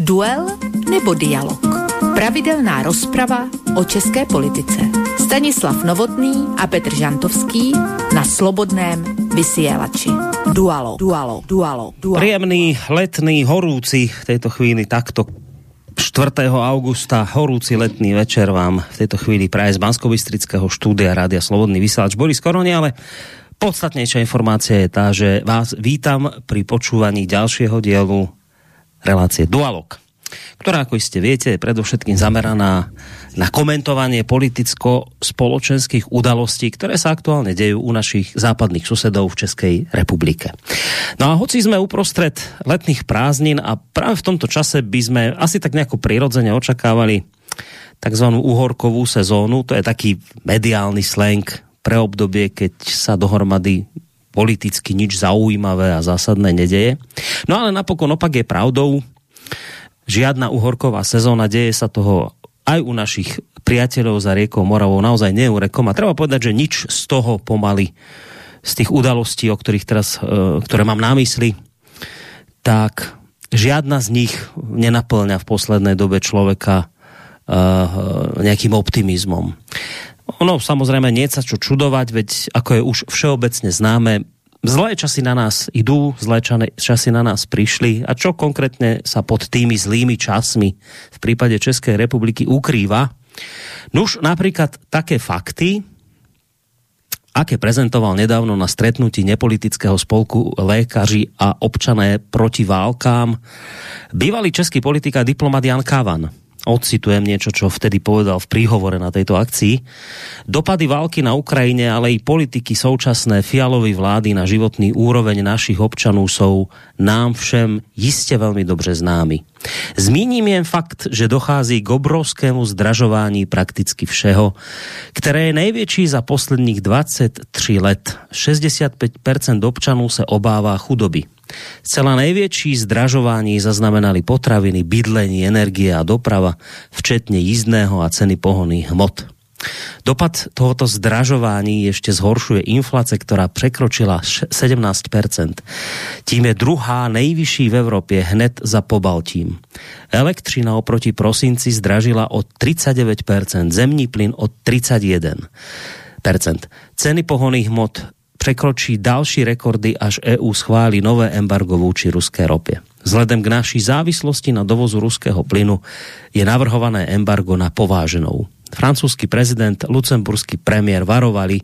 Duel nebo dialog? Pravidelná rozprava o české politice. Stanislav Novotný a Petr Žantovský na Slobodném vysielači. Dualo, dualo, dualo, dualo. Príjemný, letný, horúci v tejto chvíli takto 4. augusta, horúci letný večer vám v tejto chvíli praje z bansko štúdia Rádia Slobodný vysielač Boris Koroni, ale podstatnejšia informácia je tá, že vás vítam pri počúvaní ďalšieho dielu relácie Dualog ktorá, ako iste viete, je predovšetkým zameraná na komentovanie politicko-spoločenských udalostí, ktoré sa aktuálne dejú u našich západných susedov v Českej republike. No a hoci sme uprostred letných prázdnin a práve v tomto čase by sme asi tak nejako prirodzene očakávali takzvanú uhorkovú sezónu, to je taký mediálny slang pre obdobie, keď sa dohromady politicky nič zaujímavé a zásadné nedeje. No ale napokon opak je pravdou, žiadna uhorková sezóna, deje sa toho aj u našich priateľov za riekou Moravou naozaj neurekom a treba povedať, že nič z toho pomaly z tých udalostí, o ktorých teraz, e, ktoré mám na mysli, tak žiadna z nich nenaplňa v poslednej dobe človeka e, nejakým optimizmom. Ono samozrejme nie sa čo čudovať, veď ako je už všeobecne známe, Zlé časy na nás idú, zlé časy na nás prišli a čo konkrétne sa pod tými zlými časmi v prípade Českej republiky ukrýva? Nuž napríklad také fakty, aké prezentoval nedávno na stretnutí nepolitického spolku lékaři a občané proti válkám bývalý český politik a diplomat Jan Kavan Ocitujem niečo, čo vtedy povedal v príhovore na tejto akcii. Dopady války na Ukrajine, ale i politiky současné fialovej vlády na životný úroveň našich občanů jsou nám všem jistě velmi dobře známy. Zmíním jen fakt, že dochází k obrovskému zdražování prakticky všeho, které je největší za posledních 23 let. 65% občanů se obává chudoby. Zcela největší zdražování zaznamenali potraviny, bydlení, energie a doprava, včetně jízdného a ceny pohonných hmot. Dopad tohoto zdražování ještě zhoršuje inflace, která překročila 17%. Tím je druhá nejvyšší v Evropě hned za Pobaltím. Elektřina oproti prosinci zdražila o 39%, zemní plyn o 31%. Ceny pohonných hmot překročí další rekordy, až EU schválí nové embargo vůči ruské ropě. Vzhledem k naší závislosti na dovozu ruského plynu je navrhované embargo na pováženou. Francúzsky prezident, lucemburský premiér varovali,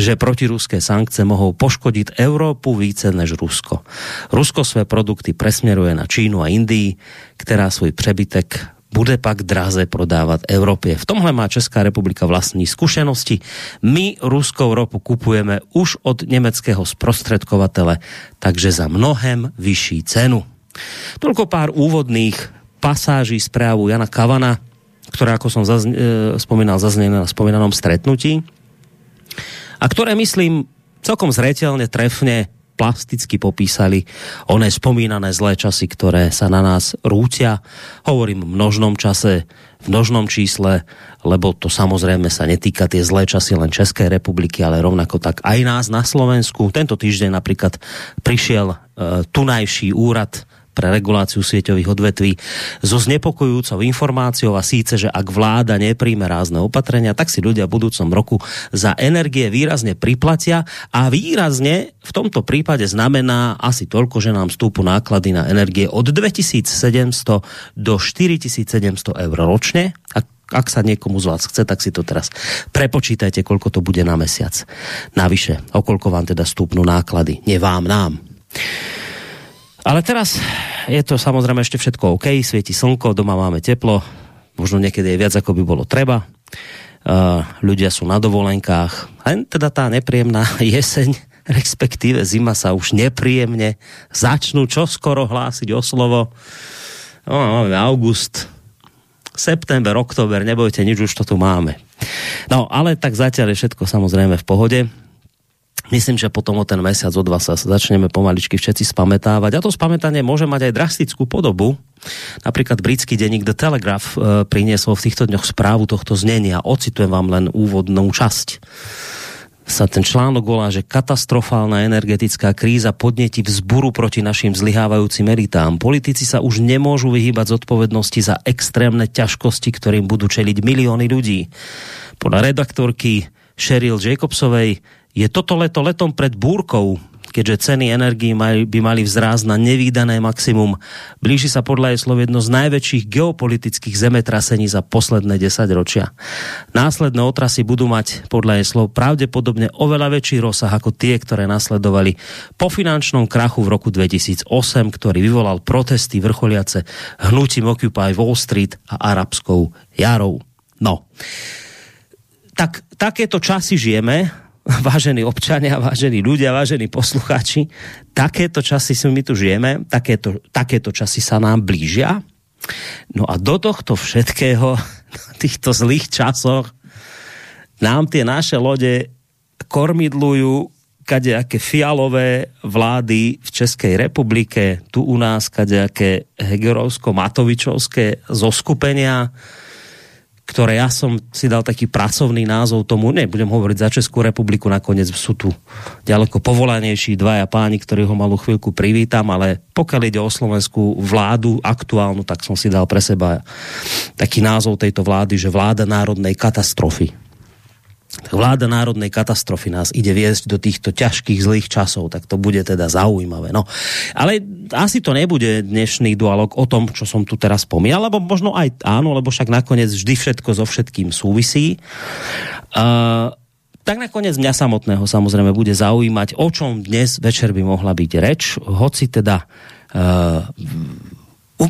že protiruské sankce mohou poškodit Európu více než Rusko. Rusko své produkty presměruje na Čínu a Indii, která svůj přebytek bude pak draze prodávat Evropě. V tomhle má Česká republika vlastní zkušenosti. My ruskou ropu kupujeme už od německého zprostředkovatele, takže za mnohem vyšší cenu. Toľko pár úvodných pasáží správu Jana Kavana, ktoré, ako som zazn- e, spomínal, zaznie na spomínanom stretnutí a ktoré, myslím, celkom zretelne, trefne plasticky popísali oné spomínané zlé časy, ktoré sa na nás rútia. Hovorím v množnom čase, v množnom čísle, lebo to samozrejme sa netýka tie zlé časy len Českej republiky, ale rovnako tak aj nás na Slovensku. Tento týždeň napríklad prišiel e, tunajší úrad pre reguláciu sieťových odvetví so znepokojujúcou informáciou a síce, že ak vláda nepríjme rázne opatrenia, tak si ľudia v budúcom roku za energie výrazne priplatia a výrazne v tomto prípade znamená asi toľko, že nám stúpu náklady na energie od 2700 do 4700 eur ročne. Ak ak sa niekomu z vás chce, tak si to teraz prepočítajte, koľko to bude na mesiac. Navyše, okolko vám teda stúpnú náklady. Nie vám, nám. Ale teraz je to samozrejme ešte všetko OK, svieti slnko, doma máme teplo, možno niekedy je viac, ako by bolo treba. Uh, ľudia sú na dovolenkách. Len teda tá nepríjemná jeseň, respektíve zima sa už nepríjemne začnú čoskoro hlásiť o slovo. No, máme august, september, oktober, nebojte, nič už to tu máme. No, ale tak zatiaľ je všetko samozrejme v pohode. Myslím, že potom o ten mesiac, o dva sa začneme pomaličky všetci spametávať. A to spamätanie môže mať aj drastickú podobu. Napríklad britský denník The Telegraph e, priniesol v týchto dňoch správu tohto znenia. Ocitujem vám len úvodnou časť. sa ten článok volá, že katastrofálna energetická kríza podnetí vzburu proti našim zlyhávajúcim elitám. Politici sa už nemôžu vyhýbať zodpovednosti za extrémne ťažkosti, ktorým budú čeliť milióny ľudí. Podľa redaktorky Sheryl Jacobsovej je toto leto letom pred búrkou, keďže ceny energií by mali vzrásť na nevýdané maximum. Blíži sa podľa jej slov jedno z najväčších geopolitických zemetrasení za posledné 10 ročia. Následné otrasy budú mať podľa jej slov pravdepodobne oveľa väčší rozsah ako tie, ktoré nasledovali po finančnom krachu v roku 2008, ktorý vyvolal protesty vrcholiace hnutím Occupy Wall Street a arabskou jarou. No, tak takéto časy žijeme, vážení občania, vážení ľudia, vážení posluchači, takéto časy my tu žijeme, takéto, takéto časy sa nám blížia. No a do tohto všetkého, týchto zlých časoch, nám tie naše lode kormidlujú kadejaké fialové vlády v Českej republike, tu u nás kadejaké hegerovsko-matovičovské zoskupenia, ktoré ja som si dal taký pracovný názov tomu, nebudem hovoriť za Českou republiku, nakoniec sú tu ďaleko povolanejší dvaja páni, ktorí ho malú chvíľku privítam, ale pokiaľ ide o slovenskú vládu aktuálnu, tak som si dal pre seba taký názov tejto vlády, že vláda národnej katastrofy vláda národnej katastrofy nás ide viesť do týchto ťažkých zlých časov, tak to bude teda zaujímavé. No. Ale asi to nebude dnešný dualog o tom, čo som tu teraz spomínal, lebo možno aj áno, lebo však nakoniec vždy všetko so všetkým súvisí. Uh, tak nakoniec mňa samotného samozrejme bude zaujímať, o čom dnes večer by mohla byť reč, hoci teda uh,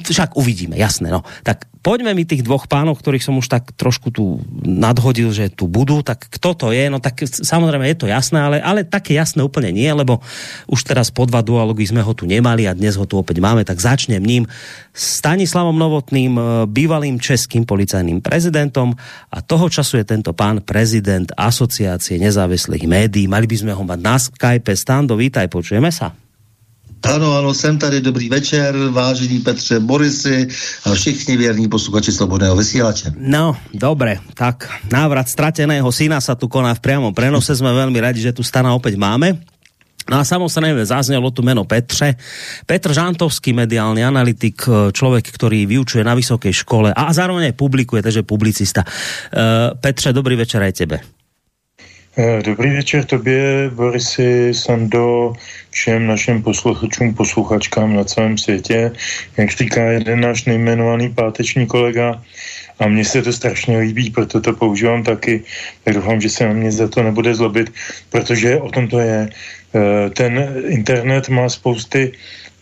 však uvidíme, jasné. No. Tak poďme mi tých dvoch pánov, ktorých som už tak trošku tu nadhodil, že tu budú, tak kto to je? No tak samozrejme je to jasné, ale, ale také jasné úplne nie, lebo už teraz po dva dualogy sme ho tu nemali a dnes ho tu opäť máme, tak začnem ním. Stanislavom Novotným, e, bývalým českým policajným prezidentom a toho času je tento pán prezident Asociácie nezávislých médií. Mali by sme ho mať na Skype. Stando, vítaj, počujeme sa? Ano, ano, jsem tady, dobrý večer, vážení Petře, Borisy a všichni věrní posluchači Slobodného vysílače. No, dobre, tak návrat strateného syna sa tu koná v priamom prenose, sme veľmi radi, že tu stana opäť máme. No a samozrejme zaznelo tu meno Petře. Petr Žantovský, mediálny analytik, človek, ktorý vyučuje na vysokej škole a zároveň publikuje, takže publicista. Uh, Petře, dobrý večer aj tebe. Eh, dobrý večer tobě, Borisy, Sando, všem našim posluchačům, posluchačkám na celém světě. Jak říká jeden náš nejmenovaný páteční kolega, a mně se to strašně líbí, proto to používám taky, tak doufám, že se na mě za to nebude zlobit, protože o tom to je. Eh, ten internet má spousty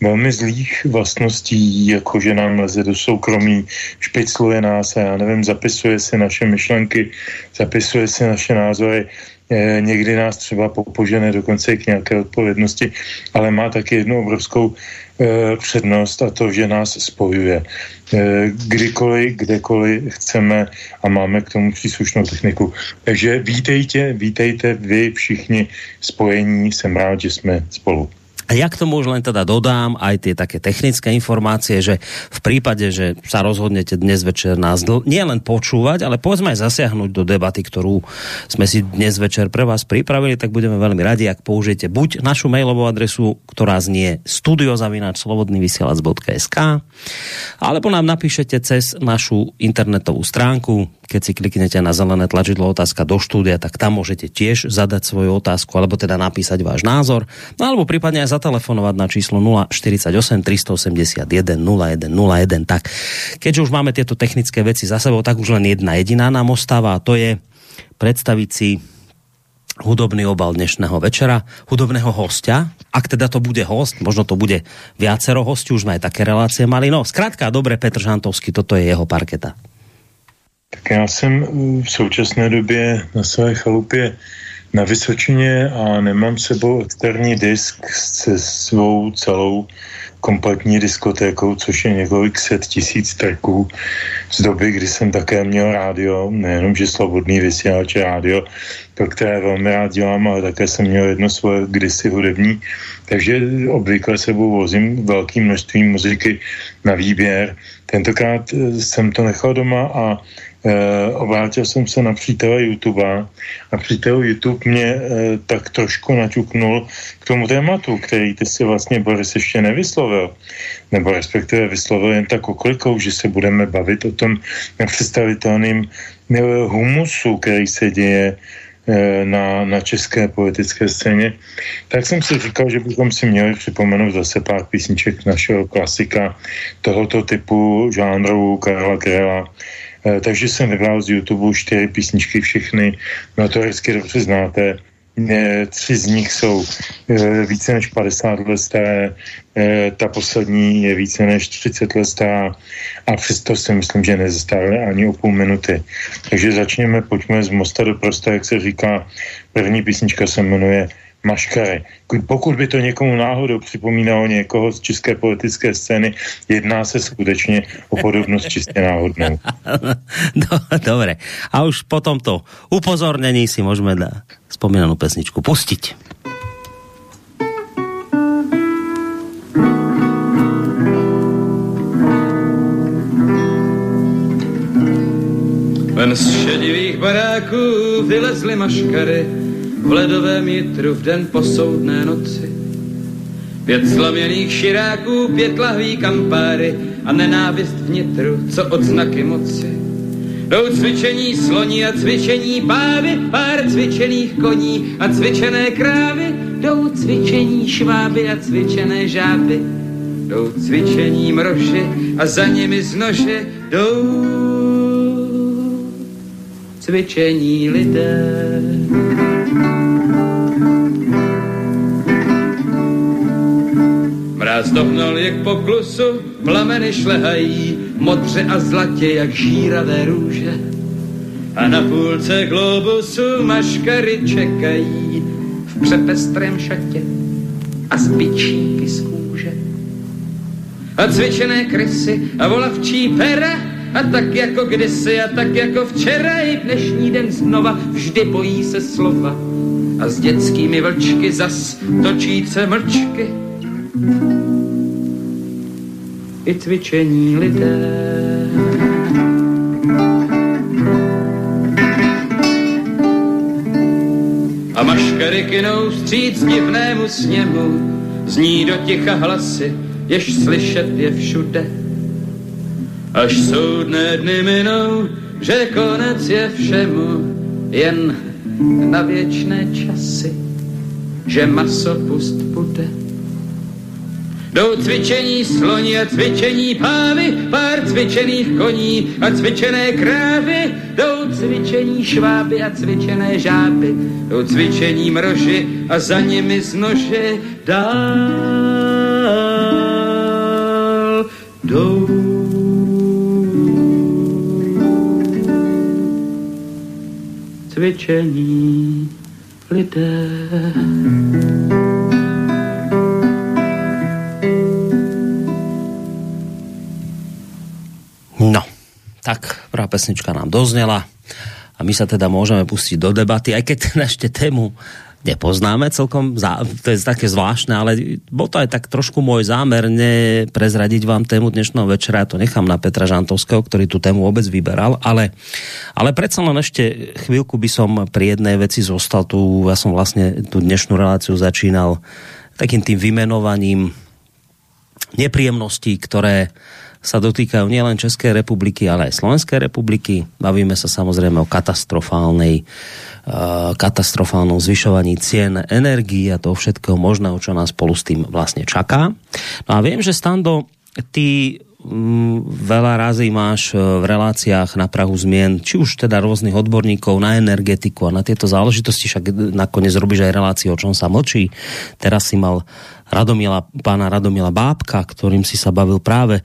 velmi zlých vlastností, jako že nám leze do soukromí, špicluje nás a já nevím, zapisuje si naše myšlenky, zapisuje si naše názory někdy nás třeba popožene dokonce k nějaké odpovědnosti, ale má taky jednu obrovskou eh, přednost a to, že nás spojuje. Eh, kdykoliv, kdekoliv chceme a máme k tomu příslušnou techniku. Takže vítejte, vítejte vy všichni spojení, jsem rád, že jsme spolu. A ja k tomu už len teda dodám aj tie také technické informácie, že v prípade, že sa rozhodnete dnes večer nás nie len počúvať, ale povedzme aj zasiahnuť do debaty, ktorú sme si dnes večer pre vás pripravili, tak budeme veľmi radi, ak použijete buď našu mailovú adresu, ktorá znie studiozavinačslobodnyvysielac.sk alebo nám napíšete cez našu internetovú stránku. Keď si kliknete na zelené tlačidlo otázka do štúdia, tak tam môžete tiež zadať svoju otázku, alebo teda napísať váš názor, no alebo prípadne aj zatelefonovať na číslo 048 381 0101. Tak, keďže už máme tieto technické veci za sebou, tak už len jedna jediná nám ostáva a to je predstaviť si hudobný obal dnešného večera, hudobného hostia. Ak teda to bude host, možno to bude viacero hostí, už sme také relácie mali. No, zkrátka, dobre, Petr Žantovský, toto je jeho parketa. Tak já jsem v současné době na své chalupě na Vysočině a nemám sebou externí disk se svou celou kompletní diskotékou, což je několik set tisíc tracků z doby, kdy jsem také měl rádio, nejenom, že slobodný vysílač rádio, pro které velmi rád dělám, ale také jsem měl jedno svoje kdysi hudební, takže obvykle sebou vozím velké množství muziky na výběr. Tentokrát jsem to nechal doma a Uh, obrátil jsem se na přítele YouTube a přítel YouTube mě uh, tak trošku naťuknul k tomu tématu, který ty si vlastně Boris ještě nevyslovil, nebo respektive vyslovil jen tak oklikou, že se budeme bavit o tom nepředstavitelným humusu, který se děje Eh, na, na české politické scéně, tak jsem si říkal, že bychom si měli připomenout zase pár písniček našeho klasika tohoto typu žánru Karla Krela. Eh, takže jsem vybral z YouTube čtyři písničky, všechny notoricky dobře znáte tři z nich jsou e, více než 50 let staré, ta poslední je více než 30 let stará a přesto si myslím, že nezastarly ani o půl minuty. Takže začněme, pojďme z Mosta do Prosta, jak se říká. První písnička se jmenuje Maškary. Pokud by to někomu náhodou připomínalo někoho z české politické scény, jedná se skutečně o podobnost čistě náhodnou. no, dobre. A už po tomto upozornění si můžeme spomínanú pesničku pustiť. Ven z šedivých baráků vylezly maškary v ledovém jitru v den posoudné noci. Pět slaměných širáků, pět lahví kampáry a nenávist vnitru, co odznaky moci. Jdou cvičení sloní a cvičení pávy, pár cvičených koní a cvičené krávy. Jdou cvičení šváby a cvičené žáby. Jdou cvičení mroži a za nimi z nože jdou cvičení lidé. Mráz dohnal jak po klusu, plameny šlehají, modře a zlatě jak žíravé růže. A na půlce globusu maškary čekají v přepestrém šatě a zbyčíky z kůže. A cvičené krysy a volavčí pera a tak jako kdysi a tak jako včera i dnešní den znova vždy bojí se slova a s dětskými vlčky zas točíce mlčky i cvičení lidé. A maškary kynou vstříc divnému sněmu, zní do ticha hlasy, jež slyšet je všude. Až soudné dny minou, že konec je všemu, jen na věčné časy, že maso pust bude. Jdou cvičení sloni a cvičení pávy, pár cvičených koní a cvičené krávy. Jdou cvičení šváby a cvičené žáby. Jdou cvičení mroži a za nimi z nože dál. Jdou cvičení lidé. Tak, prvá pesnička nám doznela a my sa teda môžeme pustiť do debaty, aj keď teda ešte tému nepoznáme celkom, to je také zvláštne, ale bol to aj tak trošku môj zámer neprezradiť vám tému dnešného večera, ja to nechám na Petra Žantovského, ktorý tu tému vôbec vyberal, ale, ale predsa len ešte chvíľku by som pri jednej veci zostal tu, ja som vlastne tú dnešnú reláciu začínal takým tým vymenovaním nepríjemností, ktoré sa dotýkajú nielen České republiky, ale aj Slovenskej republiky. Bavíme sa samozrejme o katastrofálnej uh, katastrofálnom zvyšovaní cien energií a toho všetkého možného, čo nás spolu s tým vlastne čaká. No a viem, že Stando, ty mm, veľa razy máš eh, v reláciách na Prahu zmien, či už teda rôznych odborníkov na energetiku a na tieto záležitosti, však nakoniec robíš aj reláciu, o čom sa mlčí. Teraz si mal Radomila, pána Radomila Bábka, ktorým si sa bavil práve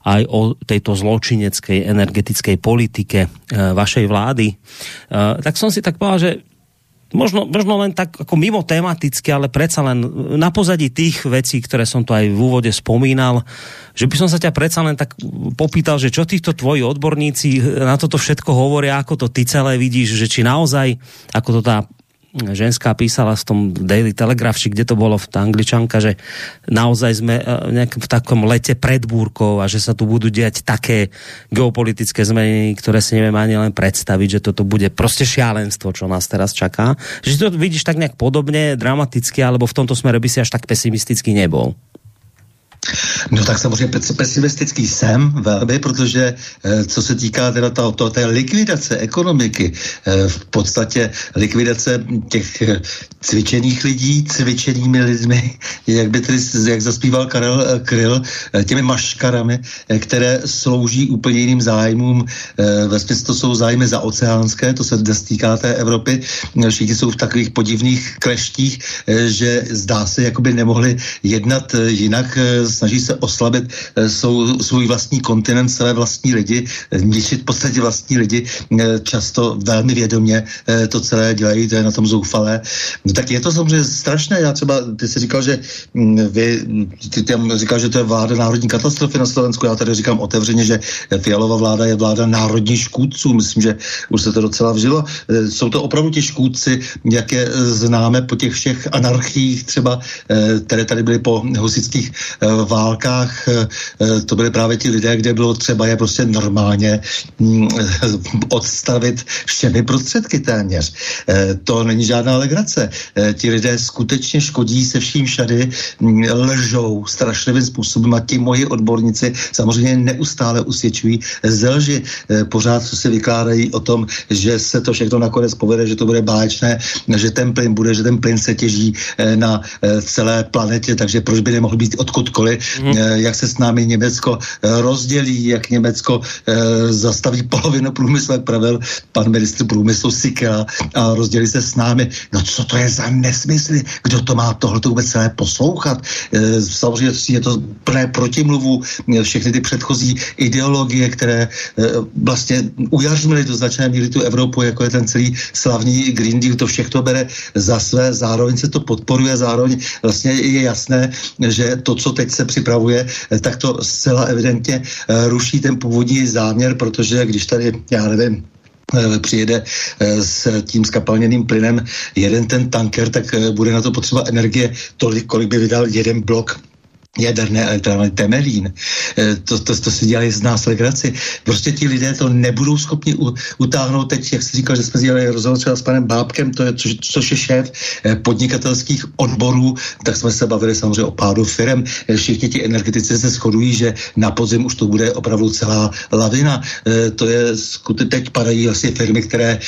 aj o tejto zločineckej energetickej politike e, vašej vlády, e, tak som si tak povedal, že možno, možno len tak ako mimo tematicky, ale predsa len na pozadí tých vecí, ktoré som tu aj v úvode spomínal, že by som sa ťa predsa len tak popýtal, že čo týchto tvoji odborníci na toto všetko hovoria, ako to ty celé vidíš, že či naozaj, ako to tá ženská písala v tom Daily Telegraph, či kde to bolo v tá angličanka, že naozaj sme e, v takom lete pred búrkou a že sa tu budú diať také geopolitické zmeny, ktoré si neviem ani len predstaviť, že toto bude prostě šialenstvo, čo nás teraz čaká. Že to vidíš tak nejak podobně, dramaticky, alebo v tomto smere by si až tak pesimistický nebol. No tak samozřejmě pesimistický jsem velmi, protože eh, co se týká teda to, to, té likvidace ekonomiky, eh, v podstatě likvidace těch eh, cvičených lidí, cvičenými lidmi, jak by tedy, jak zaspíval Karel Kryl, těmi maškarami, které slouží úplně jiným zájmům. Ve smyslu to jsou zájmy za oceánské, to se dnes týká té Evropy. Všichni jsou v takových podivných kleštích, že zdá se, jakoby nemohli jednat jinak snaží se oslabit eh, svou, svůj vlastní kontinent, své vlastní lidi, ničit v podstatě vlastní lidi, eh, často velmi vědomě eh, to celé dělají, to je na tom zoufalé. No, tak je to samozřejmě strašné. Já třeba, ty jsi říkal, že mm, vy, ty tam říkal, že to je vláda národní katastrofy na Slovensku. Já tady říkám otevřeně, že Fialová vláda je vláda národní škůdců. Myslím, že už se to docela vžilo. Jsou to opravdu ti škůdci, jak je známe po těch všech anarchiích třeba, které tady byly po husických válkách eh, eh, to byly právě ti lidé, kde bylo třeba je prostě normálně mm, odstavit všemi prostředky téměř. Eh, to není žádná legrace. Ti lidé skutečně škodí se vším všady, mm, lžou strašlivým způsobem a ti moji odborníci samozřejmě neustále usvědčují ze lži. Pořád se vykládají o tom, že se to všechno nakonec povede, že to bude báječné, že ten plyn bude, že ten plyn se těží na celé planetě, takže proč by nemohl být odkudkoliv mm. jak se s námi Německo eh, rozdělí, jak Německo eh, zastaví polovinu průmyslu, jak pravil pan ministr průmyslu Sikela a rozdělí se s námi. No co to je za nesmysly? Kdo to má tohle vůbec celé poslouchat? Samozřejmě je to plné protimluvu všechny ty předchozí ideologie, které vlastně ujařmily do značné míry tu Evropu, jako je ten celý slavný Green Deal, to všechno bere za své, zároveň se to podporuje, zároveň vlastně je jasné, že to, co teď se připravuje, eh, tak to zcela evidentně eh, ruší ten původní záměr, protože když tady, já nevím, eh, přijede s tím skapalněným plynem jeden ten tanker, tak bude na to potřeba energie tolik, kolik by vydal jeden blok jaderné elektrárny Temelín. E, to, to, to si dělají z nás legraci. Prostě ti lidé to nebudou schopni u, utáhnout teď, jak jsi říkal, že jsme dělali rozhovor třeba s panem Bábkem, to je, což, což je šéf e, podnikatelských odborů, tak jsme se bavili samozřejmě o pádu firm. E, všichni ti energetici se shodují, že na podzim už to bude opravdu celá lavina. To je, teď padají vlastně firmy, které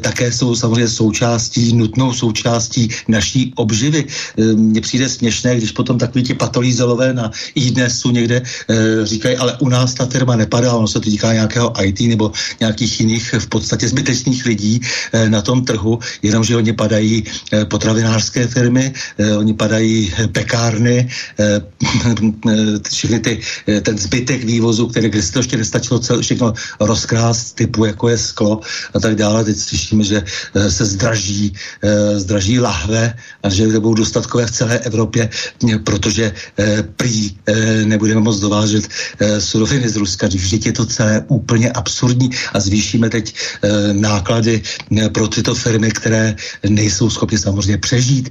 také jsou samozřejmě součástí, nutnou součástí naší obživy. Mně přijde směšné, když potom takový ti patolí Hanzelové na iDnesu někde e, říkají, ale u nás ta firma nepadá, ono se to týká nějakého IT nebo nějakých jiných v podstatě zbytečných lidí e, na tom trhu, jenomže oni padají e, potravinářské firmy, e, oni padají pekárny, e, všechny ty, e, ten zbytek vývozu, který když to ještě nestačilo cel, všechno rozkrást, typu jako je sklo a tak dále. Teď slyšíme, že e, se zdraží, e, zdraží lahve a že budou dostatkové v celé Evropě, protože Eh, prý eh, nebudeme moc dovážet eh, suroviny z Ruska. Vždyť je to celé úplně absurdní a zvýšíme teď náklady pro tyto firmy, které nejsou schopny samozřejmě přežít.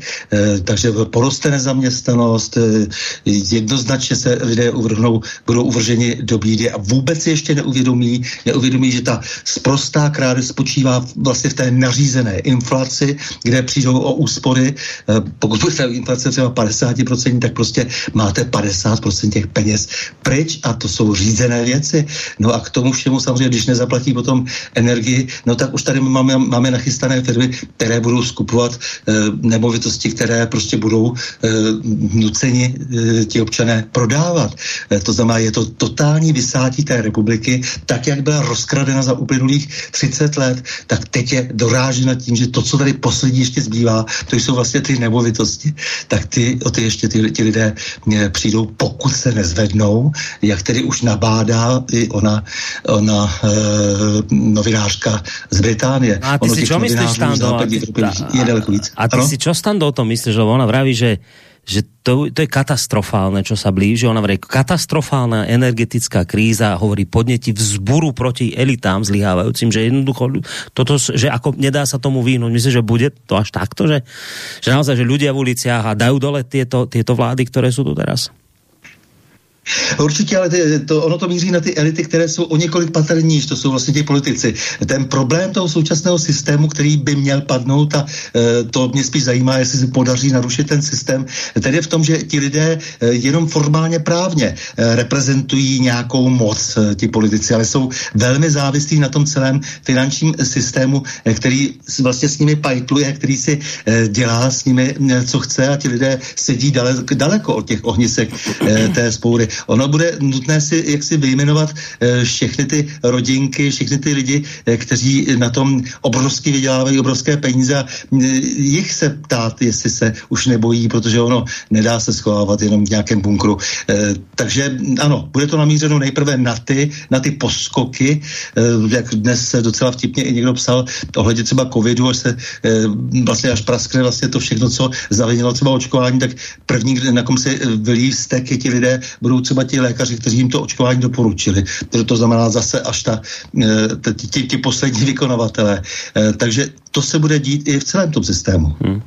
Takže poroste nezaměstnanost, jednoznačně se lidé uvrhnou, budou uvrženi do bídy a vůbec ještě neuvědomí, neuvědomí, že ta sprostá krádež spočívá vlastně v té nařízené inflaci, kde přijdou o úspory. Pokud bude inflace třeba 50%, tak prostě máte 50% těch peněz pryč a to jsou řízené věci. No a k tomu všemu samozřejmě, když nezaplatí potom energii, no tak už tady máme, máme nachystané firmy, které budou skupovat e, nemovitosti, které prostě budou e, nuceni e, ti občané prodávat. E, to znamená, je to totální vysátí té republiky, tak jak byla rozkradena za uplynulých 30 let, tak teď je dorážena tím, že to, co tady poslední ještě zbývá, to jsou vlastně ty nemovitosti, tak ty, o ty ještě ty, ty lidé přijdou, pokud se nezvednou, jak tedy už nabádá i ona, ona e, novinářka z Británie. No a ty ono si čo myslíš, Stando? A ty, a, a ty si čo, Stando, o tom myslíš, že ona vraví, že že to, to je katastrofálne, čo sa blíži. Ona hovorí, katastrofálna energetická kríza, hovorí, podneti vzburu proti elitám zlyhávajúcim, že jednoducho, toto, že ako nedá sa tomu vyhnúť. Myslím, že bude to až takto, že, že naozaj, že ľudia v uliciach a dajú dole tieto, tieto vlády, ktoré sú tu teraz? Určitě, ale ty, to, ono to míří na ty elity, které jsou o několik pater to jsou vlastně ti politici. Ten problém toho současného systému, který by měl padnout, a e, to mě spíš zajímá, jestli se podaří narušit ten systém, tedy je v tom, že ti lidé e, jenom formálně právně e, reprezentují nějakou moc, e, ti politici, ale jsou velmi závislí na tom celém finančním systému, e, který vlastně s nimi pajtluje, který si e, dělá s nimi, e, co chce a ti lidé sedí daleko, daleko od těch ohnisek e, té spoury. Ono bude nutné si jak si vyjmenovat eh, všechny ty rodinky, všechny ty lidi, eh, kteří na tom obrovsky vydělávají obrovské peníze eh, jich se ptát, jestli se už nebojí, protože ono nedá se schovávat jenom v nějakém bunkru. Takže ano, bude to namířeno nejprve na ty, na ty poskoky, jak dnes se docela vtipně i někdo psal ohledně třeba covidu, až se vlastně až praskne vlastně to všechno, co zavinilo třeba očkování, tak první, na kom se vylí vztek, ti lidé budou třeba ti lékaři, kteří jim to očkování doporučili. To, to znamená zase až ta, eh, ti, ti poslední vykonavatelé. Eh, takže to se bude dít i v celém tom systému. Hmm.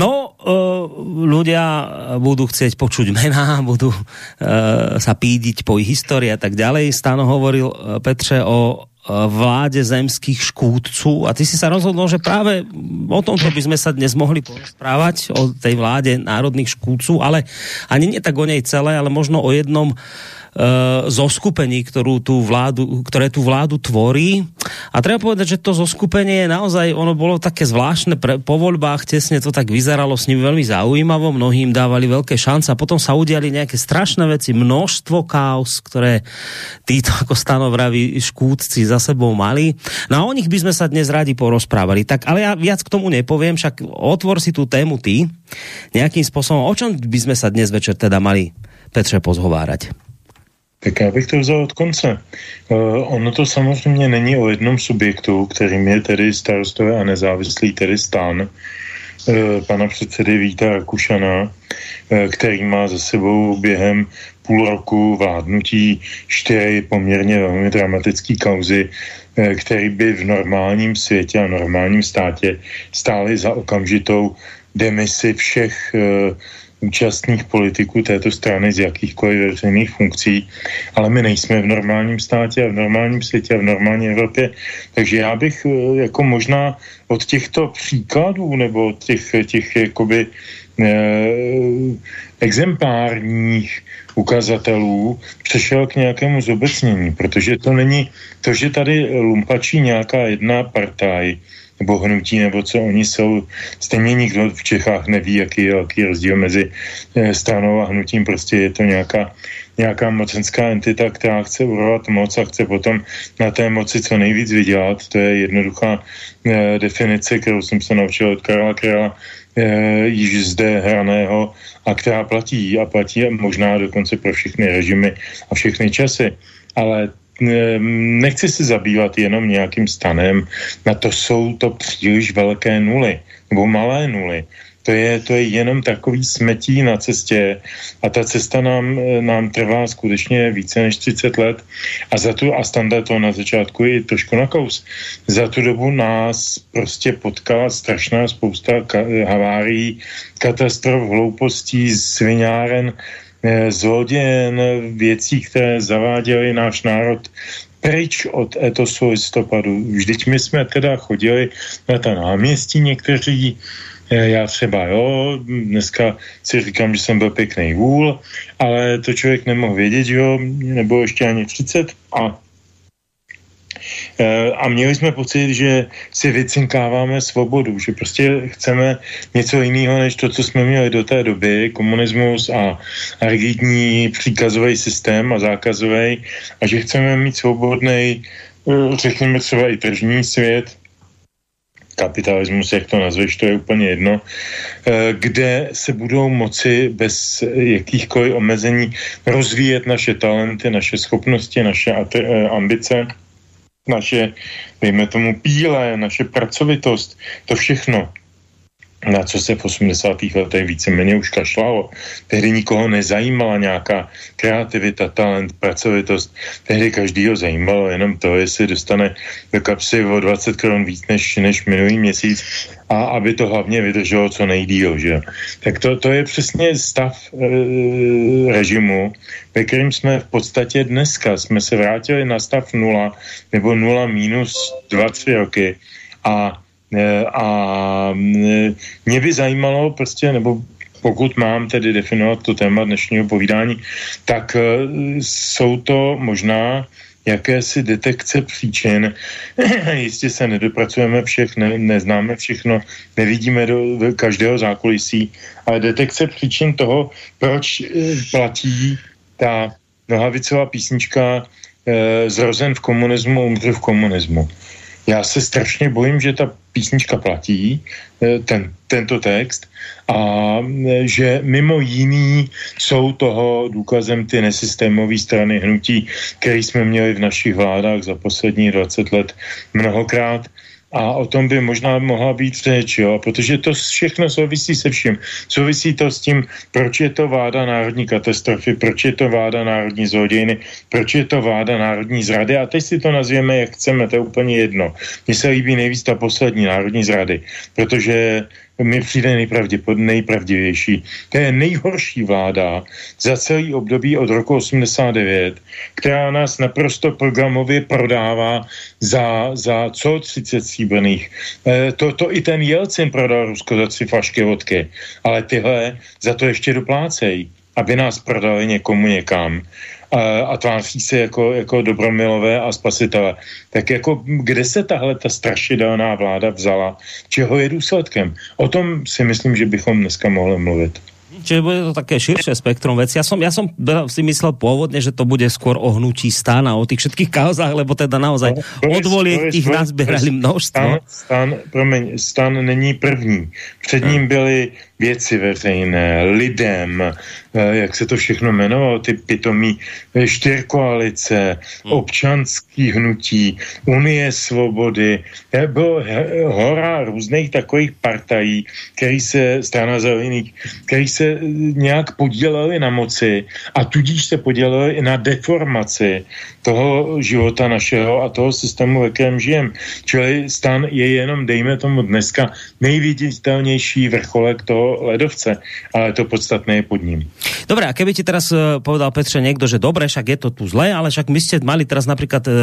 No, uh, ľudia budú chcieť počuť mená, budú sa pídiť po ich histórii a tak ďalej. Stano hovoril Petře o vláde zemských škúdců a ty si sa rozhodol, že práve o tomto by sme sa dnes mohli porozprávať, o tej vláde národných škúdců, ale ani nie tak o nej celé, ale možno o jednom uh, Eh, zoskupení, ktorú tú vládu, ktoré tú vládu tvorí. A treba povedať, že to zoskupenie je naozaj, ono bolo také zvláštne pre, po voľbách, tesne to tak vyzeralo s nimi veľmi zaujímavo, mnohým dávali veľké šance a potom sa udiali nejaké strašné veci, množstvo kaos, ktoré títo, ako stanovraví škúdci za sebou mali. No a o nich by sme sa dnes radi porozprávali. Tak, ale ja viac k tomu nepoviem, však otvor si tú tému ty nejakým spôsobom. O čom by sme sa dnes večer teda mali Petře pozhovárať? Tak já bych to vzal od konce. Uh, ono to samozřejmě není o jednom subjektu, kterým je tedy starostové a nezávislý, tedy stan, uh, pana předsedy Víta Rakušana, uh, který má za sebou během půl roku vládnutí čtyři poměrně velmi dramatické kauzy, který by v normálním světě a normálním státě stály za okamžitou demisi všech účastných politiků této strany z jakýchkoliv veřejných funkcí, ale my nejsme v normálním státě a v normálním světě a v normální Evropě. Takže já bych eh, jako možná od těchto příkladů nebo od těch, těch jakoby eh, exemplárních ukazatelů přešel k nějakému zobecnění, protože to není to, že tady lumpačí nějaká jedna partaj, nebo hnutí, nebo co oni jsou. Stejně nikdo v Čechách neví, jaký je jaký rozdíl mezi eh, stranou a hnutím. Prostě je to nějaká, nějaká mocenská entita, která chce urovat moc a chce potom na té moci co nejvíc vydělat. To je jednoduchá eh, definice, kterou jsem se naučil od Karla Krála, eh, již zde hraného a která platí a platí možná dokonce pro všechny režimy a všechny časy. Ale nechci se zabývat jenom nějakým stanem, na to jsou to příliš velké nuly, nebo malé nuly. To je, to je jenom takový smetí na cestě a ta cesta nám, nám trvá skutečně více než 30 let. A za tu, a standard to na začátku je trošku na kous, za tu dobu nás prostě potkala strašná spousta ka- havárií, katastrof, hloupostí, svináren, Eh, zlodějen, věcí, které zaváděly náš národ pryč od etosu listopadu. Vždyť my jsme teda chodili na ta náměstí někteří, eh, já třeba jo, dneska si říkám, že jsem byl pěkný vůl, ale to člověk nemohl vědět, jo, nebo ještě ani 30 a Eh, a měli jsme pocit, že si vycinkáváme svobodu, že prostě chceme něco jiného, než to, co jsme měli do té doby, komunismus a, rigidní příkazový systém a zákazový, a že chceme mít svobodný, eh, řekněme třeba i tržní svět, kapitalismus, jak to nazveš, to je úplně jedno, eh, kde se budou moci bez jakýchkoliv omezení rozvíjet naše talenty, naše schopnosti, naše ambice naše, dejme tomu, píle, naše pracovitost, to všechno. Na co se v 80. letech víceméně už kašlalo. Tehdy nikoho nezajímala nějaká kreativita, talent, pracovitost. Tehdy každýho zajímalo jenom to, jestli dostane do kapsy o 20 korun víc než, než minulý měsíc a aby to hlavně vydrželo co nejdíl. Že? Tak to, to je přesně stav e, režimu, ve kterým jsme v podstatě dneska. Jsme se vrátili na stav nula nebo nula minus 2-3 roky a a mm, mě by zajímalo prostě, nebo pokud mám tedy definovat to téma dnešního povídání, tak eh, jsou to možná jakési detekce příčin. Jistě se nedopracujeme všech, ne, neznáme všechno, nevidíme do, do každého zákulisí, ale detekce příčin toho, proč eh, platí ta nohavicová písnička e, zrozen v komunismu, umře v komunismu. Já se strašně bojím, že ta písnička platí, eh, ten, tento text, a eh, že mimo jiný jsou toho důkazem ty nesystémové strany hnutí, které jsme měli v našich vládách za poslední 20 let mnohokrát a o tom by možná mohla být řeč, jo? protože to všechno souvisí se vším. Souvisí to s tím, proč je to váda národní katastrofy, proč je to váda národní zlodějny, proč je to váda národní zrady a teď si to nazvěme, jak chceme, to je úplně jedno. Mně se líbí nejvíc ta poslední národní zrady, protože mi přijde nejpravdivější. To je nejhorší vláda za celý období od roku 89, která nás naprosto programově prodává za, za co 30 stříbrných. E, to, to i ten Jelcin prodal Rusko za tři flašky vodky, ale tyhle za to ještě doplácejí, aby nás prodali někomu někam a, a tváří se jako, jako dobromilové a spasitele. Tak jako kde se tahle ta strašidelná vláda vzala? Čeho je důsledkem? O tom si myslím, že bychom dneska mohli mluvit. Čiže bude to také širšie spektrum veci. Ja som, ja som si myslel pôvodne, že to bude skôr o hnutí stan a o tých všetkých kauzách, lebo teda naozaj no, odvoliek ich nazbierali množstvo. Stan, stan, promiň, stan není první. Před ním byly věci veřejné, lidem, eh, jak se to všechno jmenovalo, ty pitomí eh, čtyřkoalice, hmm. občanský hnutí, Unie svobody. Eh, bylo hora různých takových partají, který se, strana zelených, který se nějak podíleli na moci a tudíž se podíleli i na deformaci toho života našeho a toho systému, ve kterém žijem. Čili stan je jenom, dejme tomu dneska, nejviditelnější vrcholek toho ledovce, ale to podstatné je pod ním. Dobre, a keby ti teraz uh, povedal Petře někdo, že dobre, však je to tu zlé, ale však my ste mali teraz napríklad uh,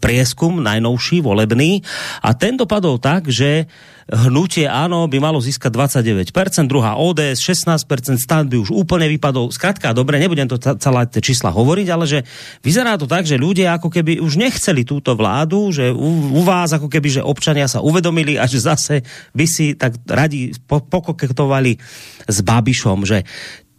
prieskum najnovší, volebný, a ten dopadol tak, že hnutie áno by malo získať 29%, druhá ODS 16%, stan by už úplne vypadol. Zkrátka, dobre, nebudem to celé tie čísla hovoriť, ale že vyzerá to tak, že ľudia ako keby už nechceli túto vládu, že u, u vás ako keby, že občania sa uvedomili a že zase by si tak radi pokoketovali s Babišom, že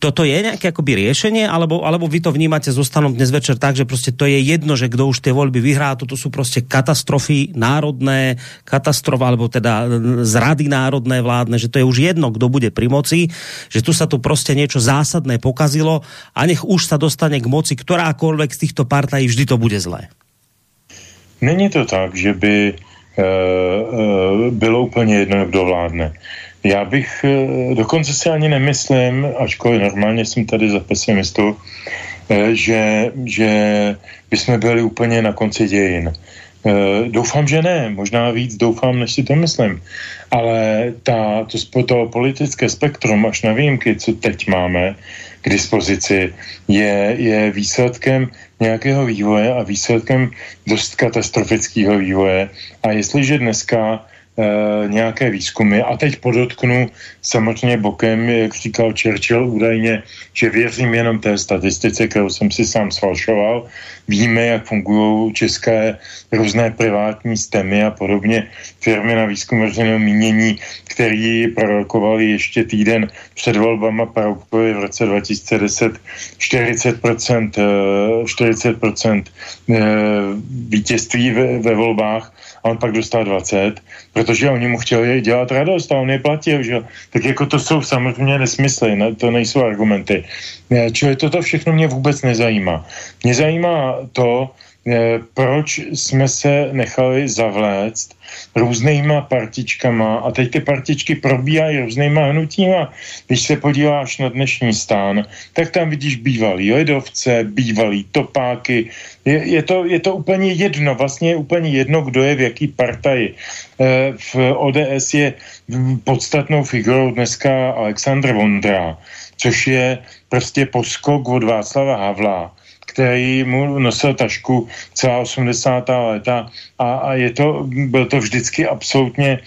toto je nejaké akoby riešenie, alebo, alebo vy to vnímate zostanom dnes večer tak, že prostě to je jedno, že kdo už tie voľby vyhrá, toto sú prostě katastrofy národné, katastrofa, alebo teda zrady národné vládne, že to je už jedno, kdo bude pri moci, že tu sa tu prostě niečo zásadné pokazilo a nech už sa dostane k moci ktorákoľvek z týchto partají, vždy to bude zlé. Není to tak, že by e, e, bylo úplně jedno, kdo vládne. Já bych eh, dokonce si ani nemyslím, ačkoliv normálně jsem tady za pesimistu, eh, že, že bychom byli úplně na konci dějin. Eh, doufám, že ne, možná víc doufám, než si to myslím. Ale ta, to, to politické spektrum, až na výjimky, co teď máme k dispozici, je, je výsledkem nějakého vývoje a výsledkem dost katastrofického vývoje. A jestliže dneska nějaké výzkumy. A teď podotknu samozřejmě bokem, jak říkal Churchill údajně, že věřím jenom té statistice, kterou jsem si sám sfalšoval. Víme, jak fungují české různé privátní stemy a podobně firmy na výzkum veřejného mínění, který prorokovali ještě týden před volbama prorokovali v roce 2010 40%, 40% vítězství ve, ve volbách a on pak dostal 20, protože oni mu chtěli dělat radost a on je platil, že Tak jako to jsou samozřejmě nesmysly, ne? to nejsou argumenty. Čili toto všechno mě vůbec nezajímá. Mě zajímá to, proč jsme se nechali zavléct různýma partičkama a teď ty partičky probíhají různýma hnutíma. Když se podíváš na dnešní stán, tak tam vidíš bývalý ledovce, bývalý topáky. Je, je, to, je to úplně jedno, vlastně je úplně jedno, kdo je v jaký partaji. V ODS je podstatnou figurou dneska Aleksandr Vondra, což je prostě poskok od Václava Havla který mu nosil tašku celá 80. léta a, a je to, byl to vždycky absolutně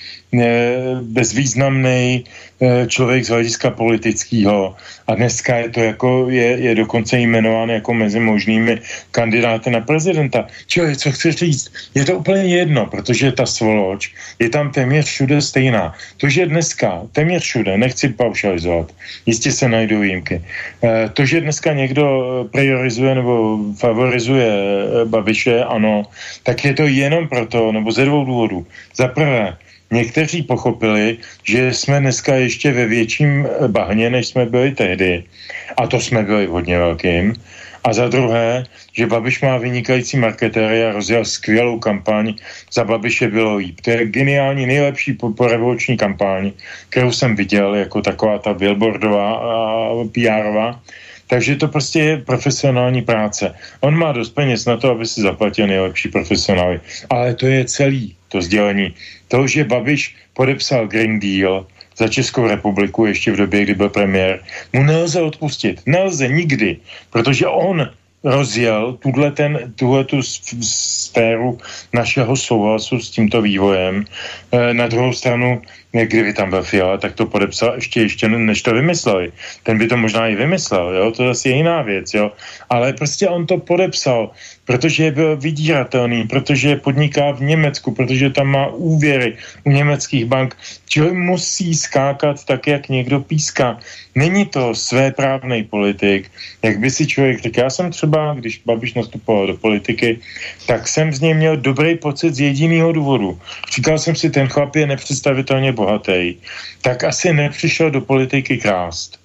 bezvýznamný eh, člověk z hlediska politického a dneska je to jako, je, je dokonce jmenován jako mezi možnými kandidáty na prezidenta. Čili, co chci říct, je to úplně jedno, protože ta svoloč je tam téměř všude stejná. To, že dneska téměř všude, nechci paušalizovat, jistě se najdou výjimky, eh, to, že dneska někdo priorizuje nebo favorizuje eh, Babiše, ano, tak je to jenom proto, nebo ze dvou důvodů. Za prvé, někteří pochopili, že jsme dneska ještě ve větším bahně, než jsme byli tehdy. A to jsme byli hodně velkým. A za druhé, že Babiš má vynikající marketéry a rozjel skvělou kampaň. Za Babiše bylo líp. To je geniální, nejlepší po revoluční kampaň, kterou jsem viděl jako taková ta billboardová a PRová. Takže to prostě je profesionální práce. On má dost peněz na to, aby si zaplatil nejlepší profesionály. Ale to je celý to sdělení. To, že Babiš podepsal Green Deal za Českou republiku ještě v době, kdy byl premiér, mu nelze odpustit. Nelze nikdy, protože on rozjel tuhle, ten, tuhle tu sféru našeho souhlasu s tímto vývojem. E, na druhou stranu kdyby tam byl Fiala, tak to podepsal ještě, ještě než to vymysleli. Ten by to možná i vymyslel, jo? to je asi jiná věc, jo? ale prostě on to podepsal, protože je byl vydíratelný, protože podniká v Německu, protože tam má úvěry u německých bank, čili musí skákat tak, jak někdo píská. Není to své právnej politik, jak by si člověk řekl. Já jsem třeba, když Babiš nastupoval do politiky, tak jsem z něj měl dobrý pocit z jediného důvodu. Říkal jsem si, ten chlap je nepředstavitelně bohatý, tak asi nepřišel do politiky krást.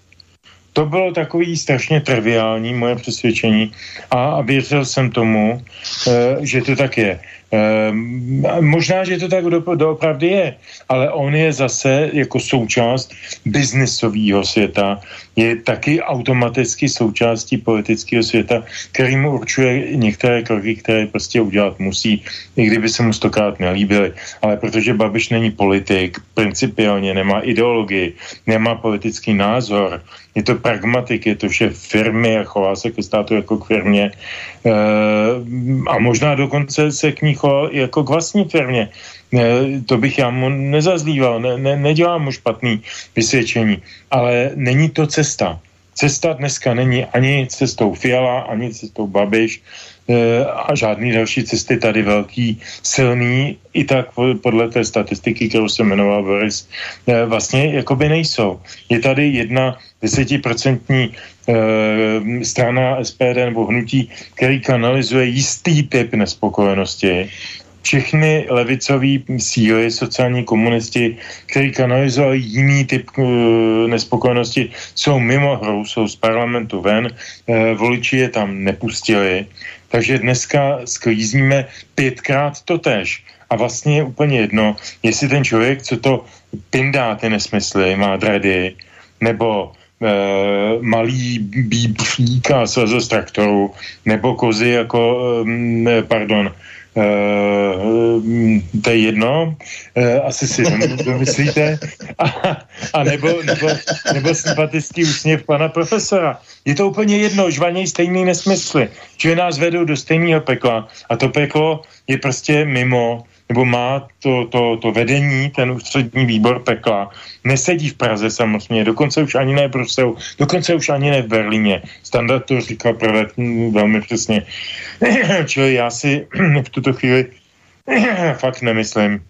To bylo takový strašně triviální moje přesvědčení a, věřil jsem tomu, e, že to tak je. Um, možná, že to tak do, doopravdy je, ale on je zase jako součást biznisového světa, je taky automaticky součástí politického světa, který mu určuje některé kroky, které prostě udělat musí, i kdyby se mu stokrát nelíbily. Ale protože Babiš není politik, principiálně nemá ideologii, nemá politický názor, je to pragmatik, je to vše firmy a chová se ke státu jako k firmě. E, a možná dokonce se k ní choval jako k vlastní firmě. E, to bych já mu nezazlíval, ne, ne, nedělám mu špatný vysvědčení, ale není to cesta. Cesta dneska není ani cestou Fiala, ani cestou Babiš, Eh, a žádný další cesty tady velký, silný, i tak podle té statistiky, kterou se jmenoval Boris, vlastně jakoby nejsou. Je tady jedna desetiprocentní eh, strana SPD nebo hnutí, který kanalizuje jistý typ nespokojenosti všechny levicové síly, sociální komunisti, který kanalizovali jiný typ uh, nespokojenosti, jsou mimo hru, jsou z parlamentu ven, uh, voliči je tam nepustili, takže dneska sklízíme pětkrát to tež. A vlastně je úplně jedno, jestli ten člověk, co to pindá ty nesmysly, má dredy, nebo e, malý bíbřík a z traktoru, nebo kozy jako, pardon, Uh, to je jedno, uh, asi si domyslíte, a, a nebo, nebo, nebo sympatický úsměv pana profesora. Je to úplně jedno, žvaněj stejný nesmysly, že nás vedou do stejného pekla. A to peklo je prostě mimo nebo má to, to, to vedení, ten ústřední výbor pekla, nesedí v Praze samozřejmě, dokonce už ani ne v Bruselu, dokonce už ani ne v Berlíně. Standard to říkal prvé velmi přesně. Čili já si v tuto chvíli fakt nemyslím,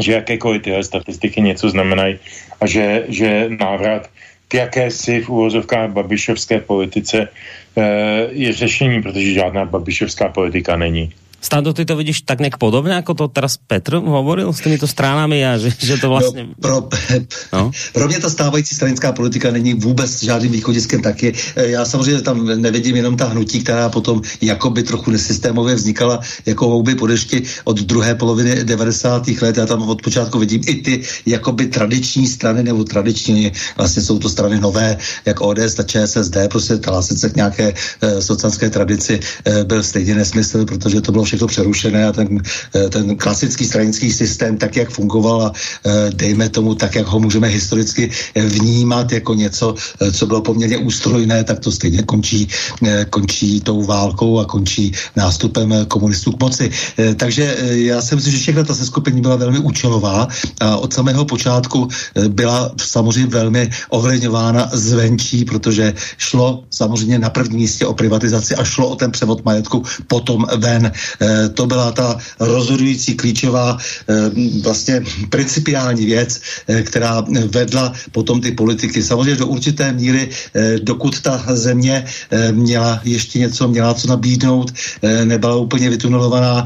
že jakékoliv tyhle statistiky něco znamenají a že, že návrat k jakési v úvozovkách babišovské politice e, je řešení, protože žádná babišovská politika není. Stando, ty to vidíš tak nějak podobně, jako to teraz Petr hovoril s těmito stranami a že, že to vlastně... No, pro, no? pro mě ta stávající stranická politika není vůbec žádným východiskem taky. Já samozřejmě tam nevidím jenom ta hnutí, která potom jakoby trochu nesystémově vznikala jako houby po dešti od druhé poloviny 90. let. Já tam od počátku vidím i ty jakoby tradiční strany nebo tradiční, vlastně jsou to strany nové, jak ODS, ta ČSSD, prostě ta se k nějaké e, sociálské tradici e, byl stejně nesmysl, protože to bylo všechno přerušené a ten, e, ten klasický stranický systém, tak jak fungoval a e, dejme tomu tak, jak ho můžeme historicky vnímat jako něco, co bylo poměrně ústrojné, tak to stejně končí, končí tou válkou a končí nástupem komunistů k moci. Takže já si myslím, že všechna ta seskupení byla velmi účelová a od samého počátku byla samozřejmě velmi ovlivňována zvenčí, protože šlo samozřejmě na prvním místě o privatizaci a šlo o ten převod majetku potom ven. E, to byla ta rozhodující klíčová e, vlastně principiální věc, e, která vedla potom ty politiky. Samozřejmě do určité míry, dokud ta země měla ještě něco, měla co nabídnout, nebyla úplně vytunelovaná,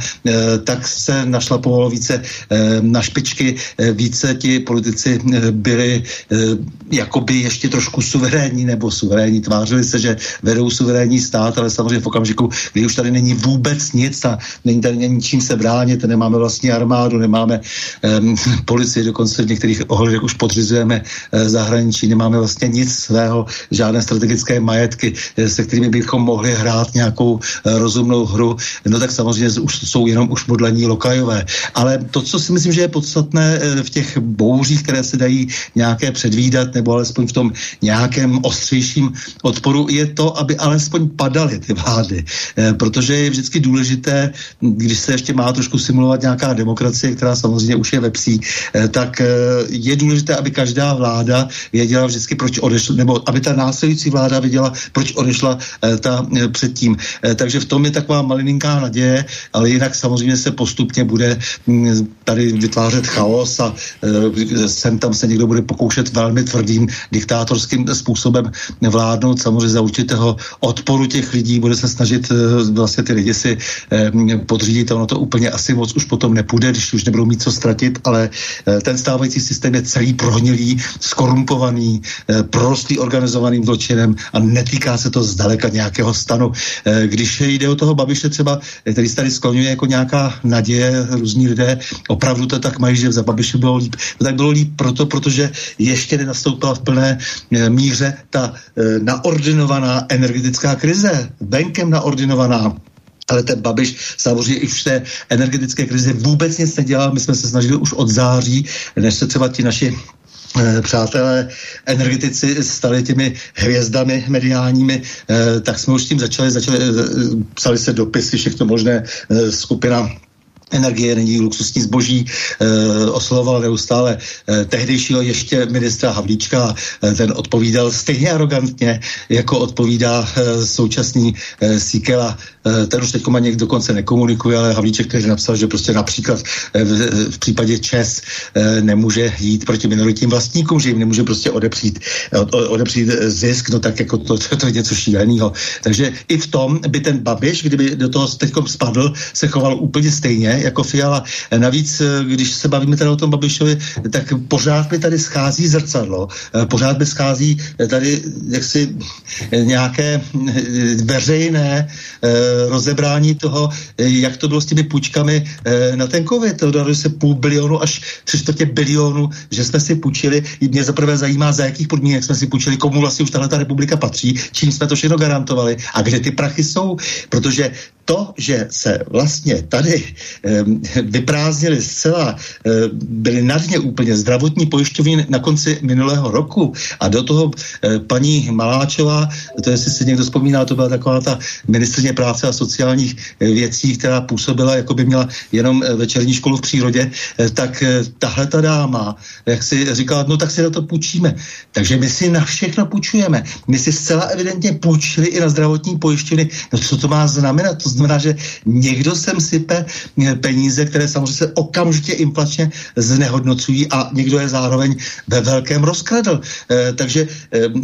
tak se našla pomalu více na špičky, více ti politici byli jakoby ještě trošku suverénní nebo suverénní, tvářili se, že vedou suverénní stát, ale samozřejmě v okamžiku, kdy už tady není vůbec nic a není tady ničím se bránit, nemáme vlastní armádu, nemáme um, policii, dokonce v některých ohledech už podřizujeme uh, zahraničí, nemáme vlastně nic svého, žádné strategické majetky, uh, se kterými bychom mohli hrát nějakou uh, rozumnou hru, no tak samozřejmě už jsou jenom už modlení lokajové. Ale to, co si myslím, že je podstatné v těch bouřích, které se dají nějaké předvídat, nebo alespoň v tom nějakém ostřejším odporu, je to, aby alespoň padaly ty vlády. Protože je vždycky důležité, když se ještě má trošku simulovat nějaká demokracie, která samozřejmě už je ve psí, uh, tak uh, je důležité, aby každá vláda věděla vždycky, proč odešla, nebo aby ta následující vláda věděla, proč odešla ta předtím. Takže v tom je taková malininká naděje, ale jinak samozřejmě se postupně bude mm, tady vytvářet chaos a sem tam se někdo bude pokoušet velmi tvrdým diktátorským způsobem vládnout, samozřejmě za určitého odporu těch lidí, bude se snažit vlastně ty lidi si podřídit, ono to úplně asi moc už potom nepůjde, když už nebudou mít co ztratit, ale ten stávající systém je celý prohnilý, skorumpovaný, prostý organizovaným zločinem a netýká se to zdaleka nějakého stanu. Když jde o toho Babiše třeba, který se tady skloňuje jako nějaká naděje, různí lidé opravdu to tak mají, že za Babiše bylo líp. No tak bylo líp proto, protože ještě nenastoupila v plné míře ta naordinovaná energetická krize, venkem naordinovaná, ale ten Babiš samozřejmě i v té energetické krizi vůbec nic nedělal. My jsme se snažili už od září, než se třeba ti naši Eh, přátelé energetici stali těmi hvězdami mediálními, eh, tak jsme už s tím začali, začali eh, psali se dopisy, všechno možné, skupina energie není luxusní zboží, e, oslovoval neustále e, tehdejšího ještě ministra Havlíčka, e, ten odpovídal stejně arrogantně, jako odpovídá e, současný e, Sikela. E, ten už teď někdo dokonce nekomunikuje, ale Havlíček který napsal, že prostě například e, v, v případě ČES e, nemůže jít proti minoritním vlastníkům, že jim nemůže prostě odepřít, od, odepřít zisk, no tak jako to, to, je něco šíleného. Takže i v tom by ten Babiš, kdyby do toho teď spadl, se choval úplně stejně, jako Fiala. Navíc, eh, když se bavíme tady o tom Babišovi, tak pořád mi tady schází zrcadlo, eh, pořád mi schází tady jaksi nějaké eh, veřejné rozebrání toho, jak to bylo s těmi půjčkami na ten covid. To dalo se půl bilionu až tři čtvrtě bilionu, že jsme si půjčili. Mě zaprvé zajímá, za jakých podmínek jsme si půjčili, komu vlastně už tahle ta republika patří, čím jsme to všechno garantovali a kde ty prachy jsou. Protože to, že se vlastně tady vyprázdnili zcela, byly na dně úplně zdravotní pojišťovny na konci minulého roku a do toho paní Maláčová, to jestli si někdo vzpomíná, to byla taková ta ministrně práce a sociálních e, věcí, která působila, jako by měla jenom e, večerní školu v přírodě, e, tak tahle ta dáma, jak si říkala, no tak si na to půjčíme. Takže my si na všechno půjčujeme. My si zcela evidentně půjčili i na zdravotní pojišťovny. No co to má znamenat? To znamená, že někdo sem sype peníze, které samozřejmě se okamžitě inflačně znehodnocují a někdo je zároveň ve velkém rozkradl. Takže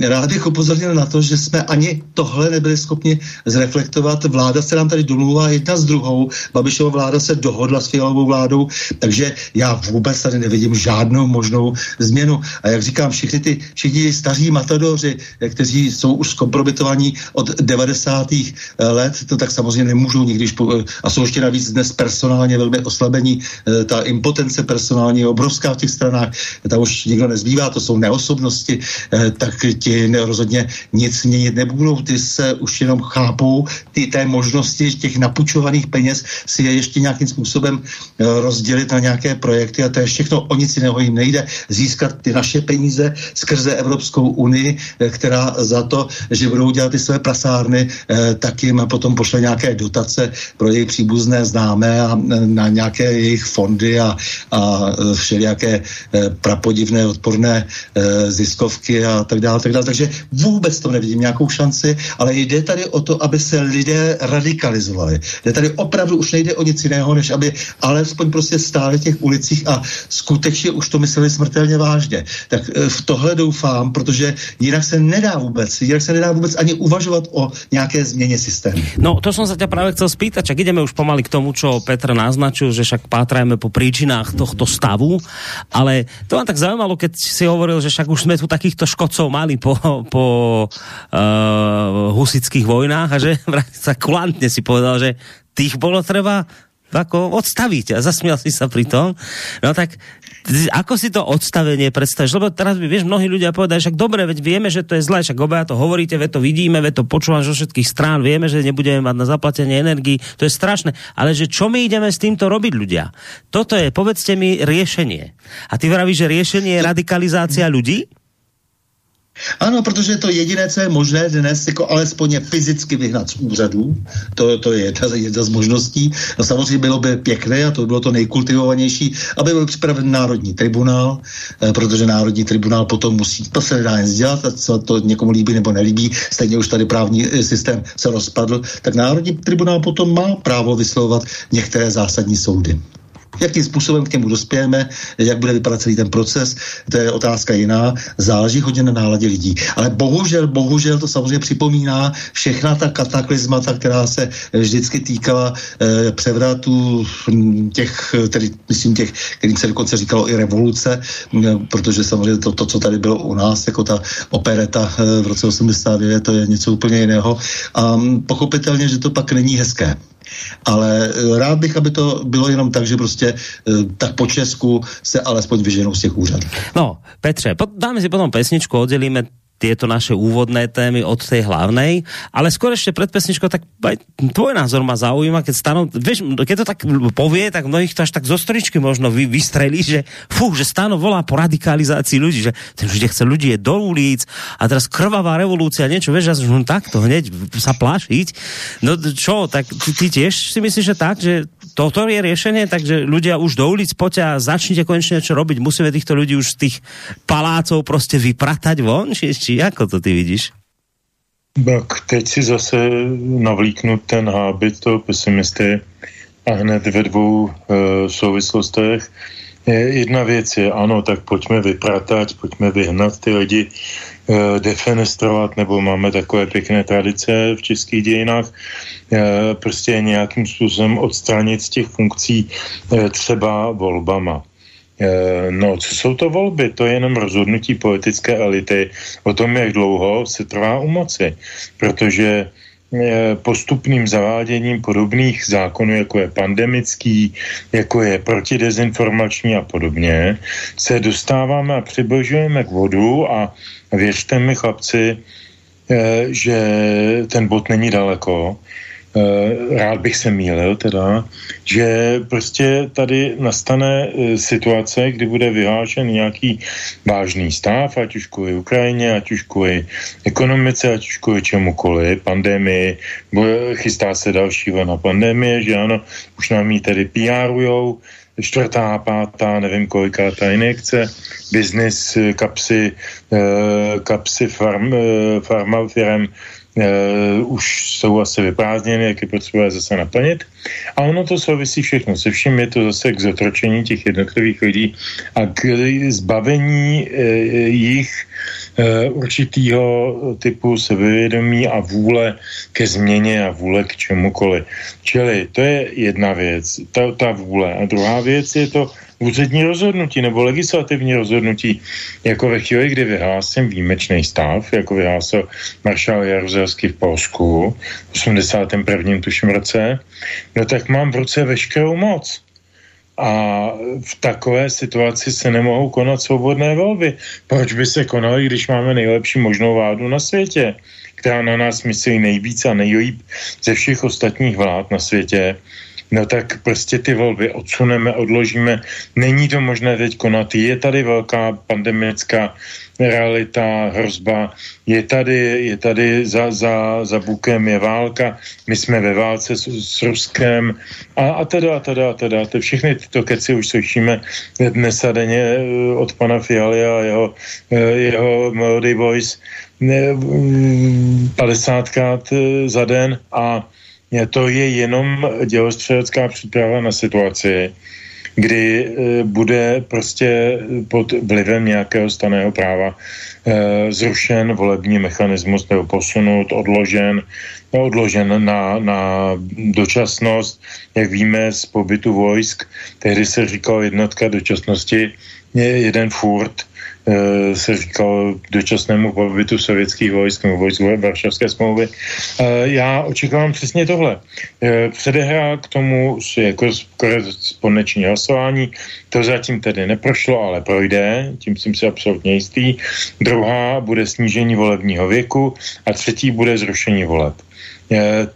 rád bych upozornil na to, že jsme ani tohle nebyli schopni zreflektovat. Vláda se nám tady domluvá jedna s druhou. Babišova vláda se dohodla s Fialovou vládou, takže já vůbec tady nevidím žádnou možnou změnu. A jak říkám, všichni ty všichni staří matadoři, kteří jsou už zkompromitovaní od 90. let, to tak samozřejmě nemůžou nikdy a jsou ještě navíc dnes personálně velmi oslabení. E, ta impotence personální je obrovská v těch stranách, tam už nikdo nezbývá, to jsou neosobnosti, e, tak ti rozhodně nic měnit nebudou, ty se už jenom chápou ty té možnosti těch napučovaných peněz si je ještě nějakým způsobem rozdělit na nějaké projekty a to je všechno, o nic jiného jim nejde, získat ty naše peníze skrze Evropskou unii, eh, která za to, že budou dělat ty své prasárny, eh, tak jim potom pošle nějaké dotace pro jejich příbuzné známé a eh, na nějaké jejich fondy a, a všelijaké prapodivné odporné ziskovky a tak dále, tak dále. Takže vůbec to nevidím nějakou šanci, ale jde tady o to, aby se lidé radikalizovali. Jde tady opravdu už nejde o nic jiného, než aby alespoň prostě stáli v těch ulicích a skutečně už to mysleli smrtelně vážně. Tak v tohle doufám, protože jinak se nedá vůbec, jinak se nedá vůbec ani uvažovat o nějaké změně systému. No, to jsem se tě právě chcel spýtať, čak ideme už pomaly k tomu, čo Petr naznačil, že však pátrajeme po príčinách tohto stavu, ale to vám tak zaujímalo, keď si hovoril, že však už jsme tu takýchto škodcov mali po, po uh, husických vojnách a že sa kulantne si povedal, že tých bolo treba ako odstaviť a zasmial si sa pri tom. No tak ako si to odstavenie predstavíš? Lebo teraz by, vieš, mnohí ľudia povedali, však dobre, veď vieme, že to je zlé, však obaja to hovoríte, veď to vidíme, veď to počúvam zo všetkých strán, vieme, že nebudeme mať na zaplatenie energii, to je strašné. Ale že čo my ideme s týmto robiť ľudia? Toto je, povedzte mi, riešenie. A ty vravíš, že riešenie je radikalizácia ľudí? Ano, protože to jediné, co je možné dnes, jako alespoň je fyzicky vyhnat z úřadů. To, to je jedna, jedna z možností. No samozřejmě bylo by pěkné, a to bylo to nejkultivovanější, aby byl připraven Národní tribunál, eh, protože Národní tribunál potom musí, to se nedá nic dělat, a co to někomu líbí nebo nelíbí, stejně už tady právní eh, systém se rozpadl, tak Národní tribunál potom má právo vyslovovat některé zásadní soudy. Jakým způsobem k němu dospějeme, jak bude vypadat celý ten proces, to je otázka jiná, záleží hodně na náladě lidí. Ale bohužel, bohužel to samozřejmě připomíná všechna ta kataklizmata, která se vždycky týkala eh, převratu těch, tedy myslím těch, kterým se dokonce říkalo i revoluce, eh, protože samozřejmě to, to, co tady bylo u nás, jako ta opereta eh, v roce 89, to je něco úplně jiného. A pochopitelně, že to pak není hezké. Ale eh, rád bych, aby to bylo jenom tak, že prostě eh, tak po Česku se alespoň vyženou z těch úřadů. No, Petře, dáme si potom pesničku, oddělíme tieto naše úvodné témy od tej hlavnej, ale skôr ešte pred pesničkou, tak aj tvoj názor ma zaujíma, keď Stano, vieš, keď to tak povie, tak mnohých to až tak zo stričky možno vy, vystrelí, že fú, že Stano volá po radikalizácii ľudí, že ten ľudia chce ľudí je do ulic a teraz krvavá revolúcia, niečo, vieš, že no takto hneď sa plašiť. No čo, tak ty, ty tiež si myslíš, že tak, že toto je riešenie, takže ľudia už do ulic poďte a začnite konečne čo robiť. Musíme týchto ľudí už z tých palácov prostě vypratať von, či, či jako to ty vidíš? Tak teď si zase navlíknu ten hábit toho pesimisty a hned ve dvou e, souvislostech. Jedna věc je, ano, tak pojďme vypratat, pojďme vyhnat ty lidi, e, defenestrovat, nebo máme takové pěkné tradice v českých dějinách, e, prostě nějakým způsobem odstranit z těch funkcí třeba volbama. Eh, no, co jsou to volby? To je jenom rozhodnutí politické elity o tom, jak dlouho se trvá u moci. Protože eh, postupným zaváděním podobných zákonů, jako je pandemický, jako je protidezinformační a podobně, se dostáváme a přibližujeme k vodu a věřte mi, chlapci, eh, že ten bod není daleko. Eh, rád bych se mýlil teda, že prostě tady nastane eh, situace, kdy bude vyhlášen nějaký vážný stav, ať už kvůli Ukrajině, ať už kvůli ekonomice, ať už kvůli čemukoliv, pandemii, chystá se další vlna pandemie, že ano, už nám ji tedy PRujou, čtvrtá, pátá, nevím koliká ta injekce, biznis, kapsy, eh, kapsy farm, farmafirem, uh, už jsou asi vyprázdněny, jak je potřebuje zase naplnit. A ono to souvisí všechno se vším, je to zase k zotročení těch jednotlivých lidí a k zbavení uh, jich určitýho typu sebevědomí a vůle ke změně a vůle k čemukoliv. Čili to je jedna věc, ta, ta vůle. A druhá věc je to úřední rozhodnutí nebo legislativní rozhodnutí, jako ve chvíli, kdy vyhlásím výjimečný stav, jako vyhlásil maršál Jaruzelský v Polsku v 81. tuším roce, no tak mám v ruce veškerou moc. A v takové situaci se nemohou konat svobodné volby. Proč by se konaly, když máme nejlepší možnou vládu na světě, která na nás myslí nejvíc a nejlíp ze všech ostatních vlád na světě? No tak prostě ty volby odsuneme, odložíme. Není to možné teď konat. Je tady velká pandemická realita, hrozba. Je tady, je tady za, za, za bukem je válka, my jsme ve válce s, s Ruskem a, a teda, a teda, a teda. To všechny tyto keci už slyšíme dnes a denně eh, od pana Fialy a jeho, eh, jeho Melody Voice 50krát eh, za den a to je jenom dělostřelecká příprava na situaci, kdy e, bude prostě pod vlivem nějakého staného práva e, zrušen volební mechanismus nebo posunut, odložen, odložen na, na dočasnost. Jak víme z pobytu vojsk, tehdy se říkalo jednotka dočasnosti, jeden furt, Eh, se říkal dočasnému pobytu sovětských vojsk nebo vojsk Varšavské smlouvy. Eh, já očekávám přesně tohle. Eh, předehra k tomu jako korespondenční hlasování, to zatím tedy neprošlo, ale projde, tím jsem si absolutně jistý. Druhá bude snížení volebního věku a třetí bude zrušení voleb.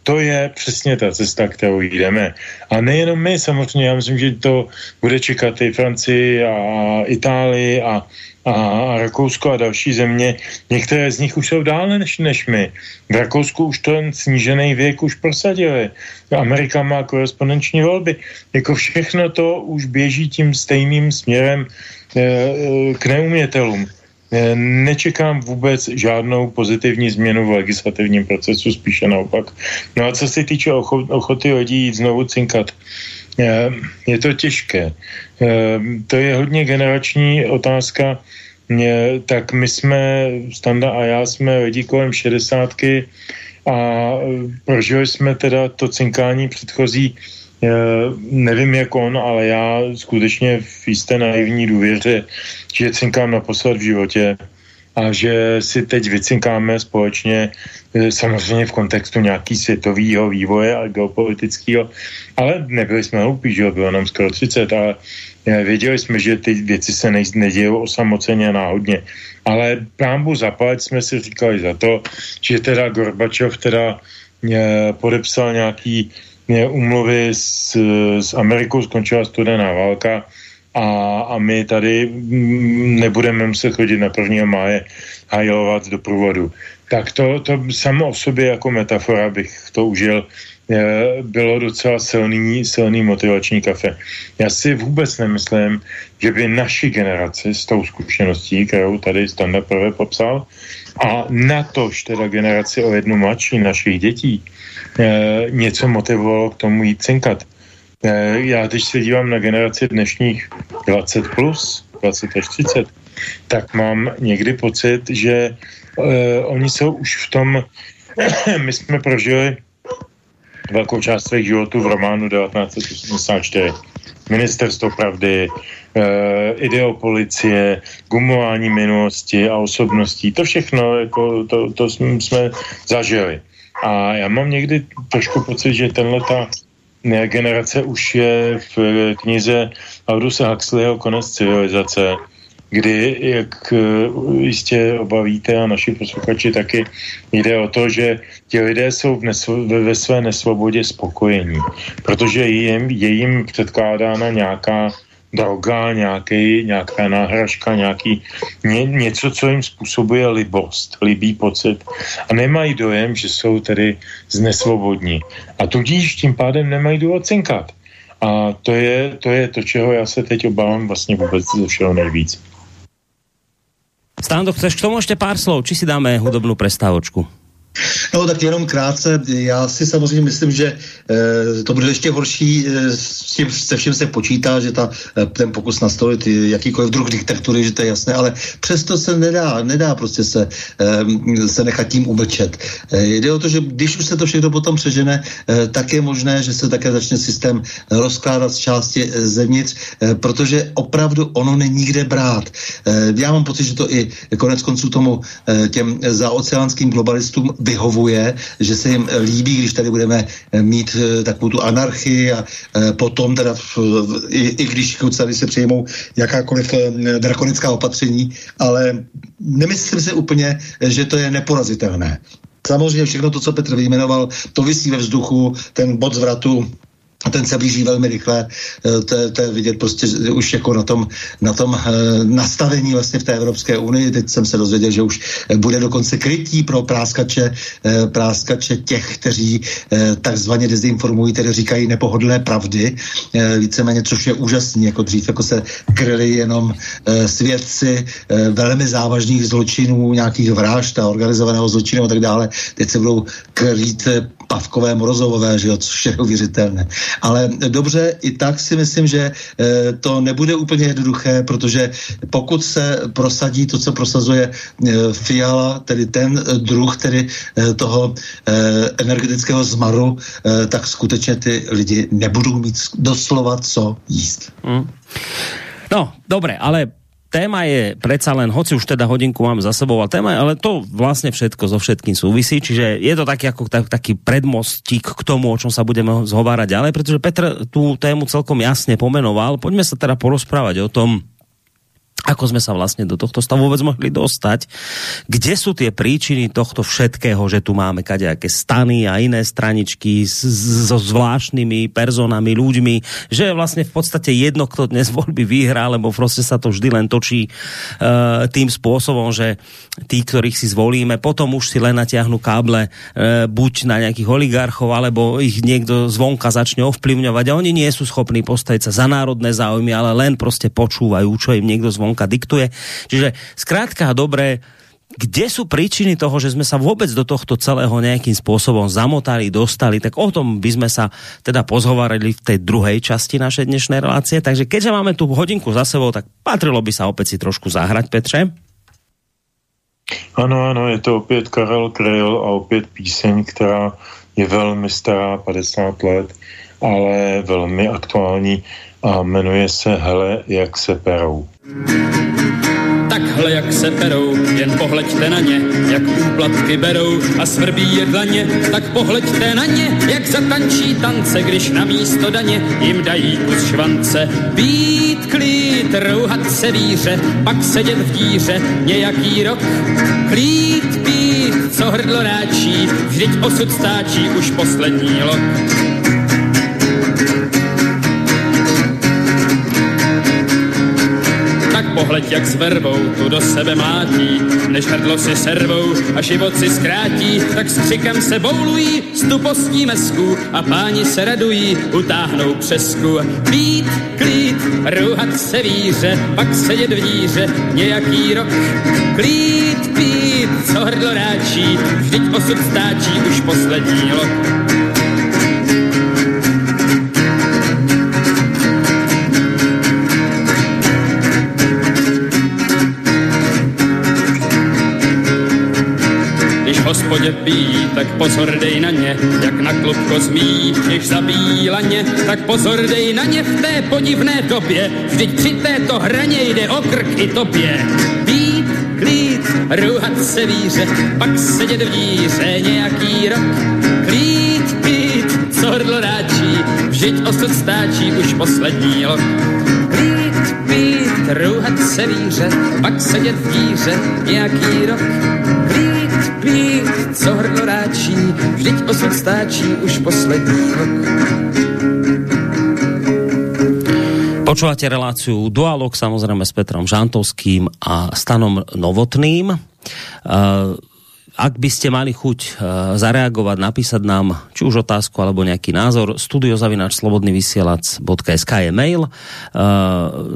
To je přesně ta cesta, kterou jdeme. A nejenom my, samozřejmě, já myslím, že to bude čekat i Francii a Itálii a a Rakousko a další země, některé z nich už jsou dále než, než my. V Rakousku už ten snížený věk už prosadili. Amerika má korespondenční volby. Jako všechno to už běží tím stejným směrem e, k neumětelům. E, nečekám vůbec žádnou pozitivní změnu v legislativním procesu, spíše naopak. No a co se týče ochoty lidí znovu cinkat, je to těžké. Eh, to je hodně generační otázka. Tak my jsme, Standa a já jsme lidi kolem šedesátky a prožili jsme teda to cinkání předchozí eh, nevím jak on, ale já skutečně v jisté naivní důvěře, že cinkám naposled v životě a že si teď vycinkáme společně Eh, samozřejmě v kontextu nějaký světového vývoje a geopolitického, ale nebyli jsme hloupí, že bylo nám skoro 30, ale eh, věděli jsme, že ty věci se ne, nedějou osamoceně náhodně. Ale prámbu zapať jsme si říkali za to, že teda Gorbačov teda eh, podepsal nějaký umluvy s, s Amerikou, skončila studená válka a, a my tady mm, nebudeme muset chodit na 1. máje hajlovat do průvodu tak to, to samo o sobě jako metafora bych to užil, bylo docela silný, silný motivační kafe. Já si vůbec nemyslím, že by naši generaci s tou zkušeností, kterou tady Standa prvé popsal, a na tož teda generaci o jednu mladší našich dětí, něco motivovalo k tomu jít cinkat. Já když se dívám na generaci dnešních 20 plus, 20 až 30, tak mám někdy pocit, že uh, oni jsou už v tom, my jsme prožili velkou část svých životů v románu 1984. Ministerstvo pravdy, uh, ideopolicie, gumování minulosti a osobností, to všechno, jako to, to jsme zažili. A já mám někdy trošku pocit, že tenhle ta generace už je v knize Alduse Huxleyho Konec civilizace, kdy, jak eh, jistě obavíte a naši posluchači taky, jde o to, že ti lidé jsou v nesvo- ve své nesvobodě spokojení, protože jim, je jim předkládána nějaká droga, nějaký, nějaká náhražka, nějaký, ně, něco, co jim způsobuje libost, libý pocit. A nemají dojem, že jsou tedy znesvobodní. A tudíž tím pádem nemají důvod cinkat. A to je, to je to, čeho já se teď obávám vlastně vůbec ze všeho nejvíc. Stando, chceš k tomu ještě pár slov? Či si dáme hudobnou prestávočku? No tak jenom krátce, já si samozřejmě myslím, že e, to bude ještě horší, e, s tím se všem se počítá, že ta, e, ten pokus nastolit jakýkoliv druh diktatury, že to je jasné, ale přesto se nedá, nedá prostě se, e, se nechat tím umlčet. E, jde o to, že když už se to všechno potom přežene, e, tak je možné, že se také začne systém rozkládat z části e, zevnitř, e, protože opravdu ono není kde brát. E, já mám pocit, že to i konec konců tomu e, těm zaoceánským globalistům vyhovuje, že se jim líbí, když tady budeme mít eh, takovou tu anarchii a eh, potom teda, i, i když tady se přijmou jakákoliv eh, drakonická opatření, ale nemyslím si úplně, že to je neporazitelné. Samozřejmě všechno to, co Petr vyjmenoval, to vysí ve vzduchu, ten bod zvratu ten se blíží velmi rychle. Eh, to, to je vidět prostě už jako na tom, na tom uh, nastavení vlastně v té Evropské unii. Teď jsem se dozvěděl, že už bude dokonce krytí pro práskače, práskače těch, kteří takzvaně dezinformují, tedy říkají nepohodlné pravdy. Víceméně, což je úžasný, jako dřív jako se kryli jenom svědci velmi závažných zločinů, nějakých vražd a organizovaného zločinu a tak dále. Teď se budou krýt Pavkové, Morozovové, že jo, což je uvěřitelné. Ale dobře, i tak si myslím, že e, to nebude úplně jednoduché, protože pokud se prosadí to, co prosazuje e, Fiala, tedy ten e, druh, tedy toho energetického zmaru, tak skutečně ty lidi nebudou mít doslova co jíst. Mm. No, dobré, ale téma je predsa len, hoci už teda hodinku mám za sebou, ale téma je, ale to vlastne všetko so všetkým súvisí, čiže je to taký, ako, tak, taký predmostík k tomu, o čom sa budeme zhovárať ďalej, pretože Petr tú tému celkom jasne pomenoval. Poďme sa teda porozprávať o tom, ako sme sa vlastne do tohto stavu vôbec mohli dostať, kde sú tie príčiny tohto všetkého, že tu máme kadejaké stany a iné straničky so zvláštnymi personami, ľuďmi, že je vlastne v podstate jedno, kto dnes voľby vyhrá, lebo proste sa to vždy len točí uh, tým spôsobom, že tí, ktorých si zvolíme, potom už si len natiahnu káble uh, buď na nejakých oligarchov, alebo ich niekto zvonka začne ovplyvňovať a oni nie sú schopní postaviť sa za národné záujmy, ale len proste počúvajú, čo im niekto zvonka zvonka diktuje. Čiže zkrátka dobré, kde sú príčiny toho, že sme sa vôbec do tohto celého nejakým spôsobom zamotali, dostali, tak o tom by sme sa teda pozhovarali v tej druhej časti našej dnešnej relácie. Takže keďže máme tu hodinku za sebou, tak patrilo by sa opäť si trošku zahrať, Petře. Ano, ano, je to opět Karel Krejl a opět píseň, která je velmi stará, 50 let, ale velmi aktuální a jmenuje se Hele, jak se perou. Takhle jak se perou, jen pohleďte na ně, jak úplatky berou a svrbí je dlaně, tak pohleďte na ně, jak zatančí tance, když na místo daně jim dají kus švance. Být klid, rouhat se víře, pak sedět v díře nějaký rok. Klid, pít, co hrdlo ráčí, vždyť osud stáčí už poslední lok. Pohleď jak s vervou tu do sebe mlátí, než hrdlo si servou a život si zkrátí, tak s křikem se boulují z tupostí mesku a páni se radují, utáhnou přesku. Být, klít, rouhat se víře, pak sedět v díře nějaký rok. Klít, pít, co hrdlo ráčí, vždyť osud stáčí už poslední lok. Pijí, tak pozor dej na ně, jak na klubko zmí, když zabíjí laně, tak pozor dej na ně v té podivné době, vždyť při této hraně jde o krk i tobě. Být, klít, růhat se víře, pak sedět v díře nějaký rok, klít, pít, co hrdlo ráčí, vždyť osud stáčí už poslední rok. Klít, pít, růhat se víře, pak sedět v díře nějaký rok, pít, co hrdlo ráčí, vždyť osud stáčí už poslední rok. Počúvate reláciu Dualog samozrejme s Petrom Žantovským a Stanom Novotným. Uh, ak by ste mali chuť uh, zareagovať, napísať nám či už otázku alebo nejaký názor, studiozavinač slobodnyvysielac.sk je mail, uh,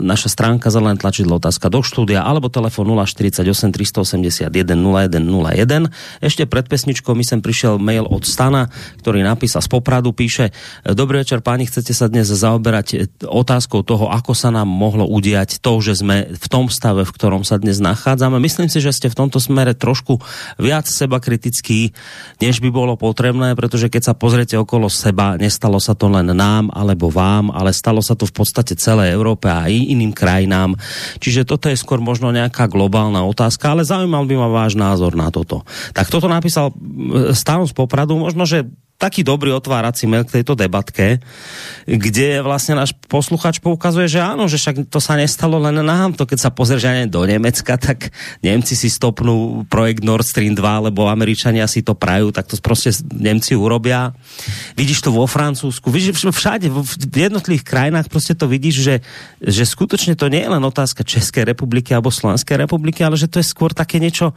naša stránka zelené tlačidlo otázka do štúdia alebo telefon 048 381 0101. Ešte pred pesničkou mi sem prišiel mail od Stana, ktorý napísal z Popradu, píše Dobrý večer páni, chcete sa dnes zaoberať otázkou toho, ako sa nám mohlo udiať to, že sme v tom stave, v ktorom sa dnes nachádzame. Myslím si, že ste v tomto smere trošku viac seba kritický, než by bolo potrebné, pretože keď sa pozriete okolo seba, nestalo sa to len nám alebo vám, ale stalo sa to v podstate celé Európe a i iným krajinám. Čiže toto je skôr možno nejaká globálna otázka, ale zaujímal by ma váš názor na toto. Tak toto napísal Stánom z Popradu, možno, že taký dobrý otvárací mail k tejto debatke, kde vlastne náš posluchač poukazuje, že áno, že však to sa nestalo len nám, to keď sa pozrieš aj do Nemecka, tak Nemci si stopnú projekt Nord Stream 2, lebo Američania si to prajú, tak to prostě Nemci urobia. Vidíš to vo Francúzsku, vidíš všade, v jednotlivých krajinách prostě to vidíš, že, že skutočne to nie je len otázka Českej republiky alebo Slovenskej republiky, ale že to je skôr také niečo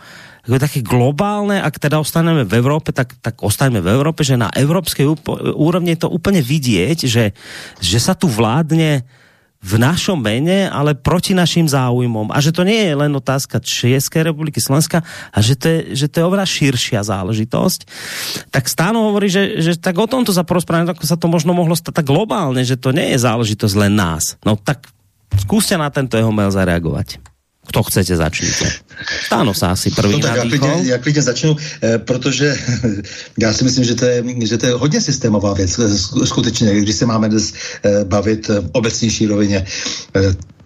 ako také globálne, ak teda ostaneme v Európe, tak, tak ostaneme v Európe, že na európskej úrovni je to úplne vidieť, že, že sa tu vládne v našom mene, ale proti našim záujmom. A že to nie je len otázka Českej republiky, Slovenska, a že to je, že to je oveľa širšia záležitosť. Tak stáno hovorí, že, že tak o tomto sa porozprávame, ako sa to možno mohlo stať tak globálne, že to nie je záležitosť len nás. No tak skúste na tento jeho mail zareagovať. Kto chcete, začnite. Stáno se asi první no, tak já klidně, já klidně začnu, eh, protože já si myslím, že to, je, že to je hodně systémová věc, eh, skutečně, když se máme dnes eh, bavit v obecnější rovině.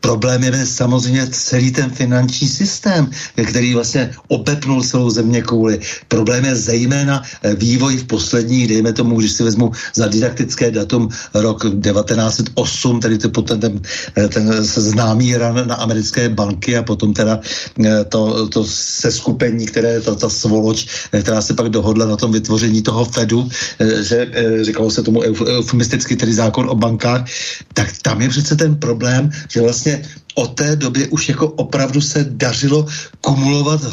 Problém je samozřejmě celý ten finanční systém, který vlastně opepnul celou země kouli. Problém je zejména eh, vývoj v posledních, dejme tomu, když si vezmu za didaktické datum rok 1908, tedy to, ten, ten, eh, ten známý ran na americké banky a potom teda eh, to, to seskupení, které ta, ta svoloč, která se pak dohodla na tom vytvoření toho Fedu, že říkalo se tomu eufemisticky, tedy zákon o bankách, tak tam je přece ten problém, že vlastně vlastně od té doby už jako opravdu se dařilo kumulovat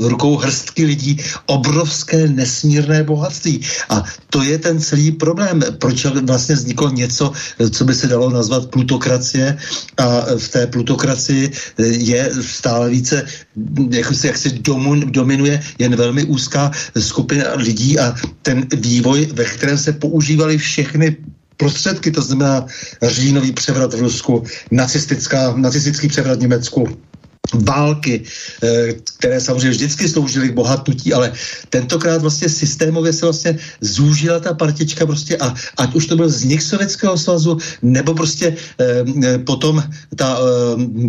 v rukou hrstky lidí obrovské nesmírné bohatství. A to je ten celý problém. Proč vlastně vzniklo něco, co by se dalo nazvat plutokracie a v té plutokracii je stále více, jak si, jak si dominuje jen velmi úzká skupina lidí a ten vývoj, ve kterém se používaly všechny prostředky, to znamená říjnový převrat v Rusku, nacistická, nacistický převrat v Německu, války, eh, které samozřejmě vždycky sloužily k bohatnutí, ale tentokrát vlastně systémově se vlastně zúžila ta partička prostě a ať už to byl vznik Sovětského svazu, nebo prostě eh, eh potom ta eh,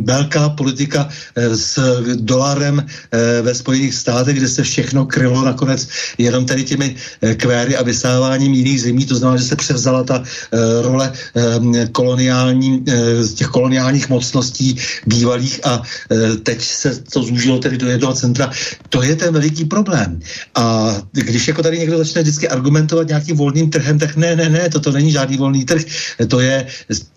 velká politika eh, s dolarem eh, ve Spojených státech, kde se všechno krylo nakonec jenom tady těmi eh, kvéry a vysáváním jiných zemí, to znamená, že se převzala ta eh, role eh, koloniální, eh, těch koloniálních mocností bývalých a eh, teď se to zúžilo tedy do jednoho centra. To je ten veliký problém. A když jako tady někdo začne vždycky argumentovat nějakým volným trhem, tak ne, ne, ne, toto není žádný volný trh. To je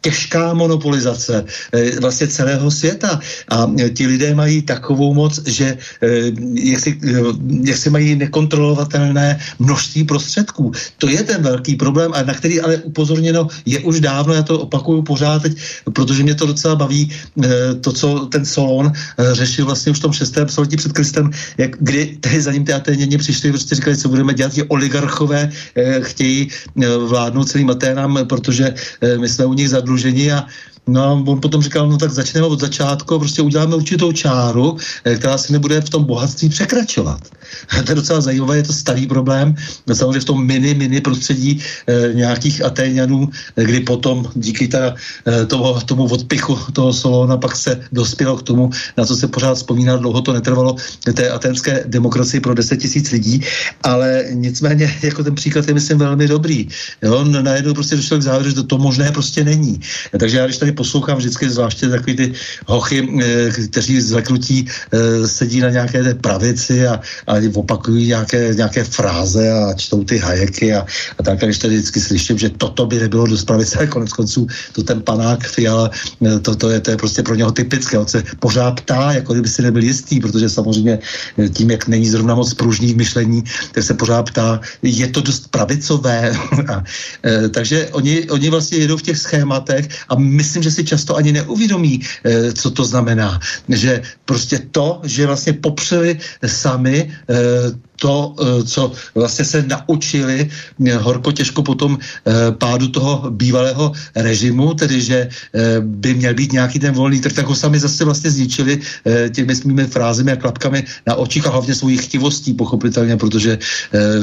těžká monopolizace eh, vlastně celého světa. A ti lidé mají takovou moc, že eh, jak si, eh, jak si mají nekontrolovatelné množství prostředků. To je ten velký problém, a na který ale upozorněno je už dávno, já to opakuju pořád teď, protože mě to docela baví, to, co ten Solon řešil vlastně už v tom 6. století před Kristem, jak, kdy tady za ním ty Aténěni přišli, prostě říkali, co budeme dělat, ti oligarchové eh, chtějí eh, vládnout celým Aténám, protože eh, my jsme u nich zadluženi a No on potom říkal, no tak začneme od začátku prostě uděláme určitou čáru, eh, která se nebude v tom bohatství překračovat. to je docela zajímavé, je to starý problém, no, samozřejmě v tom mini, mini prostředí e, nějakých Atéňanů, eh, kdy potom díky teda, e, toho, tomu odpichu toho Solona pak se dospělo k tomu, na co se pořád vzpomíná, dlouho to netrvalo, té aténské demokracii pro 10 tisíc lidí, ale nicméně jako ten příklad je myslím velmi dobrý. Jo? Najednou prostě došlo k závěru, že to, to možné prostě není. Takže já když tady poslouchám vždycky zvláště takový ty hochy, eh, kteří zleknutí eh, sedí na nějaké té pravici a, a opakují nějaké, nějaké fráze a čtou ty hajeky a, a tak, když tady vždycky slyším, že toto by nebylo dost pravice, konec konců to ten panák Fiala, to, to, je, to je prostě pro něho typické, on se pořád ptá, jako kdyby si nebyl jistý, protože samozřejmě tím, jak není zrovna moc pružný v myšlení, tak se pořád ptá, je to dost pravicové. a, e, takže oni, oni vlastně jedou v těch schématech a myslím, že si často ani neuvědomí, e, co to znamená. Že prostě to, že vlastně popřeli sami e, to, eh, co vlastně se naučili eh, horko těžko po tom eh, pádu toho bývalého režimu, tedy že by měl být nějaký ten volný trh, tak ho sami zase vlastně zničili těmi svými frázemi a klapkami na očích a hlavně svojí chtivostí, pochopitelně, protože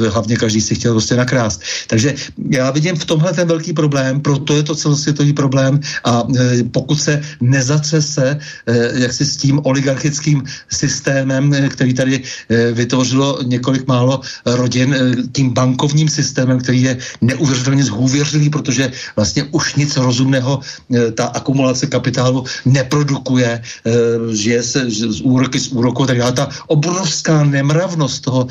hlavně každý si chtěl prostě nakrást. Takže já vidím v tomhle ten velký problém, proto je to celosvětový problém a pokud se nezatřese jak si s tím oligarchickým systémem, který tady vytvořilo několik několik málo rodin eh, tím bankovním systémem, který je neuvěřitelně zhůvěřilý, protože vlastně už nic rozumného eh, ta akumulace kapitálu neprodukuje, eh, žije se z úroky z úroku, tak dále. Ta obrovská nemravnost toho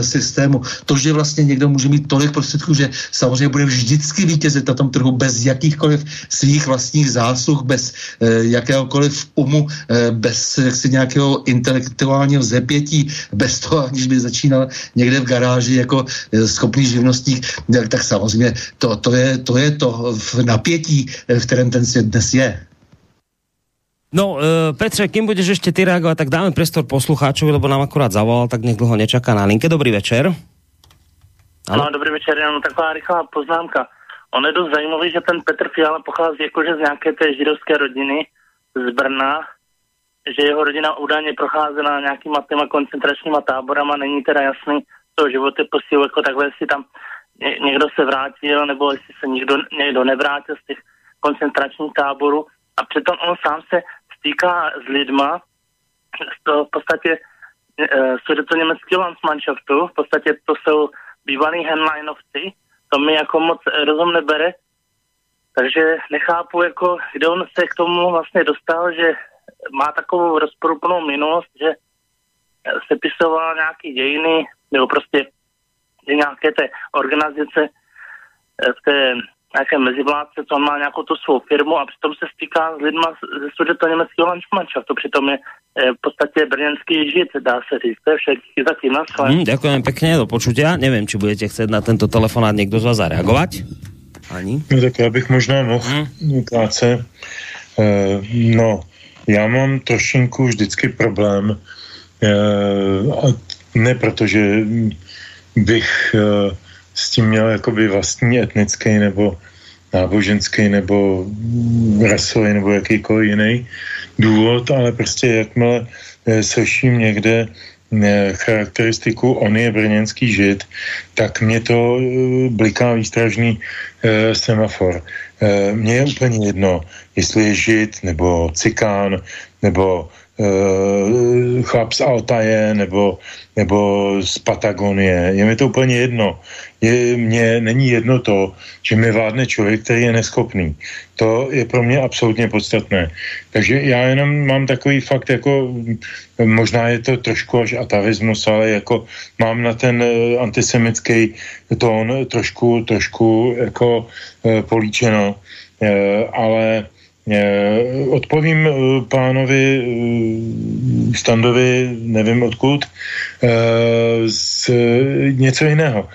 systému, to, že vlastně někdo může mít tolik prostředků, že samozřejmě bude vždycky vítězit na tom trhu bez jakýchkoliv svých vlastních zásluh, bez jakéhokoliv umu, bez jaksi nějakého intelektuálního zepětí, bez toho, aniž by začínal měl někde v garáži jako eh, schopný živnostník, tak samozřejmě to, to, je, to je to v napětí, eh, v kterém ten svět dnes je. No, uh, Petře, kým budeš ešte ty reagovať, tak dáme prestor poslucháčovi, lebo nám akurát zavolal, tak nech dlho nečaká na linke. Dobrý večer. Ano, no, dobrý večer, jenom taková rychlá poznámka. On je dost zajímavý, že ten Petr Fiala pochází jakože z nějaké té židovské rodiny z Brna, že jeho rodina údajně procházela nějakýma těma koncentračníma táborama, není teda jasný to životopisu, jako takhle, jestli tam ně, někdo se vrátil, nebo jestli se někdo, někdo nevrátil z těch koncentračních táborů. A přitom on sám se stýká s lidma, to v podstatě e, to německého Landsmannschaftu, v podstatě to jsou bývalí henleinovci, to mi jako moc rozum nebere, takže nechápu, jako, kde on se k tomu vlastně dostal, že má takovou rozporuplnou minulost, že sepisoval nějaký dějiny, nebo prostě že nějaké té organizace eh, v té nějaké mezivládce, co on má nějakou tu svou firmu a přitom se stýká s lidma ze studenta německého to Přitom je eh, v podstatě brněnský žid, dá se říct. To je všetky zatím na hmm, Ďakujem pekne, do počutia. Nevím, či budete chcet na tento telefonát někdo z vás zareagovat? Ani? No tak já bych možná mohl hmm. krátce. Uh, no, já mám trošinku vždycky problém, eh, ne protože bych eh, s tím měl jakoby vlastní etnický nebo náboženský nebo rasový nebo jakýkoliv jiný důvod, ale prostě jakmile eh, slyším někde charakteristiku on je brněnský žid, tak mě to bliká výstražný semafor. Mně je úplně jedno, jestli je žid, nebo cikán, nebo uh, chlap z Altaje, nebo, nebo z Patagonie. Je mi to úplně jedno. Je, mně není jedno to, že mi vládne člověk, který je neschopný. To je pro mě absolutně podstatné. Takže já jenom mám takový fakt, jako možná je to trošku až atavismus, ale jako mám na ten uh, antisemický tón trošku, trošku jako uh, políčeno. Uh, ale odpovím eh, pánovi eh, Standovi, nevím odkud, z něco jiného.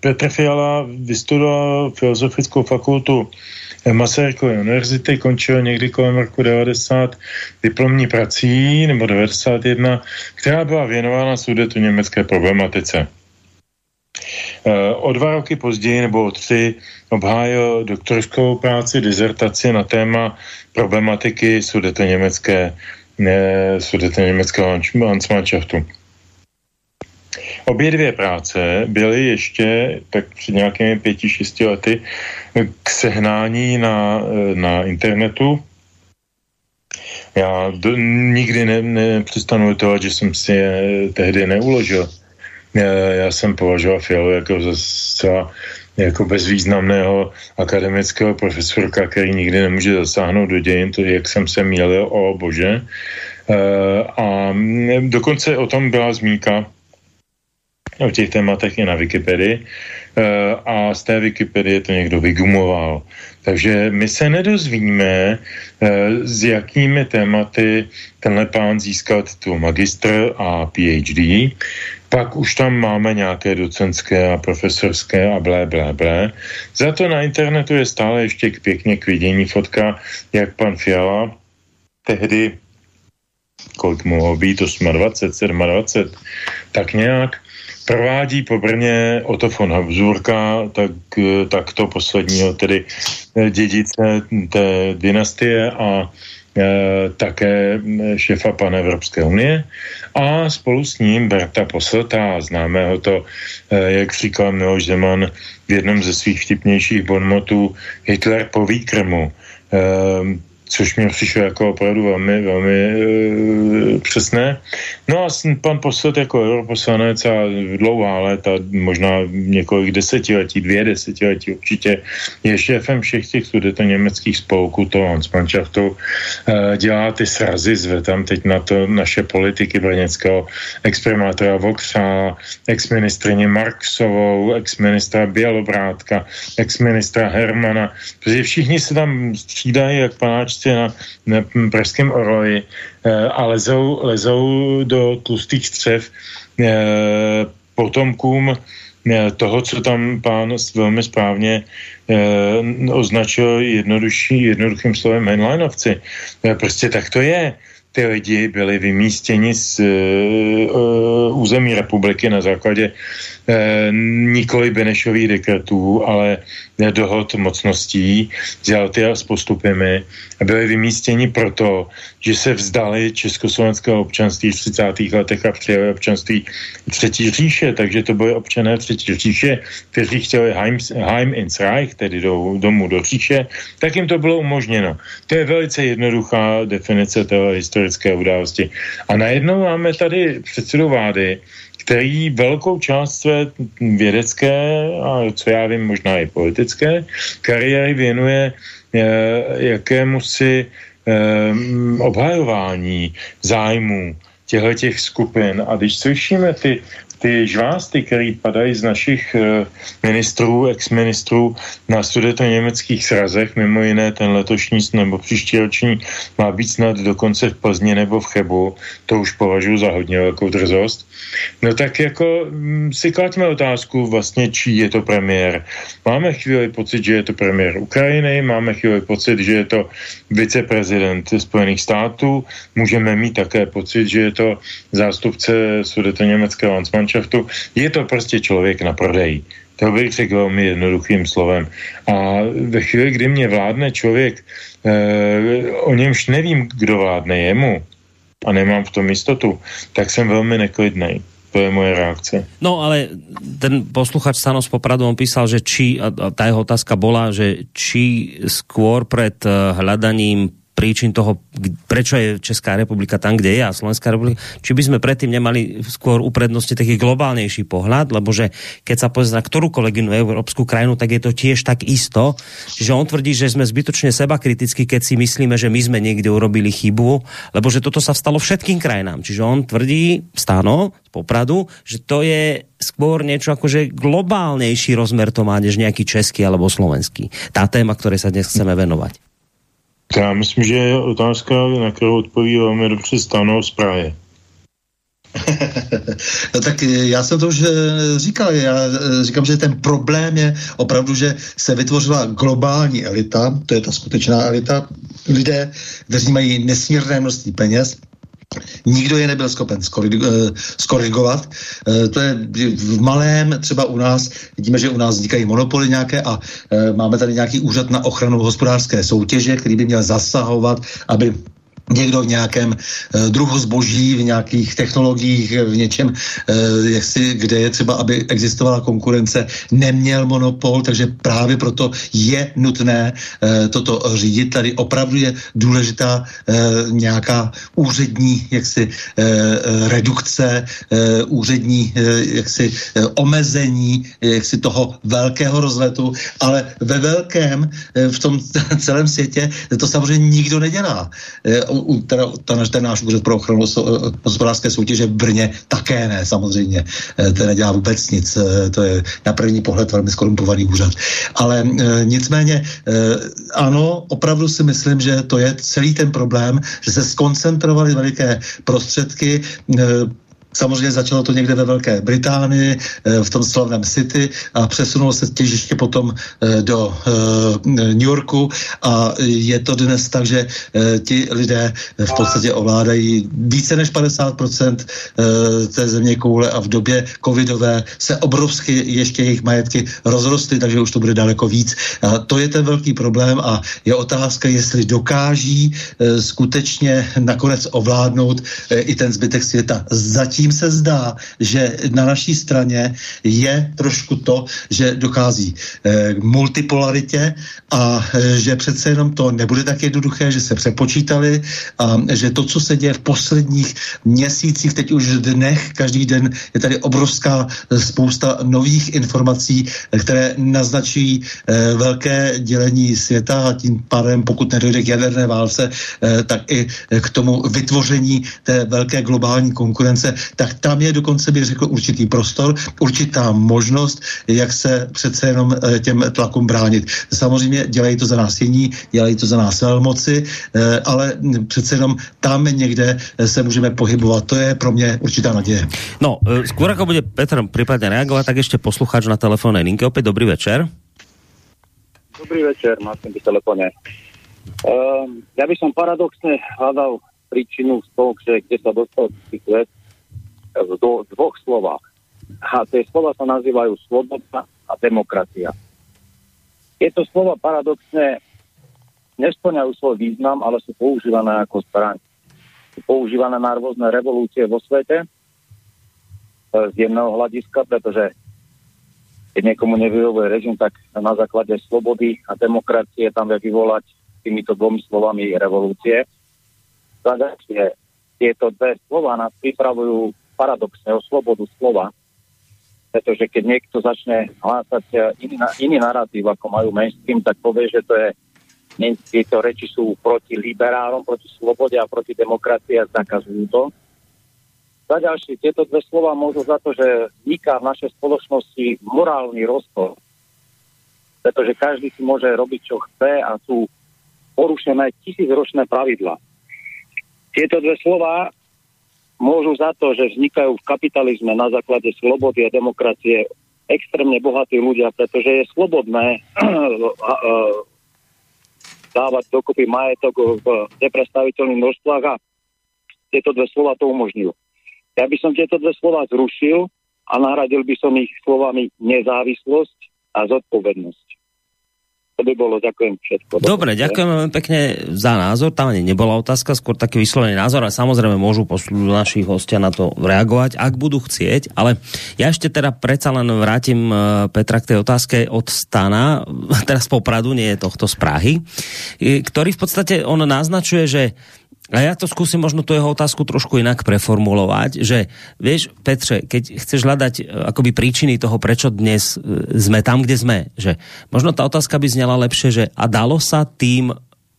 Petr Fiala vystudoval filozofickou fakultu Masarykové univerzity, končil někdy kolem roku 90 diplomní prací, nebo 91, která byla věnována sudetu německé problematice. O dva roky později, nebo o tři, obhájil doktorskou práci, dizertaci na téma problematiky sudete německé, ne, sudete německého Landsmannschaftu. Obě dvě práce byly ještě tak před nějakými pěti, šesti lety k sehnání na, na internetu. Já do, nikdy ne, nepřestanu litovat, že jsem si je tehdy neuložil. Já, já jsem považoval Fialu jako za zcela jako bezvýznamného akademického profesorka, který nikdy nemůže zasáhnout do dějin, to jak jsem se měl, o bože. A dokonce o tom byla zmínka o těch tématech i na Wikipedii a z té Wikipedie to někdo vygumoval. Takže my se nedozvíme, s jakými tématy tenhle pán získat tu magistr a PhD. Pak už tam máme nějaké docenské a profesorské a blé, blé, blé. Za to na internetu je stále ještě pěkně k vidění fotka, jak pan Fiala tehdy, kolik mohlo být, 28, 27, tak nějak provádí po Brně Otto von Habsburka, tak, tak to posledního tedy dědice té dynastie a Eh, také šefa pan Evropské unie a spolu s ním Berta Poselta, známého to, eh, jak říkal Miloš Zeman v jednom ze svých vtipnějších bonmotů, Hitler po výkrmu. Což mě přišlo jako opravdu velmi, velmi e, přesné. No a pan posled jako europoslanec a dlouhá léta, možná několik desetiletí, dvě desetiletí určitě, je šéfem všech těch sudeto německých spolků, to Hansmannschaftu, e, dělá ty srazy, zve tam teď na to naše politiky brněckého exprimátora Vokřála, exministrině Marksovou, exministra Bělobrátka, exministra Hermana, protože všichni se tam střídají jak panáč prostě na, na pražském oroji eh, a lezou, lezou do tlustých střev eh, potomkům eh, toho, co tam pán velmi správně označil jednodušší, jednoduchým slovem Henleinovci. Prostě tak to je ty lidi byli vymístěni z uh, území republiky na základě nikoli Benešových dekretů, ale dohod mocností, ty s postupemi a byli vymístěni proto, že se vzdali československého občanství v 30. letech a přijali občanství Třetí říše, takže to byly občané Třetí říše, kteří chtěli Heim, Heim ins Reich, tedy do, domů do říše, tak jim to bylo umožněno. To je velice jednoduchá definice té historické události. A najednou máme tady předsedu vlády, který velkou část své vědecké a co já vím, možná i politické kariéry věnuje eh, jakému si eh, obhajování zájmů těchto těch skupin. A když slyšíme ty ty žvásty, které padají z našich uh, ministrů, ex-ministrů na sudeto německých srazech, mimo jiné ten letošní nebo příští roční má být snad dokonce v Plzni nebo v Chebu, to už považuji za hodně velkou drzost, no tak jako mm, si klaďme otázku vlastně, čí je to premiér. Máme chvíli pocit, že je to premiér Ukrajiny, máme chvíli pocit, že je to viceprezident Spojených států, můžeme mít také pocit, že je to zástupce sudeto německého Landsmannschaftu. Je to prostě člověk na prodej. To bych řekl velmi jednoduchým slovem. A ve chvíli, kdy mě vládne člověk, eh, o němž nevím, kdo vládne jemu, a nemám v tom jistotu, tak jsem velmi neklidný. To je moje reakce. No ale ten posluchač Stano z Popradu, on písal, že či, a tá jeho otázka bola, že či skôr pred eh, hľadaním príčin toho, prečo je Česká republika tam, kde je a Slovenská republika, či by sme predtým nemali skôr uprednosti taký globálnejší pohľad, lebo že keď sa pozrie na ktorúkoľvek inú európsku krajinu, tak je to tiež tak isto, že on tvrdí, že sme zbytočne seba kriticky, keď si myslíme, že my sme niekde urobili chybu, lebo že toto sa stalo všetkým krajinám. Čiže on tvrdí, stáno, z Popradu, že to je skôr niečo akože globálnejší rozmer to má, než nejaký český alebo slovenský. Tá téma, ktorej sa dnes chceme venovať. Já myslím, že je otázka, na kterou odpoví velmi dobře stano z Prahy. no tak já jsem to už eh, říkal, já eh, říkám, že ten problém je opravdu, že se vytvořila globální elita, to je ta skutečná elita, lidé, kteří mají nesmírné množství peněz, Nikdo je nebyl schopen eh, skorigovat. Eh, to je v malém, třeba u nás, vidíme, že u nás vznikají monopoly nějaké a eh, máme tady nějaký úřad na ochranu hospodářské soutěže, který by měl zasahovat, aby někdo v nějakém uh, druhu zboží, v nějakých technologiích, v něčem, uh, jak si, kde je třeba, aby existovala konkurence, neměl monopol, takže právě proto je nutné uh, toto řídit. Tady opravdu je důležitá nějaká úřední jaksi redukce, úřední jaksi omezení jaksi toho velkého rozletu, ale ve velkém v tom celém světě to samozřejmě nikdo nedělá. Teda, ten, ten náš úřad pro ochranu hospodářské soutěže v Brně také ne, samozřejmě. Eh, to nedělá vůbec nic. Eh, to je na první pohled velmi skorumpovaný úřad. Ale nicméně, ano, opravdu si myslím, že to je celý ten problém, že se skoncentrovaly veliké prostředky Samozřejmě začalo to někde ve Velké Británii, eh, v tom slavném City a přesunulo se těžiště potom eh, do eh, New Yorku a je to dnes tak, že ti lidé v podstatě ovládají více než 50% té země koule a v době covidové se obrovsky ještě jejich majetky rozrostly, takže už to bude daleko víc. A to je ten velký problém a je otázka, jestli dokáží skutečně nakonec ovládnout i ten zbytek světa. Zatím zatím se zdá, že na naší straně je trošku to, že dochází eh, k multipolaritě a eh, že přece jenom to nebude tak jednoduché, že se přepočítali a že to, co se děje v posledních měsících, teď už dnech, každý den je tady obrovská eh, spousta nových informací, které naznačují velké dělení světa a tím pádem, pokud nedojde k jaderné válce, tak i k tomu vytvoření té velké globální konkurence, tak tam je dokonce, bych řekl, určitý prostor, určitá možnost, jak se přece jenom eh, těm tlakům bránit. Samozřejmě dělají to za nás jiní, dělají to za nás velmoci, eh, ale přece jenom tam někde eh, se můžeme pohybovat. To je pro mě určitá naděje. No, skôr ako bude Petr případně reagovat, tak ještě posluchač na telefónnej linke. Opět dobrý večer. Dobrý večer, Martin pri telefóne. Um, ja by som paradoxne hľadal príčinu z toho, že kde sa dostal svet, v do, dvoch slovách. A tie slova sa nazývajú sloboda a demokracia. Tieto slova paradoxne nesplňajú svoj význam, ale sú používané ako zbraň. Sú používané na rôzne revolúcie vo svete e, z jemného hľadiska, pretože keď niekomu nevyhovuje režim, tak na základe slobody a demokracie tam vie vyvolať týmito dvomi slovami revolúcie. Takže tieto dve slova nás pripravujú paradoxne o slobodu slova, pretože keď niekto začne hlásať eh, iný, iný narratív, ako majú mainstream, tak povie, že to je tieto reči sú proti liberálom, proti slobode a proti demokracii a zakazujú to. Za ďalšie, tieto dve slova môžu za to, že vzniká v našej spoločnosti morálny rozpor, pretože každý si môže robiť, čo chce a sú porušené tisícročné pravidla. Tieto dve slova môžu za to, že vznikajú v kapitalizme na základe slobody a demokracie extrémne bohatí ľudia, pretože je slobodné dávať dokopy majetok v nepredstaviteľných množstvách a tieto dve slova to umožňujú. Ja by som tieto dve slova zrušil a nahradil by som ich slovami nezávislosť a zodpovednosť. To by bolo, ďakujem všetko. Dobre, ďakujem veľmi pekne za názor. Tam ani nebola otázka, skôr taký vyslovený názor a samozrejme môžu poslúť našich hostia na to reagovať, ak budú chcieť. Ale ja ešte teda predsa len vrátim e, Petra k tej otázke od Stana, teraz popradu, nie je tohto z Prahy, ktorý v podstate on naznačuje, že a ja to skúsim možno tu jeho otázku trošku inak preformulovať, že vieš, Petře, keď chceš hľadať e, akoby príčiny toho, prečo dnes e, sme tam, kde sme, že možno tá otázka by znela lepšie, že a dalo sa tým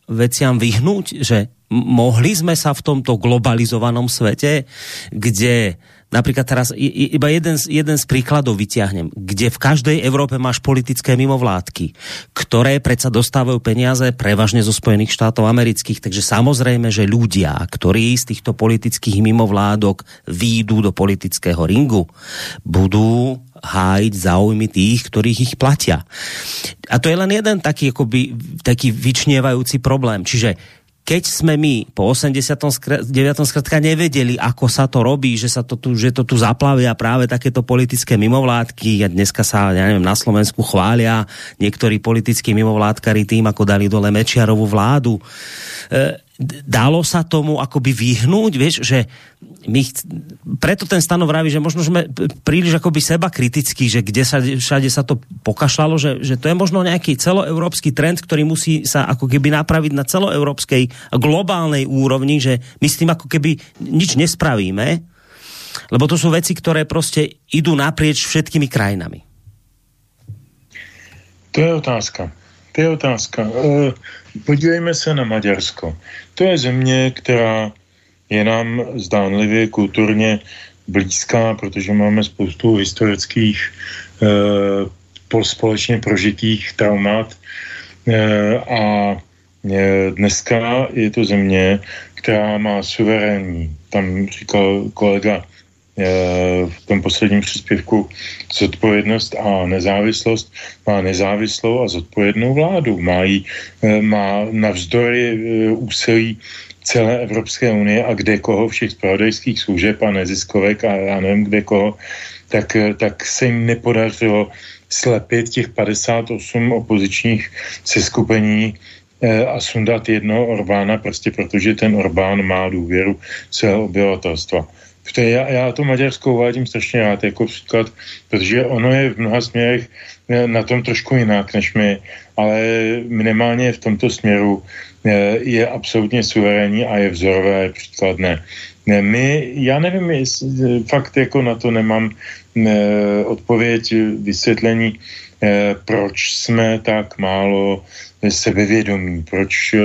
veciam vyhnúť, že mohli sme sa v tomto globalizovanom svete, kde Například teraz iba jeden, jeden z príkladov vyťahnem, kde v každej Európe máš politické mimovládky, ktoré predsa dostávajú peniaze prevažne zo Spojených štátov amerických, takže samozrejme, že ľudia, ktorí z týchto politických mimovládok výjdu do politického ringu, budú hájiť záujmy tých, ktorých ich platia. A to je len jeden taký, akoby, taký vyčnievajúci problém. Čiže keď sme my po 89. skratka nevedeli, ako sa to robí, že sa to tu, že to tu zaplavia práve takéto politické mimovládky a dneska sa, ja neviem, na Slovensku chvália niektorí politickí mimovládkari tým, ako dali dole Mečiarovú vládu. E, dalo sa tomu akoby vyhnúť, vieš, že my preto ten stanov vraví, že možno sme príliš akoby seba kritickí, že kde sa, všade sa to pokašľalo, že, že to je možno nejaký celoeurópsky trend, ktorý musí sa ako keby napraviť na celoeurópskej globálnej úrovni, že my s tým ako keby nič nespravíme, lebo to sú veci, ktoré prostě idú naprieč všetkými krajinami. To je otázka. To je otázka. E, podívejme se na Maďarsko. To je země, která je nám zdánlivě kulturně blízká, protože máme spoustu historických e, společně prožitých traumat e, a e, dneska je to země, která má suverénní, tam říkal kolega v tom posledním příspěvku zodpovědnost a nezávislost, má nezávislou a zodpovědnou vládu. Má, jí, eh, má navzdory eh, úsilí celé Evropské unie a kde koho všech spravodajských služeb a neziskovek a já nevím kde koho, tak, eh, tak se jim nepodařilo slepit těch 58 opozičních seskupení a sundat jednoho Orbána, prostě protože ten Orbán má důvěru svého obyvatelstva. Protože já, já to Maďarsko uvádím strašně rád jako příklad, protože ono je v mnoha směrech eh, na tom trošku jinak než my, ale minimálně v tomto směru eh, je absolutně suverénní a je vzorové příkladné. My, já nevím, eh, fakt jako na to nemám odpověď, vysvětlení, proč jsme tak málo sebevědomí, proč,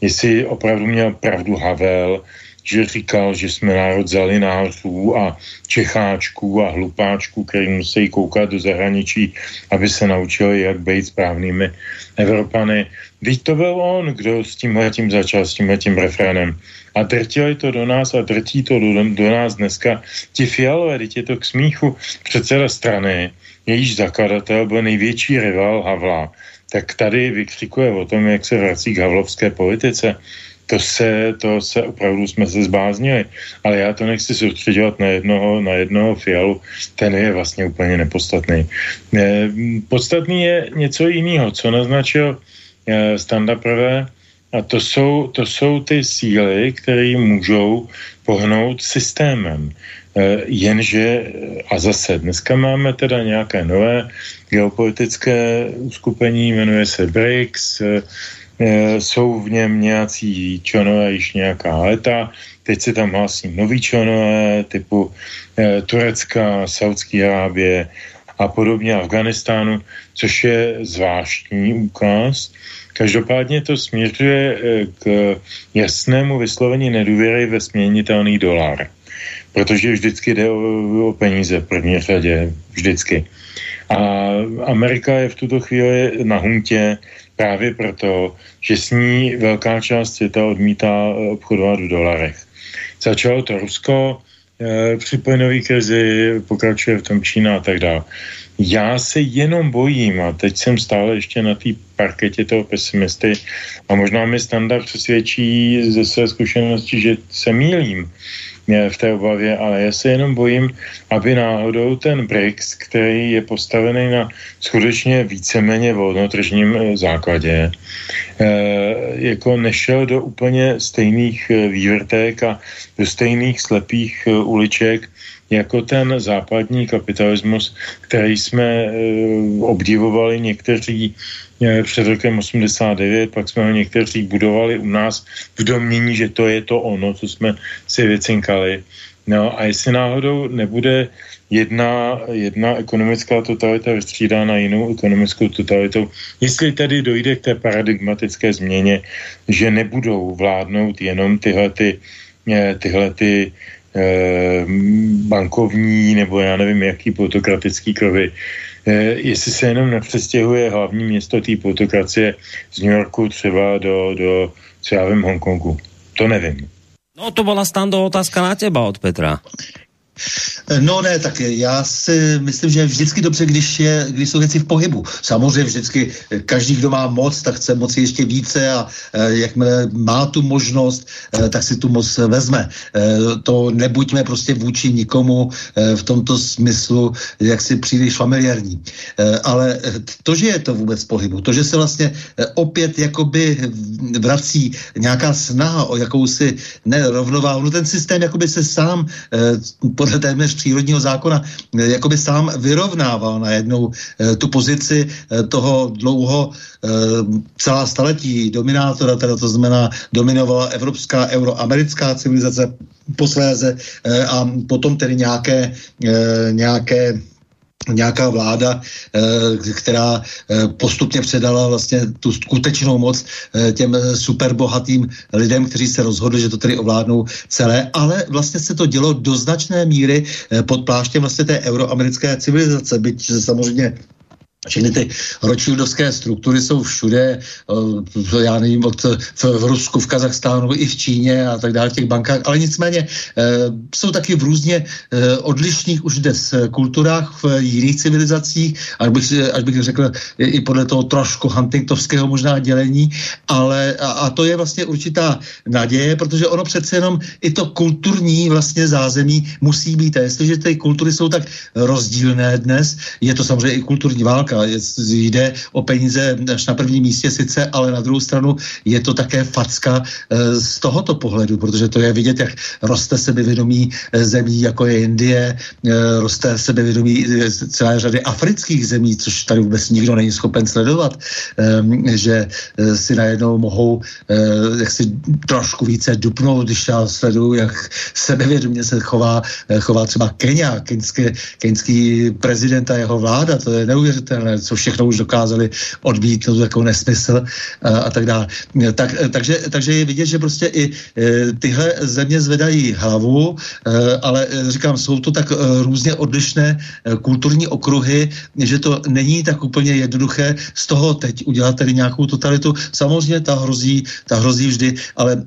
jestli opravdu měl pravdu Havel, že říkal, že jsme národ zalinářů a čecháčků a hlupáčků, který musí koukat do zahraničí, aby se naučili, jak být správnými Evropany. Teď to byl on, kdo s tím tím začal, s tím tím refrénem. A drtili to do nás a drtí to do, do nás dneska. Ti fialové, teď je to k smíchu předseda strany, jejíž zakladatel byl největší rival Havla, tak tady vykřikuje o tom, jak se vrací k havlovské politice to se, to se opravdu jsme se zbáznili. Ale já to nechci soustředovat na jednoho, na jednoho fialu, ten je vlastně úplně nepodstatný. Podstatný je něco jiného, co naznačil eh, Standa prvé, a to jsou, to jsou ty síly, které můžou pohnout systémem. E, jenže, a zase, dneska máme teda nějaké nové geopolitické uskupení, jmenuje se BRICS, Eh, jsou v něm nějací členové již nějaká léta, teď se tam hlásí noví členové typu e, Turecka, Saudské Arábie a podobně Afganistánu, což je zvláštní úkaz. Každopádně to směřuje e, k jasnému vyslovení nedůvěry ve směnitelný dolar. Protože vždycky jde o, o peníze v první řadě. Vždycky. A Amerika je v tuto chvíli na huntě právě proto, že s ní velká část světa odmítá eh, obchodovat v dolarech. Začalo to Rusko, e, při plynové krizi pokračuje v tom Čína a tak dále. Já se jenom bojím, a teď jsem stále ještě na té parketě toho pesimisty, a možná mi standard přesvědčí ze své zkušenosti, že se mílím, v té obavě, ale já se jenom bojím, aby náhodou ten BRICS, který je postavený na skutečně víceméně volnotržním eh, základě, eh, jako nešel do úplně stejných eh, vývrtek a do stejných slepých uliček, jako ten západní kapitalismus, který jsme obdivovali někteří před rokem 89, pak jsme ho někteří budovali u nás v domění, že to je to ono, co jsme si vycinkali. No a jestli náhodou nebude jedna, jedna ekonomická totalita vystřídána jinou ekonomickou totalitou, jestli tedy dojde k té paradigmatické změně, že nebudou vládnout jenom tyhle ty, eh, tyhle ty eh, bankovní nebo já nevím jaký plutokratický krovy, Eh, jestli se jenom nepřestěhuje hlavní město té plutokracie z New Yorku třeba do, do já vím, Hongkongu. To nevím. No to byla stando otázka na teba od Petra. No ne, tak já si myslím, že je vždycky dobře, když, je, když jsou věci v pohybu. Samozřejmě vždycky každý, kdo má moc, tak chce moci ještě více a e, jakmile má tu možnost, tak si tu moc vezme. To nebuďme prostě vůči nikomu v tomto smyslu jaksi příliš familiární. Ale to, že je to vůbec v pohybu, to, že se vlastně opět jakoby vrací nějaká snaha o jakousi nerovnováhu, no ten systém jakoby se sám e, podle téměř přírodního zákona eh, jakoby sám vyrovnával najednou eh, tu pozici eh, toho dlouho celá staletí dominátora, teda to znamená dominovala evropská euroamerická civilizace posléze a potom tedy nějaké, nějaké nějaká vláda, eh, která eh, postupně předala vlastně tu skutečnou moc eh, těm superbohatým lidem, kteří se rozhodli, že to tedy ovládnou celé, ale vlastně se to dělo do značné míry pod pláštěm vlastně té euroamerické civilizace, byť samozřejmě všechny ty ročildovské struktury jsou všude, eh, já nevím, od, v, v Rusku, v Kazachstánu, i v Číně a tak dále, v těch bankách, ale nicméně eh, jsou taky v různě eh, odlišných už dnes kulturách v jiných civilizacích, až bych, až bych řekl i podle toho trošku huntingtovského možná dělení, ale a, a to je vlastně určitá naděje, protože ono přece jenom i to kulturní vlastně zázemí musí být. A jestliže ty kultury jsou tak rozdílné dnes, je to samozřejmě i kulturní válka, válka. Jde o peníze až na prvním místě sice, ale na druhou stranu je to také facka eh, z tohoto pohledu, protože to je vidět, jak roste sebevědomí eh, zemí, jako je Indie, eh, roste sebevědomí celé řady afrických zemí, což tady vůbec nikdo není schopen sledovat, že si najednou mohou jak si trošku více dupnout, když já sleduju, jak sebevědomě se chová, chová třeba Kenia, keňský, keňský prezident a jeho vláda, to je neuvěřitelné, co všechno už dokázali odbítnout jako nesmysl a, a tak dále. Tak, takže, takže je vidět, že prostě i tyhle země zvedají hlavu, ale říkám, jsou to tak různě odlišné kulturní okruhy, že to není tak úplně jednoduché z toho teď udělat tedy nějakou totalitu. Samozřejmě ta hrozí, ta hrozí vždy, ale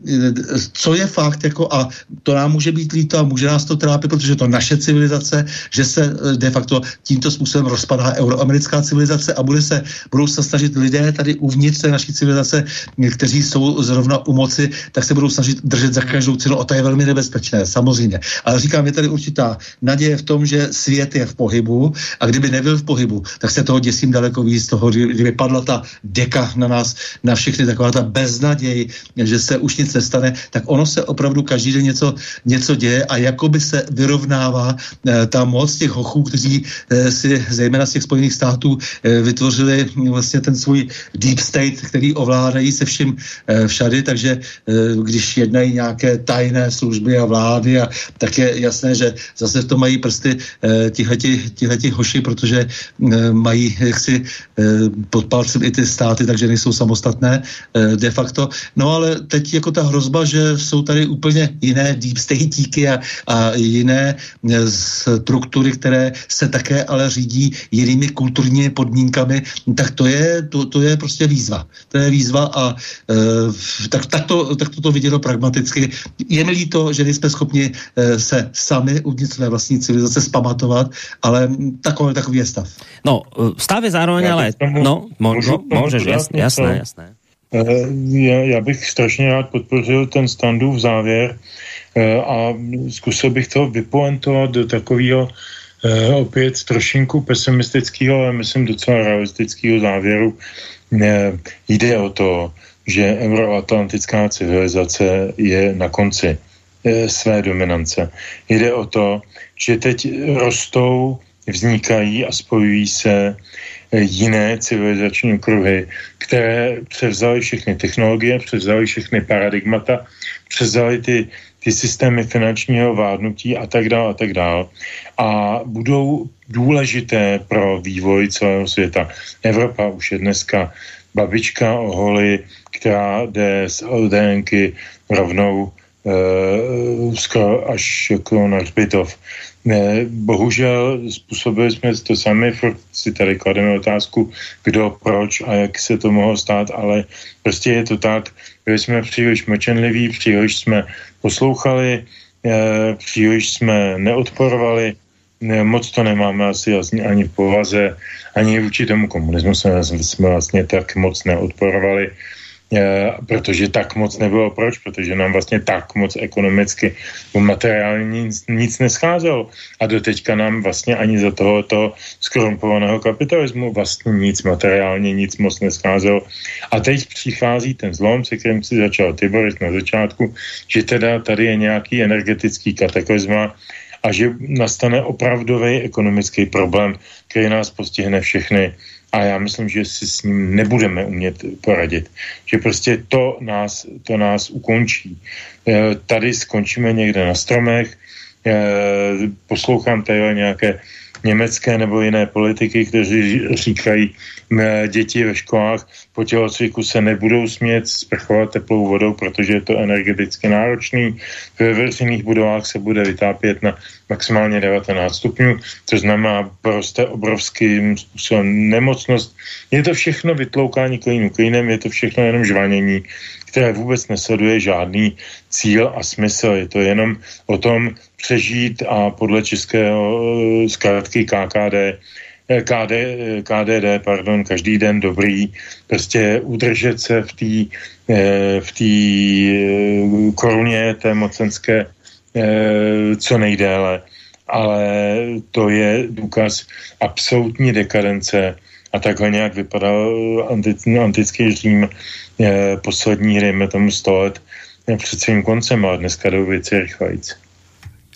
co je fakt, jako a to nám může být líto a může nás to trápit, protože to naše civilizace, že se de facto tímto způsobem rozpadá euroamerická civilizace a bude se, budou se snažit lidé tady uvnitř té naší civilizace, kteří jsou zrovna u moci, tak se budou snažit držet za každou cenu a to je velmi nebezpečné, samozřejmě. Ale říkám, je tady určitá naděje v tom, že svět je v pohybu a kdyby nebyl v pohybu, tak se toho děsím daleko víc, toho, kdyby padla ta deka na nás, na všechny, taková ta beznaděj, že se už nic nestane, tak ono se opravdu každý den něco, něco děje a jakoby se vyrovnává e, ta moc těch hochů, kteří e, si zejména z těch Spojených států Eh, vytvořili vlastně ten svůj deep state, který ovládají se vším eh, všady, takže eh, když jednají nějaké tajné služby a vlády, a, tak je jasné, že zase v tom mají prsty tihleti, tihleti hoši, protože mají jaksi pod palcem i ty státy, takže nejsou samostatné de facto. No ale teď jako ta hrozba, že jsou tady úplně jiné deep stateíky a, a jiné struktury, které se také ale řídí jinými kulturními jinými podmínkami, tak to je, to, to je prostě výzva. To je výzva a e, tak, tak, to, tak to, to viděno pragmaticky. Je mi líto, že nejsme schopni e, se sami uvnitř své vlastní civilizace spamatovat, ale takový, takový je stav. No, stav je zároveň, ale... Tomu, no, mo, můžu, no, můžeš, jasné, jasné, jasné. Já, já bych strašně rád podpořil ten standův závěr a zkusil bych to vypoentovat do takového opět trošinku pesimistického, ale myslím docela realistického závěru. Eh, jde o to, že euroatlantická civilizace je na konci eh, své dominance. Jde o to, že teď rostou, vznikají a spojují se jiné civilizační okruhy, které převzaly všechny technologie, převzaly všechny paradigmata, převzaly ty ty systémy finančního vládnutí a tak dále a tak dále. A budou důležité pro vývoj celého světa. Evropa už je dneska babička o holi, která jde z LDNky rovnou e, skoro až jako na hřbitov. Ne, bohužel způsobili jsme to sami, furt si tady klademe otázku, kdo, proč a jak se to mohlo stát, ale prostě je to tak, byli jsme příliš mlčenliví, příliš jsme poslouchali, eh, příliš jsme neodporovali moc to nemáme asi ani v povaze, ani vůči tomu komunismu jsme, jsme vlastně tak moc neodporovali. Eh, protože tak moc nebylo. Proč? Protože nám vlastně tak moc ekonomicky materiálně nic, nic nescházelo. A do teďka nám vlastně ani za tohoto skorumpovaného kapitalismu vlastně nic materiálně, nic moc nescházelo. A teď přichází ten zlom, se kterým si začal Tiboris na začátku, že teda tady je nějaký energetický kataklizma, a že nastane opravdový ekonomický problém, který nás postihne všechny a já myslím, že si s ním nebudeme umět poradit. Že prostě to nás, to nás ukončí. E, tady skončíme někde na stromech, e, poslouchám tady nějaké německé nebo jiné politiky, kteří říkají, děti ve školách po tělocviku se nebudou smět sprchovat teplou vodou, protože je to energeticky náročný. Ve veřejných budovách se bude vytápět na maximálně 19 stupňů, to znamená prostě obrovským způsobem nemocnost. Je to všechno vytloukání klínu klínem, je to všechno jenom žvanění, které vůbec nesleduje žádný cíl a smysl. Je to jenom o tom přežít a podle českého eh, zkrátky KKD KD, eh, KDD, pardon, každý den dobrý, prostě udržet se v té v tý koruně té mocenské co nejdéle. Ale to je důkaz absolutní dekadence a takhle nějak vypadal antický Řím poslední, dejme tomu 100 let před svým koncem a dneska jdou věci rychlejc.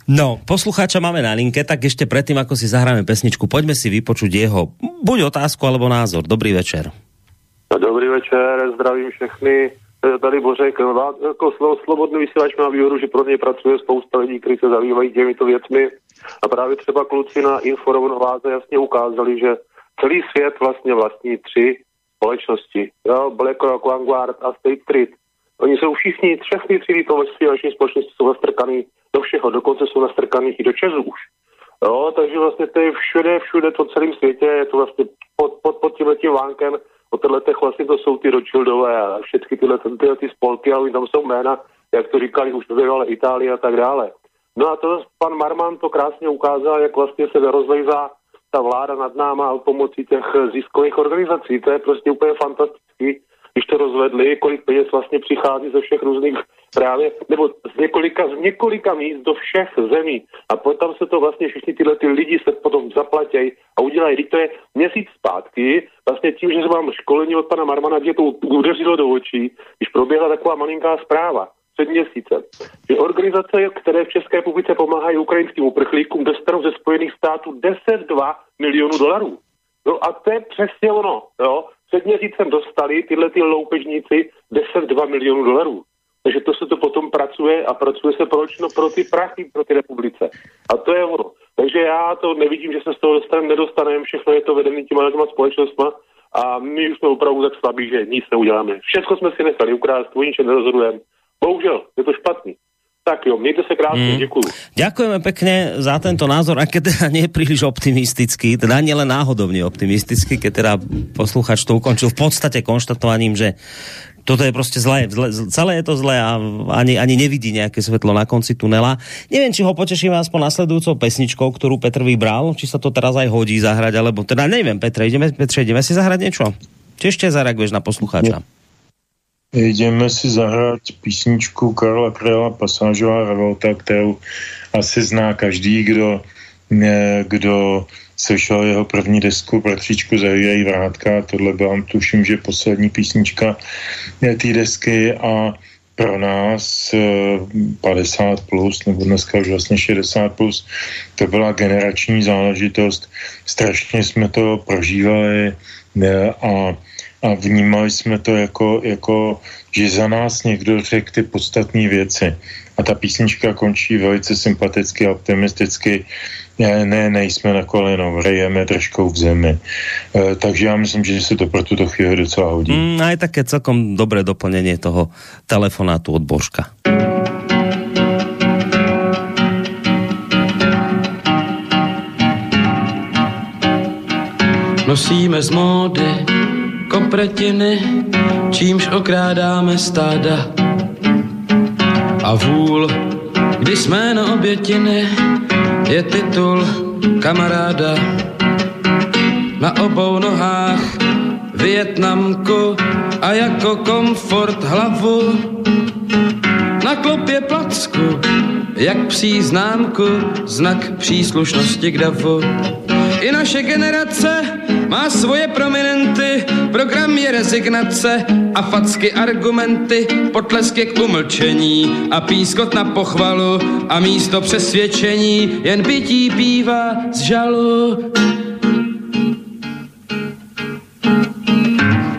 No, poslucháča máme na linke, tak ešte predtým, ako si zahráme pesničku, poďme si vypočuť jeho buď otázku, alebo názor. Dobrý večer. Dobrý večer, zdravím všechny. Tady Bořek, jako slobodný vysílač má výhodu, že pro něj pracuje spousta lidí, kteří se zabývají těmito věcmi. A právě třeba kluci na Inforovnováze jasně ukázali, že celý svět vlastně vlastní tři společnosti. Jo, BlackRock, Vanguard a State Street. Oni jsou všichni, všechny tři finanční společnosti jsou nastrkaný do všeho, dokonce jsou nastrkaný i do Česu už. Jo, takže vlastně to je všude, všude po celém světě, je to vlastně pod, pod, pod tím letím vánkem, o letech vlastně to jsou ty Rothschildové a všechny tyhle, tyhle ty spolky, ale tam jsou jména, jak to říkali, už to ale Itálie a tak dále. No a to pan Marman to krásně ukázal, jak vlastně se rozlejzá ta vláda nad náma pomocí těch ziskových organizací. To je prostě úplně fantastický, když to rozvedli, kolik peněz vlastně přichází ze všech různých právě, nebo z několika, z několika míst do všech zemí. A potom se to vlastně všichni tyhle ty lidi se potom zaplatějí a udělají. Když to je měsíc zpátky, vlastně tím, že mám školení od pana Marmana, kde to udeřilo do očí, když proběhla taková malinká zpráva před měsícem, že organizace, které v České republice pomáhají ukrajinským uprchlíkům, dostanou ze Spojených států 10-2 milionů dolarů. No a to je přesně ono. Jo? Před měsícem dostali tyhle ty loupežníci 10-2 milionů dolarů. Takže to se to potom pracuje a pracuje se proč? No pro ty prachy, pro ty republice. A to je ono. Takže já to nevidím, že se z toho dostaneme, nedostaneme, všechno je to vedené těma těma společnostma a my už jsme opravdu tak slabí, že nic neuděláme. Všechno jsme si nechali ukrást, o ničem nerozhodujeme. Bohužel, je to špatný. Tak jo, mějte se krásně, mm. děkuji. Ďakujeme pekne za tento názor, a keď teda nie je príliš optimistický, teda nie len náhodovne optimistický, keď teda posluchač to ukončil v podstate konštatovaním, že toto je prostě zlé, zlé, celé je to zlé a ani, ani nevidí nějaké svetlo na konci tunela. Nevím, či ho potešíme aspoň nasledujúcou pesničkou, ktorú Petr vybral, či sa to teraz aj hodí zahrať, alebo teda nevím, Petre, ideme, Petre, ideme si zahrať niečo? Či ešte zareaguješ na poslucháča? Nie. Jdeme si zahrát písničku Karla Krela Pasážová revolta, kterou asi zná každý, kdo, kdo slyšel jeho první desku Bratříčku zavírají vrátka. Tohle byla, tuším, že poslední písnička té desky a pro nás 50 eh, plus, nebo dneska už vlastně 60 plus, to byla generační záležitost. Strašně jsme to prožívali a a vnímali jsme to jako, jako že za nás někdo řekl ty podstatné věci. A ta písnička končí velice sympaticky a optimisticky. Ne, ne nejsme na kolenou, hrajeme držkou v zemi. E, takže já myslím, že se to pro tuto chvíli docela hodí. Mm, a je také celkom dobré doplnění toho telefonátu od Božka. Nosíme z módy kopretiny, čímž okrádáme stáda. A vůl, kdy jsme na obětiny, je titul kamaráda na obou nohách Vietnamku a jako komfort hlavu na klopě placku, jak psí známku, znak příslušnosti k davu. I naše generace má svoje prominenty, program je rezignace a facky argumenty, potlesky k umlčení a pískot na pochvalu a místo přesvědčení jen bytí píva z žalu.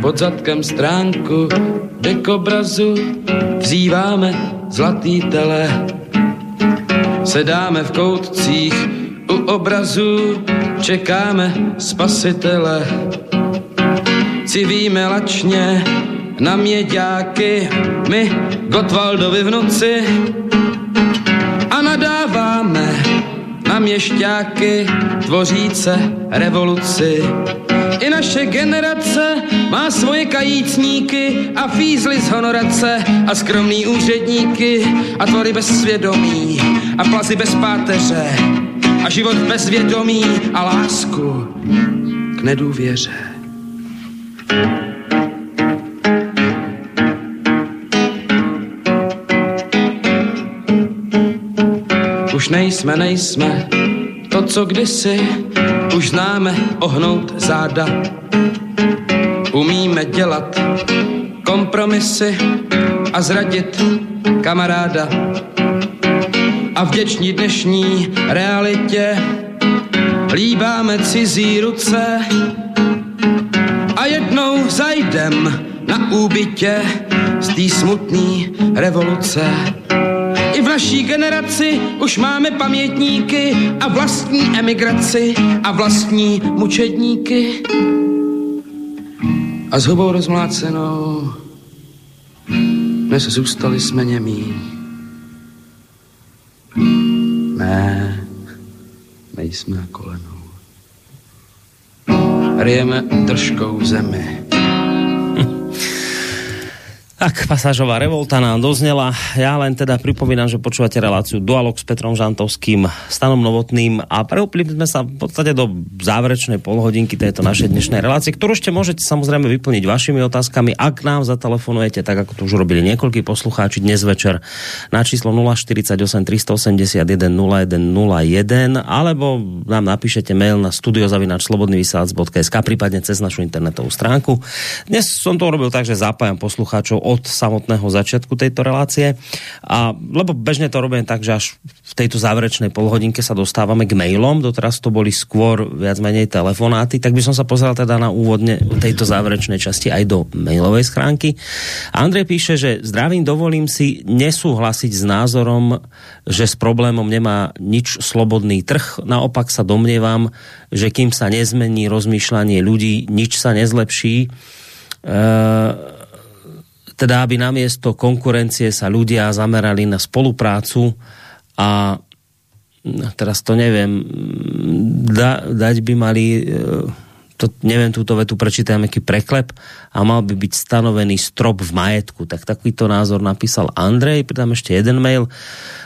Pod zadkem stránku dekobrazu vzýváme zlatý tele. Sedáme v koutcích u obrazu čekáme spasitele. Civíme lačně na měďáky, my Gotwaldovi v noci a nadáváme na měšťáky tvoříce revoluci. I naše generace má svoje kajícníky a fízly z honorace a skromný úředníky a tvory bez svědomí a plazy bez páteře a život bez vědomí a lásku k nedůvěře. Už nejsme, nejsme to, co kdysi už známe ohnout záda. Umíme dělat kompromisy a zradit kamaráda a vděční dnešní realitě líbáme cizí ruce a jednou zajdem na úbytě z té smutný revoluce. I v naší generaci už máme pamětníky a vlastní emigraci a vlastní mučedníky. A s hubou rozmlácenou dnes zůstali jsme němí. Ne, nejsme na kolenou. Rijeme držkou zemi. Tak, pasážová revolta nám doznela. Ja len teda pripomínam, že počúvate reláciu Dualog s Petrom Žantovským, Stanom Novotným a preúpli sme sa v podstate do záverečnej polhodinky tejto našej dnešnej relácie, ktorú ešte môžete samozrejme vyplniť vašimi otázkami, ak nám zatelefonujete, tak ako to už robili niekoľkí poslucháči dnes večer na číslo 048 381 0101 alebo nám napíšete mail na studiozavinačslobodnyvysielac.sk prípadne cez našu internetovú stránku. Dnes som to urobil tak, že zapájam poslucháčov od samotného začiatku tejto relácie. A, lebo bežne to robím tak, že až v tejto záverečnej polhodinke sa dostávame k mailom, doteraz to boli skôr viac menej telefonáty, tak by som sa pozrel teda na úvodne tejto záverečnej časti aj do mailovej schránky. Andrej píše, že zdravím, dovolím si nesúhlasiť s názorom, že s problémom nemá nič slobodný trh. Naopak sa domnievam, že kým sa nezmení rozmýšľanie ľudí, nič sa nezlepší. Uh, teda aby namiesto konkurencie sa ľudia zamerali na spoluprácu a no, teraz to neviem, da, dať by mali e, to neviem, túto vetu prečítam aký preklep a mal by byť stanovený strop v majetku. Tak takýto názor napísal Andrej, pridám ešte jeden mail.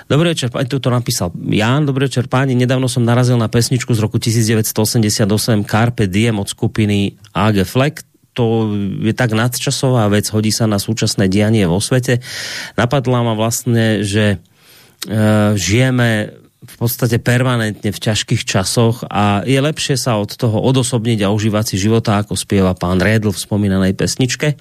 Dobrý večer, pani, to napísal Jan. Dobrý večer, páni. Nedávno som narazil na pesničku z roku 1988 Carpe Diem od skupiny AG Fleck to je tak nadčasová vec, hodí sa na súčasné dianie vo svete. Napadla ma vlastne, že e, žijeme v podstate permanentne v ťažkých časoch a je lepšie sa od toho odosobniť a užívať si života, ako spieva pán Redl v spomínanej pesničke.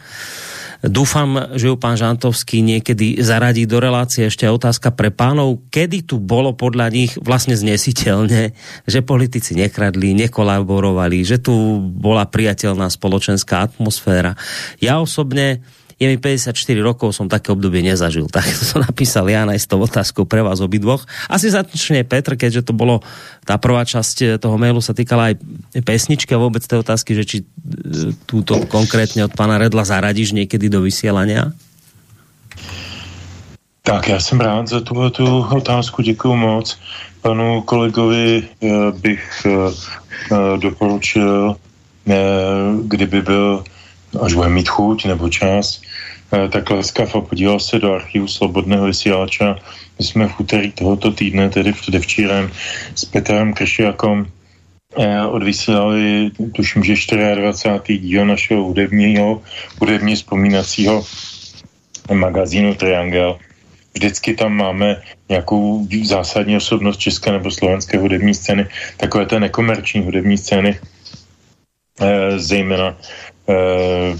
Dúfam, že ju pán Žantovský niekedy zaradí do relácie. Ešte otázka pre pánov. Kedy tu bolo podľa nich vlastne znesiteľne, že politici nekradli, nekolaborovali, že tu bola priateľná spoločenská atmosféra. Ja osobne je mi 54 rokov, som také obdobie nezažil. Tak to som napísal ja aj s tou otázkou pre vás obidvoch. Asi začne Petr, keďže to bolo, tá prvá časť eh, toho mailu sa týkala aj pesničky a vôbec tej otázky, že či eh, túto konkrétne od pana Redla zaradíš niekedy do vysielania? Tak já jsem rád za tuhle tu otázku, děkuji moc. Panu kolegovi eh, bych doporučil, kdyby byl, až bude mít chuť nebo čas, tak laskav a podíval se do archivu Slobodného vysílača. My jsme v úterý tohoto týdne, tedy předevčírem, s Petrem Kršiakom odvysílali, tuším, že 24. díl našeho hudebního, hudebně vzpomínacího magazínu Triangel. Vždycky tam máme nějakou zásadní osobnost české nebo slovenské hudební scény, takové té nekomerční hudební scény, eh, zejména eh,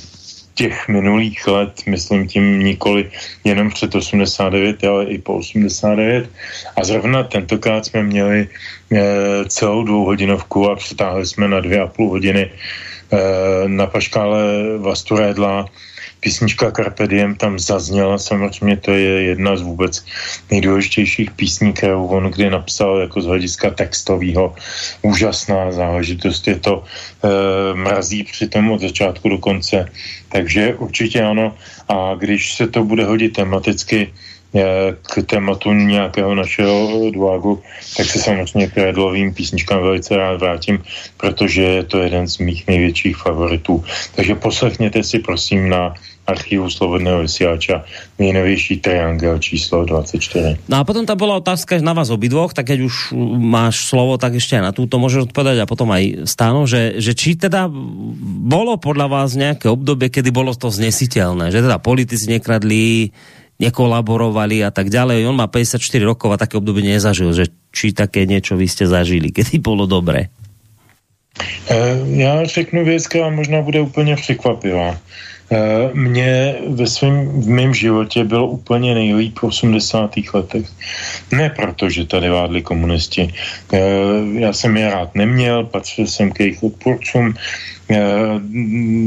těch minulých let, myslím tím nikoli jenom před 89, ale i po 89. A zrovna tentokrát jsme měli e, celou dvouhodinovku a přetáhli jsme na dvě a půl hodiny e, na paškále Vasturédla písnička Carpe Diem tam zazněla, samozřejmě to je jedna z vůbec nejdůležitějších písní, kterou on kdy napsal jako z hlediska textového. Úžasná záležitost, je to e, mrazí přitom od začátku do konce, takže určitě ano. A když se to bude hodit tematicky, k tématu nějakého našeho duágu, tak se samozřejmě k redlovým písničkám velice rád vrátím, protože je to jeden z mých největších favoritů. Takže poslechněte si prosím na archivu Slobodného vysílača nejnovější triangel číslo 24. No a potom tam byla otázka na vás obidvoch, tak keď už máš slovo, tak ještě na túto môžeš odpovedať a potom aj stáno, že, že či teda bolo podľa vás nejaké obdobie, kedy bolo to znesiteľné, že teda politici nekradli, nekolaborovali a tak ďalej. On má 54 rokov a také obdobie nezažil, že či také niečo vy ste zažili, kedy bolo dobré? Eh, já řeknu věc, která možná bude úplně překvapivá. Eh, mě ve svém, v mém životě bylo úplně nejlíp v 80. letech. Ne proto, že tady vládli komunisti. Eh, já jsem je rád neměl, patřil jsem k jejich odpůrcům, eh,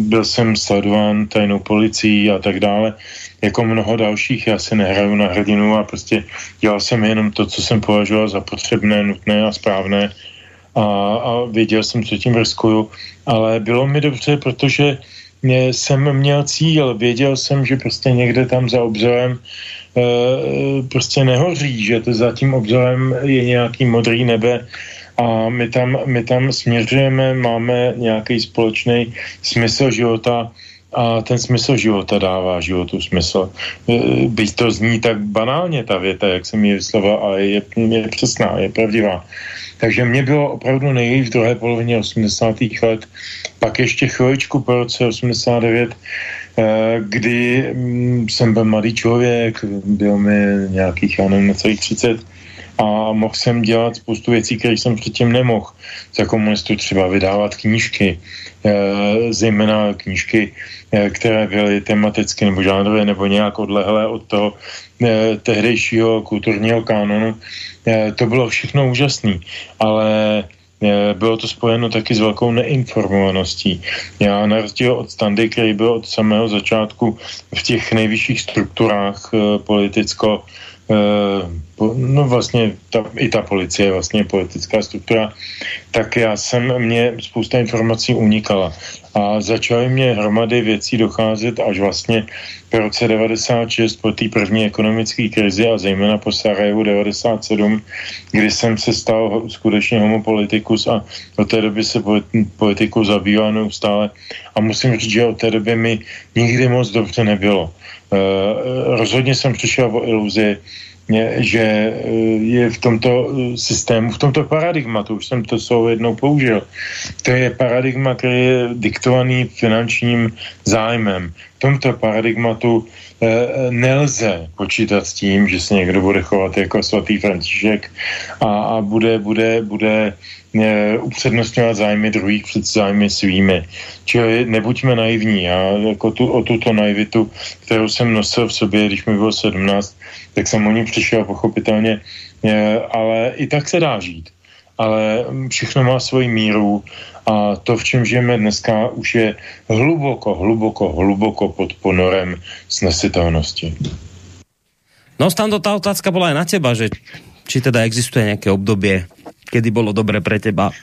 byl jsem sledován tajnou policií a tak dále. Jako mnoho dalších, já se nehraju na hrdinu a prostě dělal jsem jenom to, co jsem považoval za potřebné, nutné a správné a, a věděl jsem, co tím riskuju. Ale bylo mi dobře, protože jsem měl cíl, věděl jsem, že prostě někde tam za obzorem e, prostě nehoří, že to za tím obzorem je nějaký modrý nebe a my tam, my tam směřujeme, máme nějaký společný smysl života a ten smysl života dává životu smysl. E, byť to zní tak banálně ta věta, jak jsem ji vysloval, ale je, je přesná, je pravdivá. Takže mě bylo opravdu nejvíc v druhé polovině 80. let, pak ještě chviličku po roce 89, eh, kdy mm, jsem byl mladý člověk, byl mi nějakých, já nevím, necelých 30 a mohl jsem dělat spoustu věcí, které jsem předtím nemohl. Za komunistu třeba vydávat knížky, eh, zejména knížky, eh, které byly tematicky nebo žánrové nebo nějak odlehlé od toho tehdejšího kulturního kánonu Eh, to bylo všechno úžasné, ale eh, bylo to spojeno taky s velkou neinformovaností. Já na rozdíl od Standy, který byl od samého začátku v těch nejvyšších strukturách eh, politicko no vlastně ta, i ta policie vlastně politická struktura, tak já jsem, mě spousta informací unikala a začaly mě hromady věcí docházet až vlastně po roce 96 po té první ekonomické krizi a zejména po Sarajevu 97, kdy jsem se stal skutečně homopolitikus a od té doby se politiku zabýval neustále a musím říct, že od té doby mi nikdy moc dobře nebylo. Uh, rozhodně jsem přišel o iluzi, že eh, je v tomto eh, systému, v tomto paradigmatu, už jsem to slovo jednou použil, to je paradigma, který je diktovaný finančním zájmem. V tomto paradigmatu eh, nelze počítat s tím, že se někdo bude chovat jako svatý František a, a bude, bude, bude upřednostňovat zájmy druhých před zájmy svými. Čili nebuďme naivní. Já jako tu, o tuto naivitu, kterou jsem nosil v sobě, když mi bylo 17, tak jsem o ní přišel pochopitelně, ale i tak se dá žít. Ale všechno má svoji míru a to, v čem žijeme dneska, už je hluboko, hluboko, hluboko pod ponorem snesitelnosti. No, Stando, tá otázka bola aj na teba, že či teda existuje nejaké obdobie, kedy bolo dobre pre teba?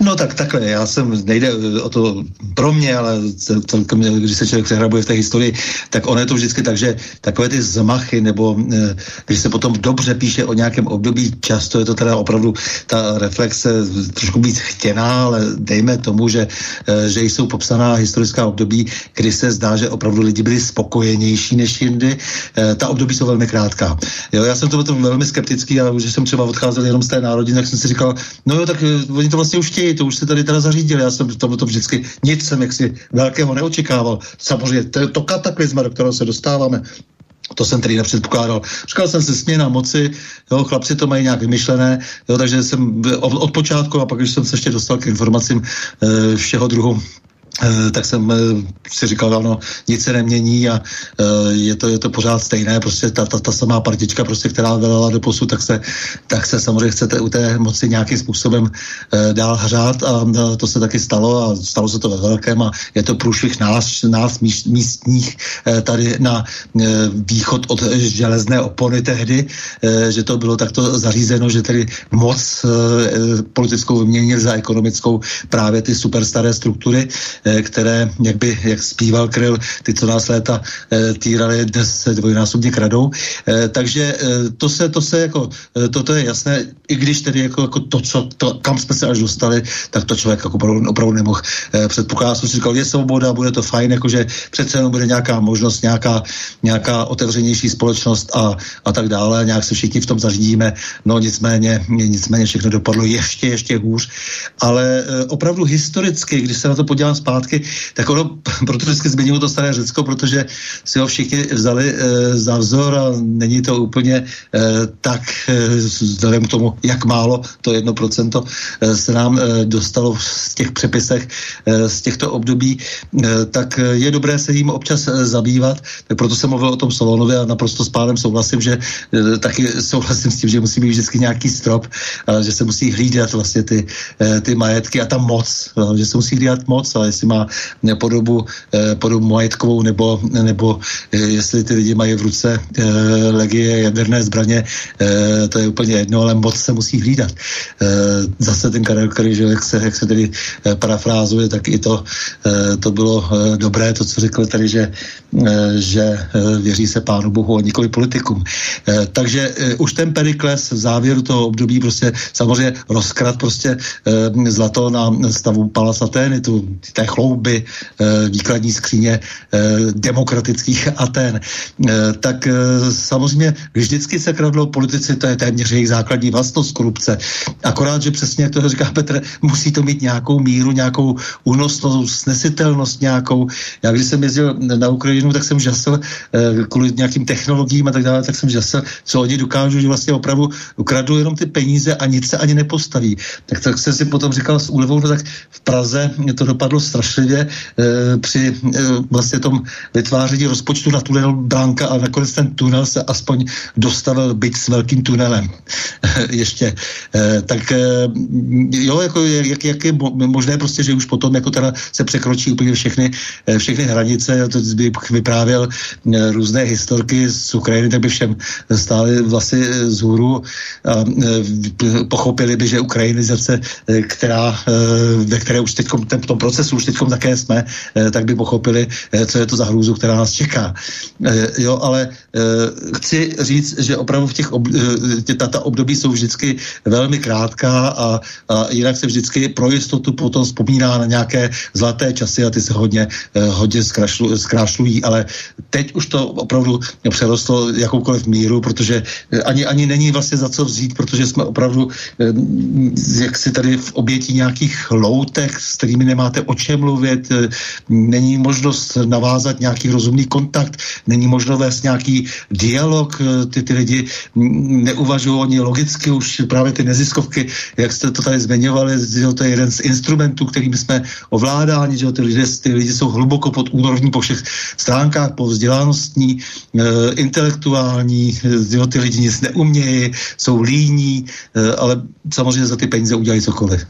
No tak takhle, já jsem, nejde o to pro mě, ale celkem, když se člověk přehrabuje v té historii, tak ono je to vždycky tak, že takové ty zmachy, nebo eh, když se potom dobře píše o nějakém období, často je to teda opravdu ta reflexe trošku víc chtěná, ale dejme tomu, že, eh, že jsou popsaná historická období, kdy se zdá, že opravdu lidi byli spokojenější než jindy. Eh, ta období jsou velmi krátká. Jo, já jsem to velmi skeptický a už jsem třeba odcházel jenom z té národiny, tak jsem si říkal, no jo, tak oni to vlastně vlastně už chtějí, to už se tady teda zařídili. Já jsem to, to vždycky nic jsem jaksi velkého neočekával. Samozřejmě to, to kataklizma, do kterého se dostáváme, to jsem tedy nepředpokládal. Říkal jsem si směna moci, jo, chlapci to mají nějak vymyšlené, jo, takže jsem od, od počátku a pak, když jsem se ještě dostal k informacím e, všeho druhu tak jsem eh, si říkal, no, nic se nemění a eh, je to, je to pořád stejné, prostě ta, ta, ta samá partička, prostě, která velela do posud, tak se, tak se samozřejmě chcete u té moci nějakým způsobem dál hřát a to se taky stalo a stalo se to ve velkém a je to průšvih nás, nás místních tady na východ od železné opony tehdy, že to bylo takto zařízeno, že tedy moc politickou vyměnili za ekonomickou právě ty superstaré struktury, Eh, které, jak by, jak zpíval Kryl, ty, co nás léta eh, týrali, dnes se dvojnásobně kradou. Eh, takže to se, to se jako, toto je jasné, i když tedy jako, jako to, co, to, kam jsme se až dostali, tak to člověk jako opravdu, opravdu nemohl předpokládat. Jsem si říkal, je svoboda, bude to fajn, jakože přece jenom bude nějaká možnost, nějaká, nějaká otevřenější společnost a, a tak dále, nějak se všichni v tom zařídíme, no nicméně, nicméně všechno dopadlo ještě, ještě hůř, ale opravdu historicky, když se na to podívám zpátky, zpátky, tak ono proto vždycky změnilo to staré Řecko, protože si ho všichni vzali e, za vzor a není to úplně e, tak, e, vzhledem k tomu, jak málo to jedno procento se nám e, dostalo v těch přepisech e, z těchto období, e, tak je dobré se jim občas e, zabývat, tak proto jsem mluvil o tom Solonovi a naprosto s pánem souhlasím, že e, taky souhlasím s tím, že musí být vždycky nějaký strop, a, že se musí hlídat vlastně ty, e, ty majetky a ta moc, a, že se musí hlídat moc, ale jestli má podobu, eh, podobu majetkovou, nebo, nebo eh, jestli ty lidi mají v ruce eh, legie jaderné zbraně, to je úplně jedno, ale moc se musí hlídat. Zase ten Karel Kryž, jak se, jak se tedy parafrázuje, tak i to, to bylo dobré, to, co řekl tady, že, že věří se Pánu Bohu a nikoli politikům. Takže už ten Perikles v závěru toho období prostě samozřejmě rozkrat prostě zlato na stavu Palas Atény, tu, chlouby, eh, výkladní skříně eh, demokratických Aten, eh, tak samozřejmě vždycky se kradlo politici, to je téměř jejich základní vlastnost korupce. Akorát, že přesně, jak to říká Petr, musí to mít nějakou míru, nějakou únosnost, snesitelnost nějakou. Já když jsem jezdil na Ukrajinu, tak jsem žasl kvůli nějakým technologiím a tak dále, tak jsem žasl, co oni dokážou, že vlastně opravdu ukradou jenom ty peníze a nic se ani nepostaví. Tak, tak jsem si potom říkal s úlevou, no tak v Praze to dopadlo strašlivě e, při e, vlastně tom vytváření rozpočtu na tunel Bránka a nakonec ten tunel se aspoň dostavil byť s velkým tunelem. Ještě. E, tak jo, jako jak, jak je možné prostě, že už potom jako teda se překročí úplně všechny, všechny hranice, to by vyprávěl různé historky z Ukrajiny, tak by všem stály vlastně z hůru a pochopili by, že ukrajinizace, která, ve které už teď v tom procesu už teď také jsme, eh, tak by pochopili, eh, co je to za hrůzu, která nás čeká. Eh, jo, ale chci říct, že opravdu v těch ob, ta období jsou vždycky velmi krátká a, a jinak se vždycky pro jistotu potom vzpomíná na nějaké zlaté časy a ty se hodně, hodně zkrašlu, zkrášlují, ale teď už to opravdu přerostlo jakoukoliv míru, protože ani, ani není vlastně za co vzít, protože jsme opravdu jak si tady v obětí nějakých loutek, s kterými nemáte o čem mluvit, eh, není možnost navázat nějaký rozumný kontakt, není možno vést nějaký dialog, eh, ty, ty lidi neuvažují oni logicky, už právě ty neziskovky, jak jste to tady zmiňovali, že to je jeden z instrumentů, kterými jsme ovládáni, že ty lidi, ty lidi jsou hluboko pod úrovní po všech stránkách, po vzdělanostní, e, intelektuální, že ty lidi nic neumějí, jsou líní, ale samozřejmě za ty peníze udělají cokoliv.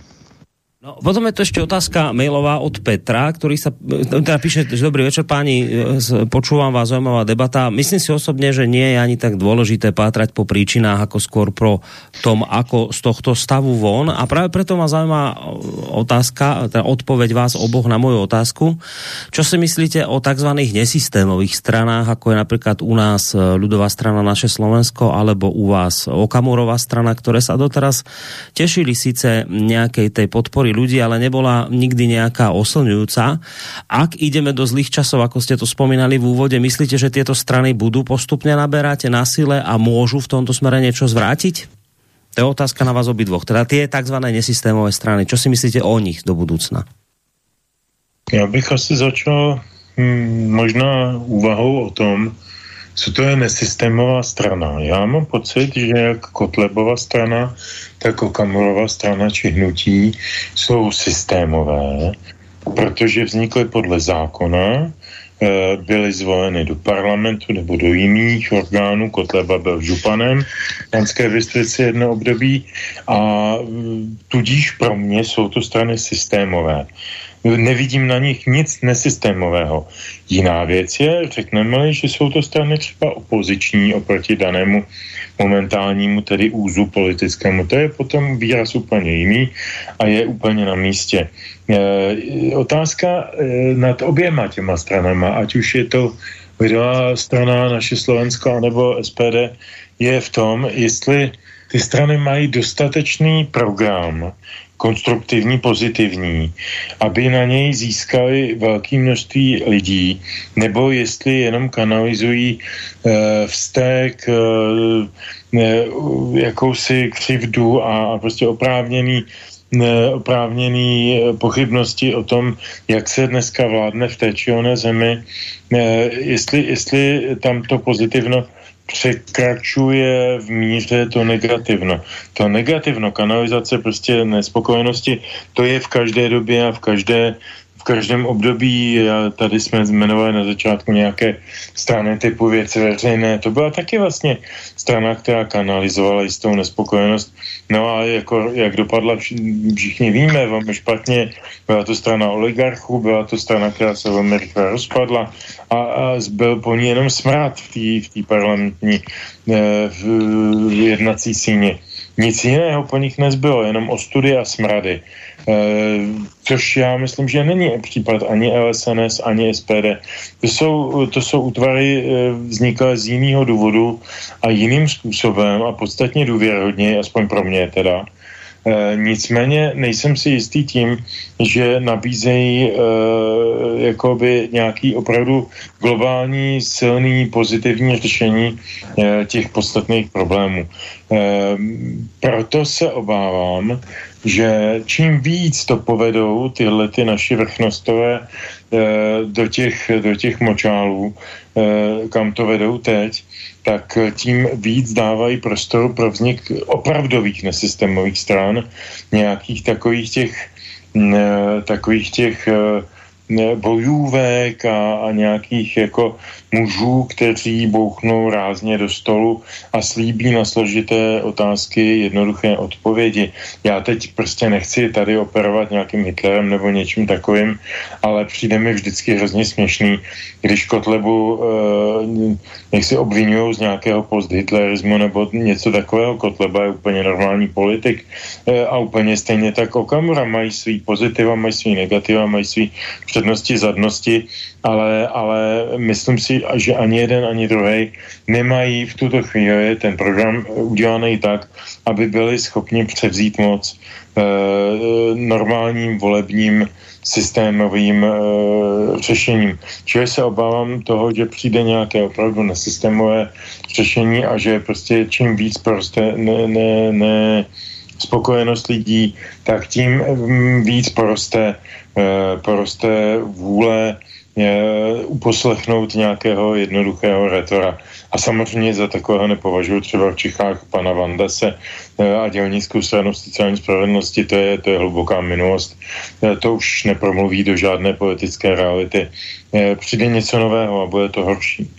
No, potom je to ešte otázka mailová od Petra, ktorý sa teda píše, že dobrý večer páni, e, počúvam vás, zaujímavá debata. Myslím si osobne, že nie je ani tak dôležité pátrať po príčinách, ako skôr pro tom, ako z tohto stavu von. A práve preto ma zaujíma otázka, teda odpoveď vás oboch na moju otázku. Čo si myslíte o tzv. nesystémových stranách, ako je napríklad u nás ľudová strana Naše Slovensko, alebo u vás Okamurová strana, ktoré sa doteraz tešili síce nejakej tej podpory ľudí, ale nebola nikdy nejaká oslňujúca. Ak ideme do zlých časov, ako ste to spomínali v úvode, myslíte, že tieto strany budú postupne naberať na sile a môžu v tomto smere niečo zvrátiť? To je otázka na vás obidvoch. Teda tie tzv. nesystémové strany. Čo si myslíte o nich do budoucna? Já bych asi začal hm, možná úvahou o tom, co to je nesystémová strana. Já mám pocit, že jak Kotlebova strana, tak Okamurová strana či hnutí jsou systémové, protože vznikly podle zákona, eh, byly zvoleny do parlamentu nebo do jiných orgánů. Kotleba byl županem Janské Bystrici jedno období a mm, tudíž pro mě jsou to strany systémové nevidím na nich nic nesystémového. Jiná věc je, řekneme že jsou to strany třeba opoziční oproti danému momentálnímu tedy úzu politickému. To je potom výraz úplně jiný a je úplně na místě. E, otázka e, nad oběma těma stranama, ať už je to lidová strana naše Slovensko nebo SPD, je v tom, jestli ty strany mají dostatečný program, konstruktivní, pozitivní, aby na něj získali velké množství lidí, nebo jestli jenom kanalizují e, vztek, e, jakousi křivdu a, a prostě oprávněný oprávněný pochybnosti o tom, jak se dneska vládne v té či oné zemi, jestli, jestli tam to pozitivno překračuje v míře to negativno. To negativno, kanalizace prostě nespokojenosti, to je v každé době a v každé každém období, tady jsme jmenovali na začátku nějaké strany typu věci veřejné, to byla taky vlastně strana, která kanalizovala jistou nespokojenost. No a jako, jak dopadla, všichni víme, velmi špatně, byla to strana oligarchů, byla to strana, která se velmi rychle rozpadla a, a byl po ní jenom smrát v té parlamentní eh, v, v jednací síně. Nic jiného po nich nezbylo, jenom ostudy a smrady. Eh, což já myslím, že není případ ani LSNS, ani SPD. To jsou, to jsou útvary eh, vzniklé z jiného důvodu a jiným způsobem a podstatně důvěrhodně, aspoň pro mě teda. E, nicméně nejsem si jistý tím, že nabízejí e, jakoby nějaký opravdu globální, silný, pozitivní řešení těch podstatných problémů. Proto se obávám, že čím víc to povedou tyhle ty naši vrchnostové eh, do těch, do těch močálů, eh, kam to vedou teď, tak tím víc dávají prostor pro vznik opravdových nesystémových stran, nějakých takových těch, mm, eh, takových těch bojůvek a, a nějakých jako mužů, kteří bouchnou rázně do stolu a slíbí na složité otázky jednoduché odpovědi. Já teď prostě nechci tady operovat nějakým Hitlerem nebo něčím takovým, ale přijde mi vždycky hrozně směšný, když Kotlebu eh, nech si obvinují z nějakého posthitlerismu nebo něco takového. Kotleba je úplně normální politik eh, a úplně stejně tak Okamura mají svý pozitiva, mají svý negativa, mají svý přednosti, zadnosti ale, ale myslím si, že ani jeden, ani druhý nemají v tuto chvíli ten program udělaný tak, aby byli schopni převzít moc e, normálním volebním systémovým e, řešením. Čili se obávám toho, že přijde nějaké opravdu nesystémové řešení a že prostě čím víc prostě ne, ne, ne spokojenost lidí, tak tím víc poroste, e, poroste vůle uposlechnout nějakého jednoduchého retora. A samozřejmě za takového nepovažuji třeba v Čechách pana Vandase eh, a dělnickou stranu sociální spravedlnosti, to je, to je hluboká minulost. Eh, to už nepromluví do žádné politické reality. Eh, přijde něco nového a bude to horší.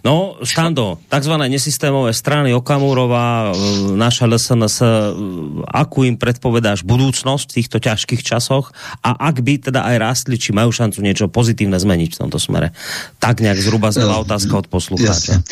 No, Stando, takzvané nesystémové strany Okamurova, e, naša LSNS, e, akú im predpovedáš budúcnosť v týchto ťažkých časoch a ak by teda aj rástli, či majú šancu niečo pozitívne zmeniť v tomto smere? Tak nějak zhruba znela otázka od poslucháča.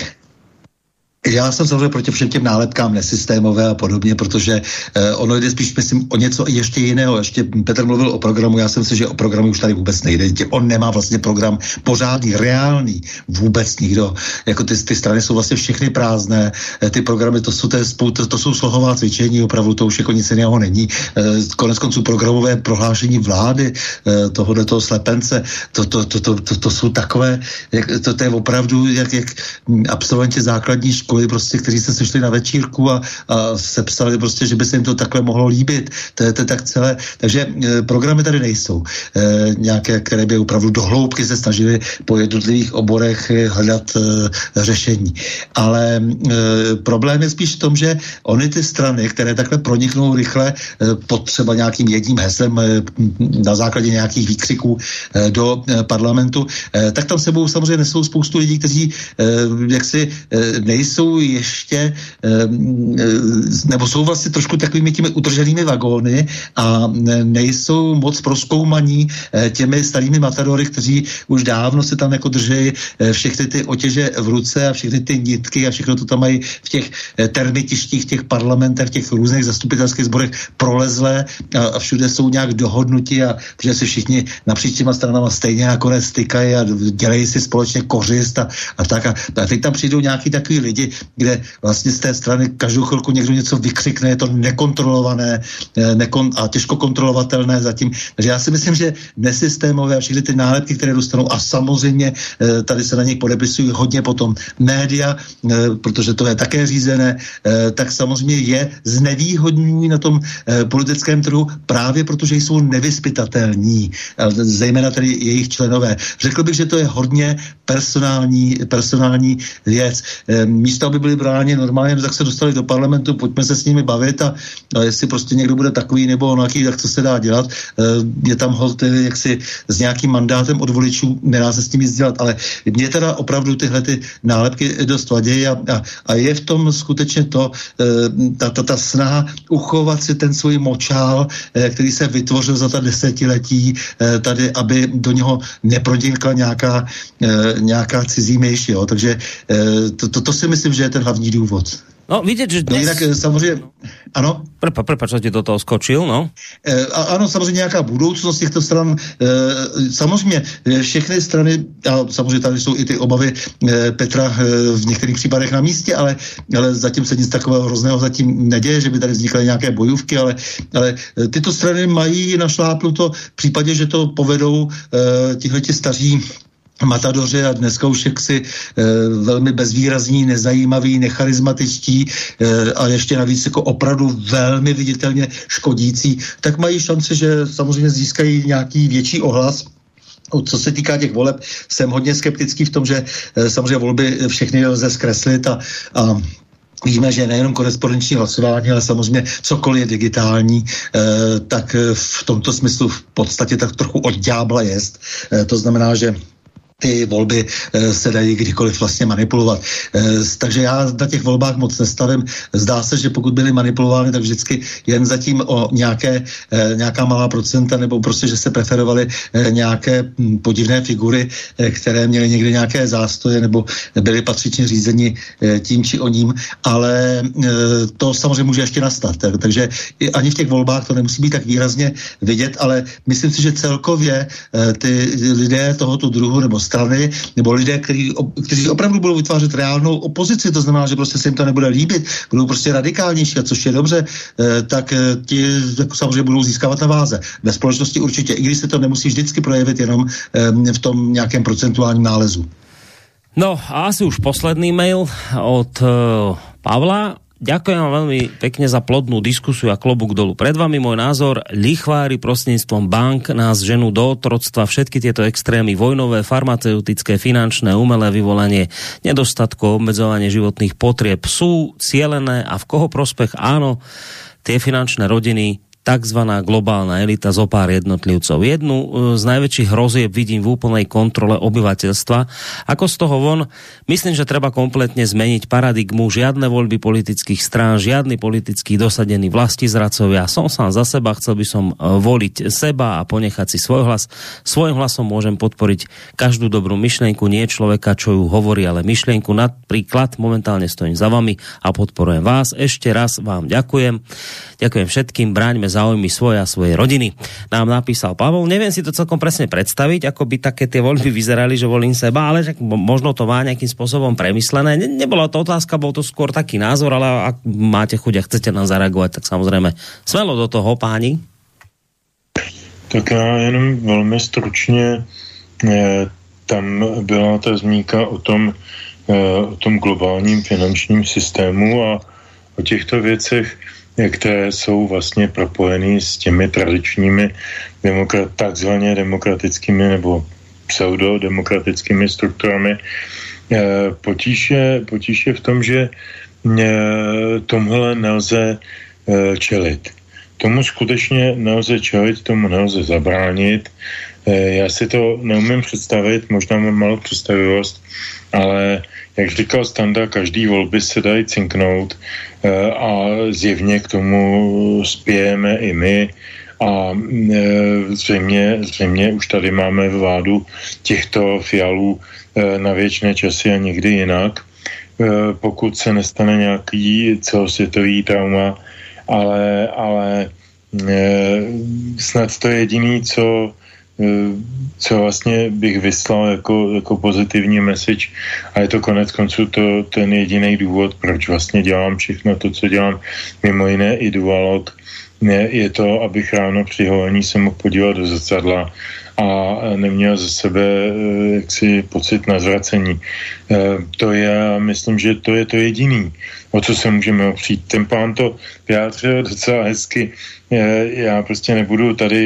Já jsem samozřejmě proti všem těm nálepkám nesystémové a podobně, protože eh, ono jde spíš, myslím, o něco ještě jiného. Ještě Petr mluvil o programu, já jsem si, že o programu už tady vůbec nejde. On nemá vlastně program pořádný, reálný, vůbec nikdo. Jako ty, ty strany jsou vlastně všechny prázdné, eh, ty programy, to jsou, to, to, to jsou slohová cvičení, opravdu to už jako nic jiného není. Eh, konec konců programové prohlášení vlády, eh, tohohle toho slepence, to, to, to, to, to, to jsou takové, jak, to, to je opravdu jak, jak absolventi základní školy školy, prostě, kteří se sešli na večírku a, a sepsali prostě, že by se jim to takhle mohlo líbit. To je to tak celé. Takže e, programy tady nejsou. E, nějaké, které by opravdu dohloubky se snažili po jednotlivých oborech hledat e, řešení. Ale e, problém je spíš v tom, že oni ty strany, které takhle proniknou rychle e, pod třeba nějakým jedním heslem e, na základě nějakých výkřiků e, do e, parlamentu, e, tak tam sebou samozřejmě nesou spoustu lidí, kteří e, jaksi e, nejsou jsou ještě, nebo jsou vlastně trošku takovými těmi utrženými vagóny a nejsou moc proskoumaní eh, těmi starými matadory, kteří už dávno se tam jako drží eh, všechny ty otěže v ruce a všechny ty nitky a všechno to tam mají v těch eh, termitištích, těch parlamentech, těch různých zastupitelských zborech prolezlé a všude jsou nějak dohodnutí a že se všichni napříč těma stranama stejně nakonec stykají a dělají si společně kořist a, a tak. A, a teď tam přijdou nějaký takový lidi, kde vlastně z té strany každou chvilku někdo něco vykřikne, je to nekontrolované eh, nekon, a těžko kontrolovatelné zatím. Takže já si myslím, že nesystémové a všechny ty nálepky, které dostanou a samozřejmě eh, tady se na něj podepisují hodně potom média, eh, protože to je také řízené, tak samozřejmě je znevýhodňují na tom politickém trhu právě protože jsou nevyspytatelní, zejména tedy jejich členové. Řekl bych, že to je hodně personální, personální věc. Místo místo, aby byli bráni normálně, tak se dostali do parlamentu, pojďme se s nimi bavit a, a jestli prostě někdo bude takový nebo onaký, tak co se dá dělat. Eh, je tam hold jaksi s nějakým mandátem od voličů, nedá se s tím nic dělat, ale mě teda opravdu tyhle ty nálepky dost vadějí a, a, a je v tom skutečně to, eh, ta, ta, ta snaha uchovat si ten svůj močál, eh, který se vytvořil za ta desetiletí tady, aby do něho nepronikla nějaká, nějaká cizí myš, jo. Takže to, to, to si myslím, myslím, že je ten hlavní důvod. No, vidět, že dnes... No jinak eh, samozřejmě, ano? Prepa, prepa, čo ti do toho skočil, no? E, a, ano, samozřejmě nějaká budoucnost těchto stran, e, samozřejmě všechny strany, a samozřejmě tady jsou i ty obavy e, Petra e, v některých případech na místě, ale, ale zatím se nic takového hrozného zatím neděje, že by tady vznikly nějaké bojůvky, ale, ale tyto strany mají našlápnuto v případě, že to povedou e, tihleti staří matadoři a dneska už jaksi e, velmi bezvýrazní, nezajímaví, necharizmatičtí e, a ještě navíc jako opravdu velmi viditelně škodící, tak mají šanci, že samozřejmě získají nějaký větší ohlas co se týká těch voleb, jsem hodně skeptický v tom, že e, samozřejmě volby všechny lze zkreslit a, a Víme, že nejenom korespondenční hlasování, ale samozřejmě cokoliv je digitální, eh, tak v tomto smyslu v podstatě tak trochu od ďábla jest. Eh, to znamená, že ty volby e, se dají kdykoliv vlastně manipulovat. E, takže já na těch volbách moc nestavím. Zdá se, že pokud byly manipulovány, tak vždycky jen zatím o nějaké, e, nějaká malá procenta, nebo prostě, že se preferovaly nějaké m, podivné figury, které měly někde nějaké zástoje, nebo byly patřičně řízeni tím či o ním, ale to samozřejmě může ještě nastat. Tak, takže ani v těch volbách to nemusí být tak výrazně vidět, ale myslím si, že celkově ty lidé tohoto druhu nebo strany nebo lidé, který, kteří opravdu budou vytvářet reálnou opozici, to znamená, že prostě se jim to nebude líbit, budou prostě radikálnější, a což je dobře, eh, tak eh, ti jako samozřejmě budou získávat na váze. Ve společnosti určitě, i když se to nemusí vždycky projevit jenom eh, v tom nějakém procentuálním nálezu. No a asi už posledný mail od Pavla. Ďakujem vám veľmi pekne za plodnú diskusiu a klobúk dolu. Pred vami môj názor, lichvári prostredníctvom bank nás ženú do otroctva všetky tieto extrémy vojnové, farmaceutické, finančné, umelé vyvolanie nedostatku, obmedzovanie životných potrieb sú cielené a v koho prospech áno, tie finančné rodiny takzvaná globálna elita zo pár jednotlivcov. Jednu e, z najväčších hrozieb vidím v úplnej kontrole obyvateľstva. Ako z toho von, myslím, že treba kompletne zmeniť paradigmu, žiadne voľby politických strán, žiadny politický dosadený vlasti zracovia. Som sám za seba, chcel by som e, voliť seba a ponechať si svoj hlas. Svojím hlasom môžem podporiť každú dobrú myšlienku, nie človeka, čo ju hovorí, ale myšlienku. Napríklad momentálne stojím za vami a podporujem vás. Ešte raz vám ďakujem. Ďakujem všetkým, bráňme záujmy svoje a svojej rodiny. Nám napísal Pavel, neviem si to celkom presne predstaviť, ako by také tie voľby vyzerali, že volím seba, ale že možno to má nejakým spôsobom premyslené. Ne, nebola to otázka, bol to skôr taký názor, ale ak máte chuť a chcete nám zareagovať, tak samozrejme smelo do toho, páni. Tak já jenom velmi stručně, eh, tam byla ta zmínka o tom, eh, o tom globálním finančním systému a o těchto věcech které jsou vlastně propojeny s těmi tradičními demokrat, takzvaně demokratickými nebo pseudodemokratickými strukturami. Eh, potíž je, potíž je v tom, že eh, tomhle nelze eh, čelit. Tomu skutečně nelze čelit, tomu nelze zabránit. Já si to neumím představit, možná mám malou představivost, ale jak říkal Standa, každý volby se dají cinknout eh, a zjevně k tomu spějeme i my. A eh, zřejmě, zřejmě už tady máme vládu těchto fialů eh, na věčné časy a někdy jinak, pokud se nestane nějaký celosvětový trauma, ale, ale snad to je jediný, co co vlastně bych vyslal jako, jako pozitivní message a je to konec konců to, ten jediný důvod, proč vlastně dělám všechno to, co dělám, mimo jiné i dualog, je, je to, abych ráno při holení se mohl podívat do zrcadla a neměl ze sebe eh, jaksi pocit na zvracení. Eh, to je, myslím, že to je to jediný, o co se můžeme opřít. Ten pán to vyjádřil docela hezky. Eh, já prostě nebudu tady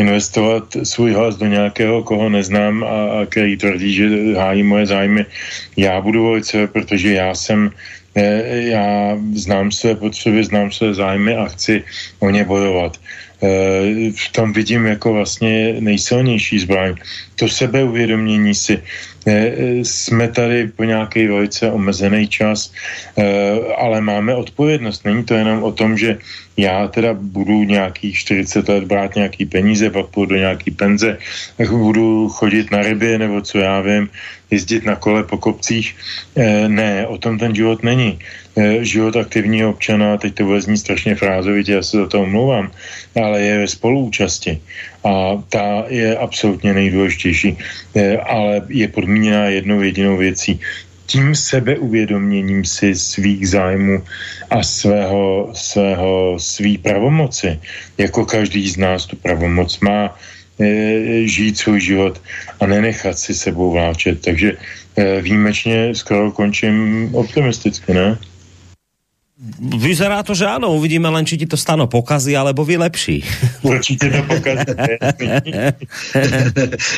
investovat svůj hlas do nějakého, koho neznám a, a který tvrdí, že hájí moje zájmy. Já budu volit sebe, protože já jsem já znám své potřeby, znám své zájmy a chci o ně bojovat. Eh, v tom vidím jako vlastně nejsilnější zbraň. To sebeuvědomění si. Eh, jsme tady po nějaké velice omezený čas, eh, ale máme odpovědnost. Není to jenom o tom, že já teda budu nějakých 40 let brát nějaký peníze, pak půjdu do nějaký penze, budu chodit na ryby nebo co já vím, jezdit na kole po kopcích. Ne, o tom ten život není. Život aktivního občana, teď to bude znít strašně frázovitě, já se za to omlouvám, ale je ve spoluúčasti. A ta je absolutně nejdůležitější, ale je podmíněná jednou jedinou věcí. Tím sebeuvědoměním si svých zájmů a svého, svého, svý pravomoci, jako každý z nás tu pravomoc má, žít svůj život a nenechat si sebou vláčet. Takže výjimečně skoro končím optimisticky, ne? Vyzerá to, že áno, uvidíme len, či ti to stano pokazí, alebo vylepší. Určitě to pokazí.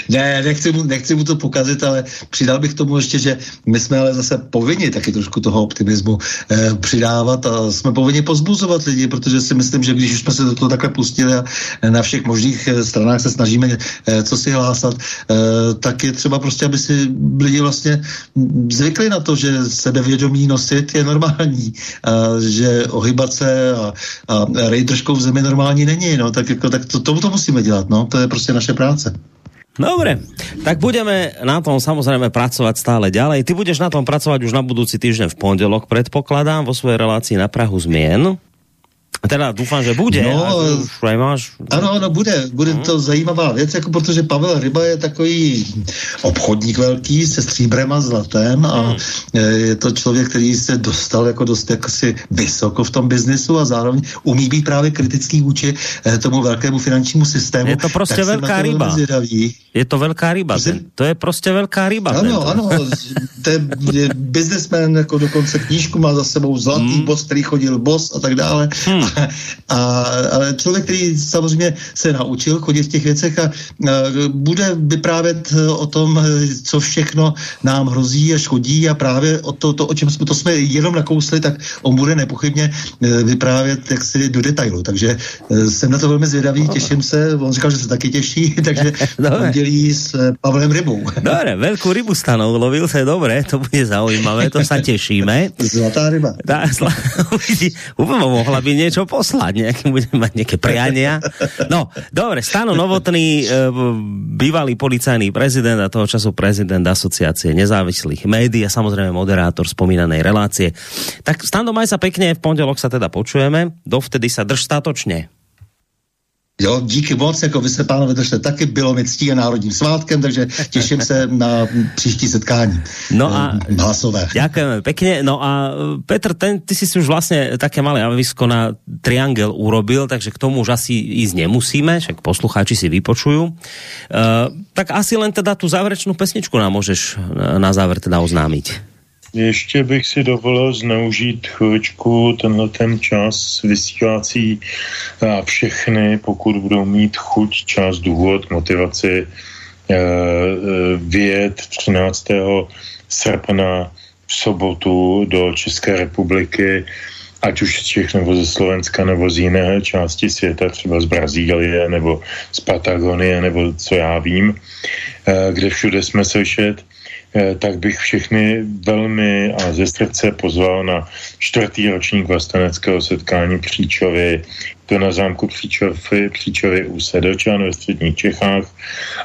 ne, nechci mu, nechci mu to pokazit, ale přidal bych tomu ještě, že my jsme ale zase povinni taky trošku toho optimismu eh, přidávat a jsme povinni pozbuzovat lidi, protože si myslím, že když už jsme se do toho takhle pustili a na všech možných eh, stranách se snažíme eh, co si hlásat, eh, tak je třeba prostě, aby si lidi vlastně zvykli na to, že sebevědomí nosit je normální. Eh, že ohybat se a, a rej trošku v zemi normální není, no, tak, jako, tak to, tomu to musíme dělat, no, to je prostě naše práce. Dobre, tak budeme na tom samozrejme pracovať stále ďalej. Ty budeš na tom pracovať už na budúci týždeň v pondelok, predpokladám, vo svojej relácii na Prahu zmien. Teda doufám, že bude. No, máš... Ano, ano, bude. Bude hmm. to zajímavá věc, jako protože Pavel Ryba je takový obchodník velký se stříbrem a zlatem a hmm. je to člověk, který se dostal jako dost jako si vysoko v tom biznesu a zároveň umí být právě kritický vůči eh, tomu velkému finančnímu systému. Je to prostě velká ryba. Je to velká ryba. To je prostě velká ryba. Ano, tento. ano. To je, biznesmen, jako dokonce knížku má za sebou Zlatý hmm. bos, který chodil bos a tak dále. Hmm a, ale člověk, který samozřejmě se naučil chodit v těch věcech a, a bude vyprávět o tom, co všechno nám hrozí a škodí a právě o to, to o čem jsme, to jsme jenom nakousli, tak on bude nepochybně vyprávět jak si do detailu. Takže jsem na to velmi zvědavý, těším se. On říkal, že se taky těší, takže on dělí s Pavlem rybou. Dobre, velkou rybu stanou, lovil se dobré, to bude zaujímavé, to sa tešíme. Zlatá ryba. Tá, sla... mohla by niečo poslať, nejaké, budeme mať nejaké priania. No, dobre, Stano Novotný, e, bývalý policajný prezident a toho času prezident asociácie nezávislých médií a samozrejme moderátor spomínanej relácie. Tak Stando, maj sa pekne, v pondelok sa teda počujeme, dovtedy sa drž statočne. Jo, díky moc, jako vy se pánové držte taky, bylo mi ctí a národním svátkem, takže těším se na příští setkání. No a eh, hlasové. Ďakujeme pekne. No a Petr, ten, ty si si už vlastně také malé avisko na triangel urobil, takže k tomu už asi ísť nemusíme, však poslucháči si vypočujú. Uh, tak asi len teda tu záverečnou pesničku nám můžeš na záver teda oznámiť. Ještě bych si dovolil zneužít chvíličku tenhle ten čas vysílací a všechny, pokud budou mít chuť, čas, důvod, motivaci, eh, eh, vyjet 13. srpna v sobotu do České republiky, ať už z Čech nebo ze Slovenska nebo z jiné části světa, třeba z Brazílie nebo z Patagonie nebo co já vím, eh, kde všude jsme slyšet tak bych všechny velmi a ze srdce pozval na čtvrtý ročník vlasteneckého setkání Příčovy, to na zámku Příčovy, Příčovy u Sedočan ve středních Čechách.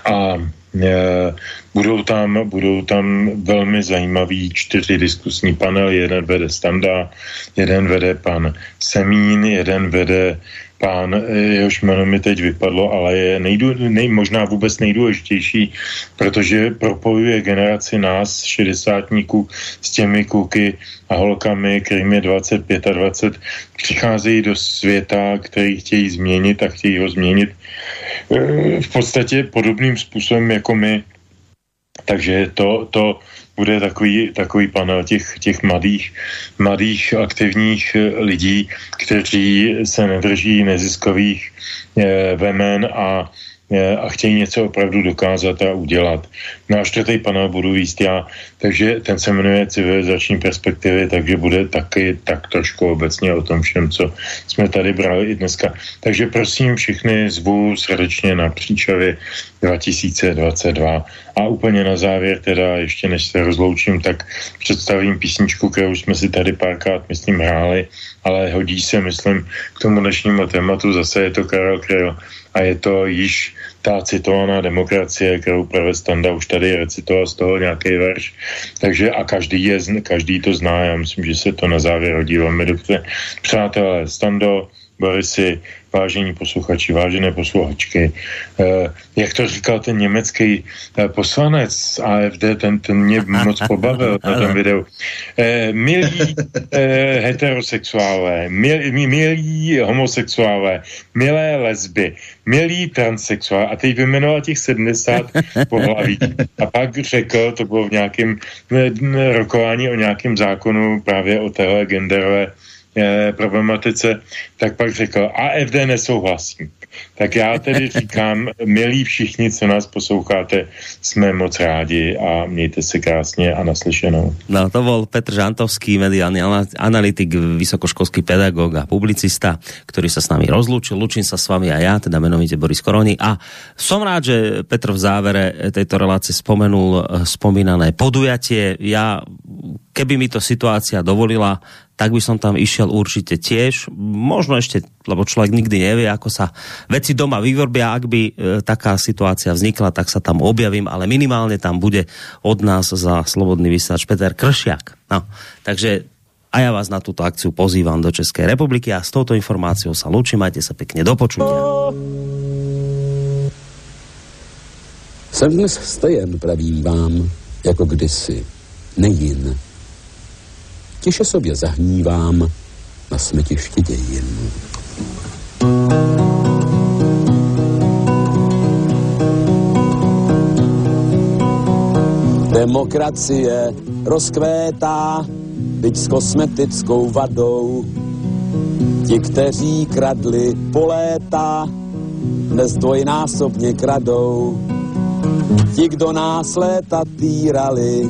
A e, budou tam, budou tam velmi zajímavý čtyři diskusní panely, jeden vede Standa, jeden vede pan Semín, jeden vede pán, jehož jméno mi teď vypadlo, ale je nejdu, nej, možná vůbec nejdůležitější, protože propojuje generaci nás, šedesátníků, s těmi kluky a holkami, kterým je 25 a 20, přicházejí do světa, který chtějí změnit a chtějí ho změnit eh, v podstatě podobným způsobem jako my. Takže to, to bude takový, takový panel těch, těch mladých, mladých aktivních eh, lidí, kteří se nedrží neziskových eh, vemen a a chtějí něco opravdu dokázat a udělat. No a čtvrtý panel budu víc já, takže ten se jmenuje civilizační perspektivy, takže bude taky tak trošku obecně o tom všem, co jsme tady brali i dneska. Takže prosím všechny zvu srdečně na Příčavě 2022 a úplně na závěr teda, ještě než se rozloučím, tak představím písničku, kterou jsme si tady párkrát, myslím, hráli, ale hodí se, myslím, k tomu dnešnímu tématu. Zase je to Karel Kryl a je to již ta citovaná demokracie, kterou právě Standa už tady recitoval z toho nějaký verš. Takže a každý, je, každý to zná, já myslím, že se to na závěr hodí velmi dobře. Přátelé, Stando, Borisy, vážení posluchači, vážené posluchačky. Eh, jak to říkal ten německý eh, poslanec z AFD, ten, ten mě moc pobavil na tom videu. Eh, milí eh, heterosexuálové, milí, milí homosexuálové, milé lesby, milí transsexuálové. A teď vymenoval těch 70 pohlaví. A pak řekl, to bylo v nějakém rokování o nějakém zákonu právě o téhle genderové eh, problematice, tak pak řekl, AFD nesouhlasí. Tak já tedy říkám, milí všichni, co nás posloucháte, jsme moc rádi a mějte se krásně a naslyšenou. No to byl Petr Žantovský, mediální analytik, vysokoškolský pedagog a publicista, který se s nami rozlúčil. Lučím sa s vami a já, teda menovite Boris Koroni. A som rád, že Petr v závere tejto relácie spomenul eh, spomínané podujatie. Ja, keby mi to situácia dovolila, tak by som tam išiel určite tiež. Možno ešte, lebo človek nikdy nevie, ako sa veci doma vyvorbia. Ak by e, taká situácia vznikla, tak sa tam objavím, ale minimálne tam bude od nás za Slobodný vysielač Peter Kršiak. No, takže a ja vás na túto akciu pozývam do Českej republiky a s touto informáciou sa lúčim. Majte sa pekne do počutia. Jsem dnes stejen, pravím vám, jako kdysi, nejin tiše sobě zahnívám na smetiště dějin. Demokracie rozkvétá, byť s kosmetickou vadou. Ti, kteří kradli po léta, dnes dvojnásobně kradou. Ti, kdo nás léta týrali,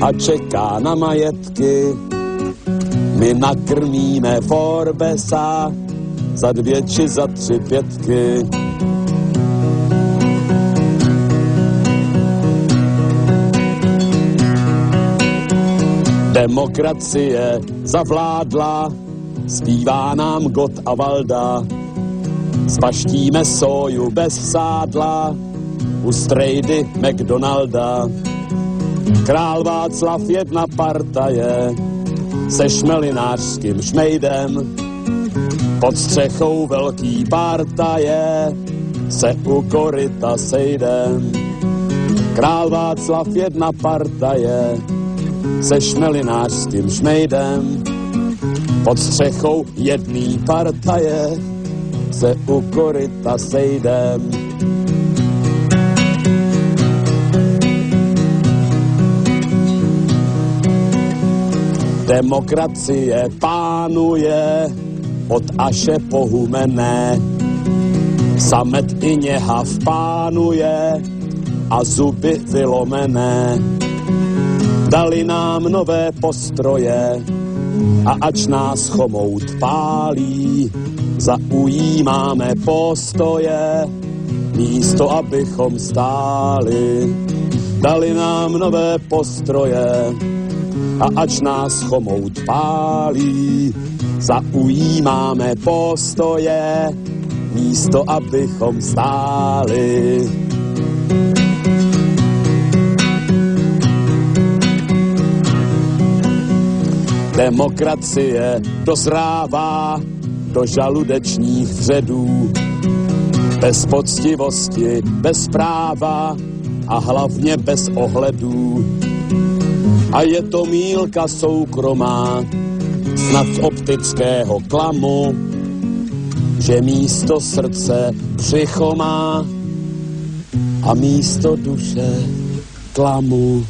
a čeká na majetky. My nakrmíme Forbesa za dvě či za tři pětky. Demokracie zavládla, zpívá nám God a Valda. Spaštíme soju bez sádla, u strejdy McDonalda. Král Václav jedna partaje se šmelinářským šmejdem. Pod střechou velký partaje se u koryta sejdem. Král Václav jedna partaje se šmelinářským šmejdem. Pod střechou jedný partaje se u koryta sejdem. Demokracie pánuje od Aše pohumené. Samet i něhav pánuje a zuby vylomené. Dali nám nové postroje a ač nás chomout pálí, zaujímáme postoje, místo abychom stáli. Dali nám nové postroje a ač nás chomout pálí, zaujímáme postoje, místo abychom stáli. Demokracie dozrává do žaludečních vředů. Bez poctivosti, bez práva a hlavně bez ohledů. A je to mílka soukromá, snad z optického klamu, že místo srdce břicho má a místo duše klamu.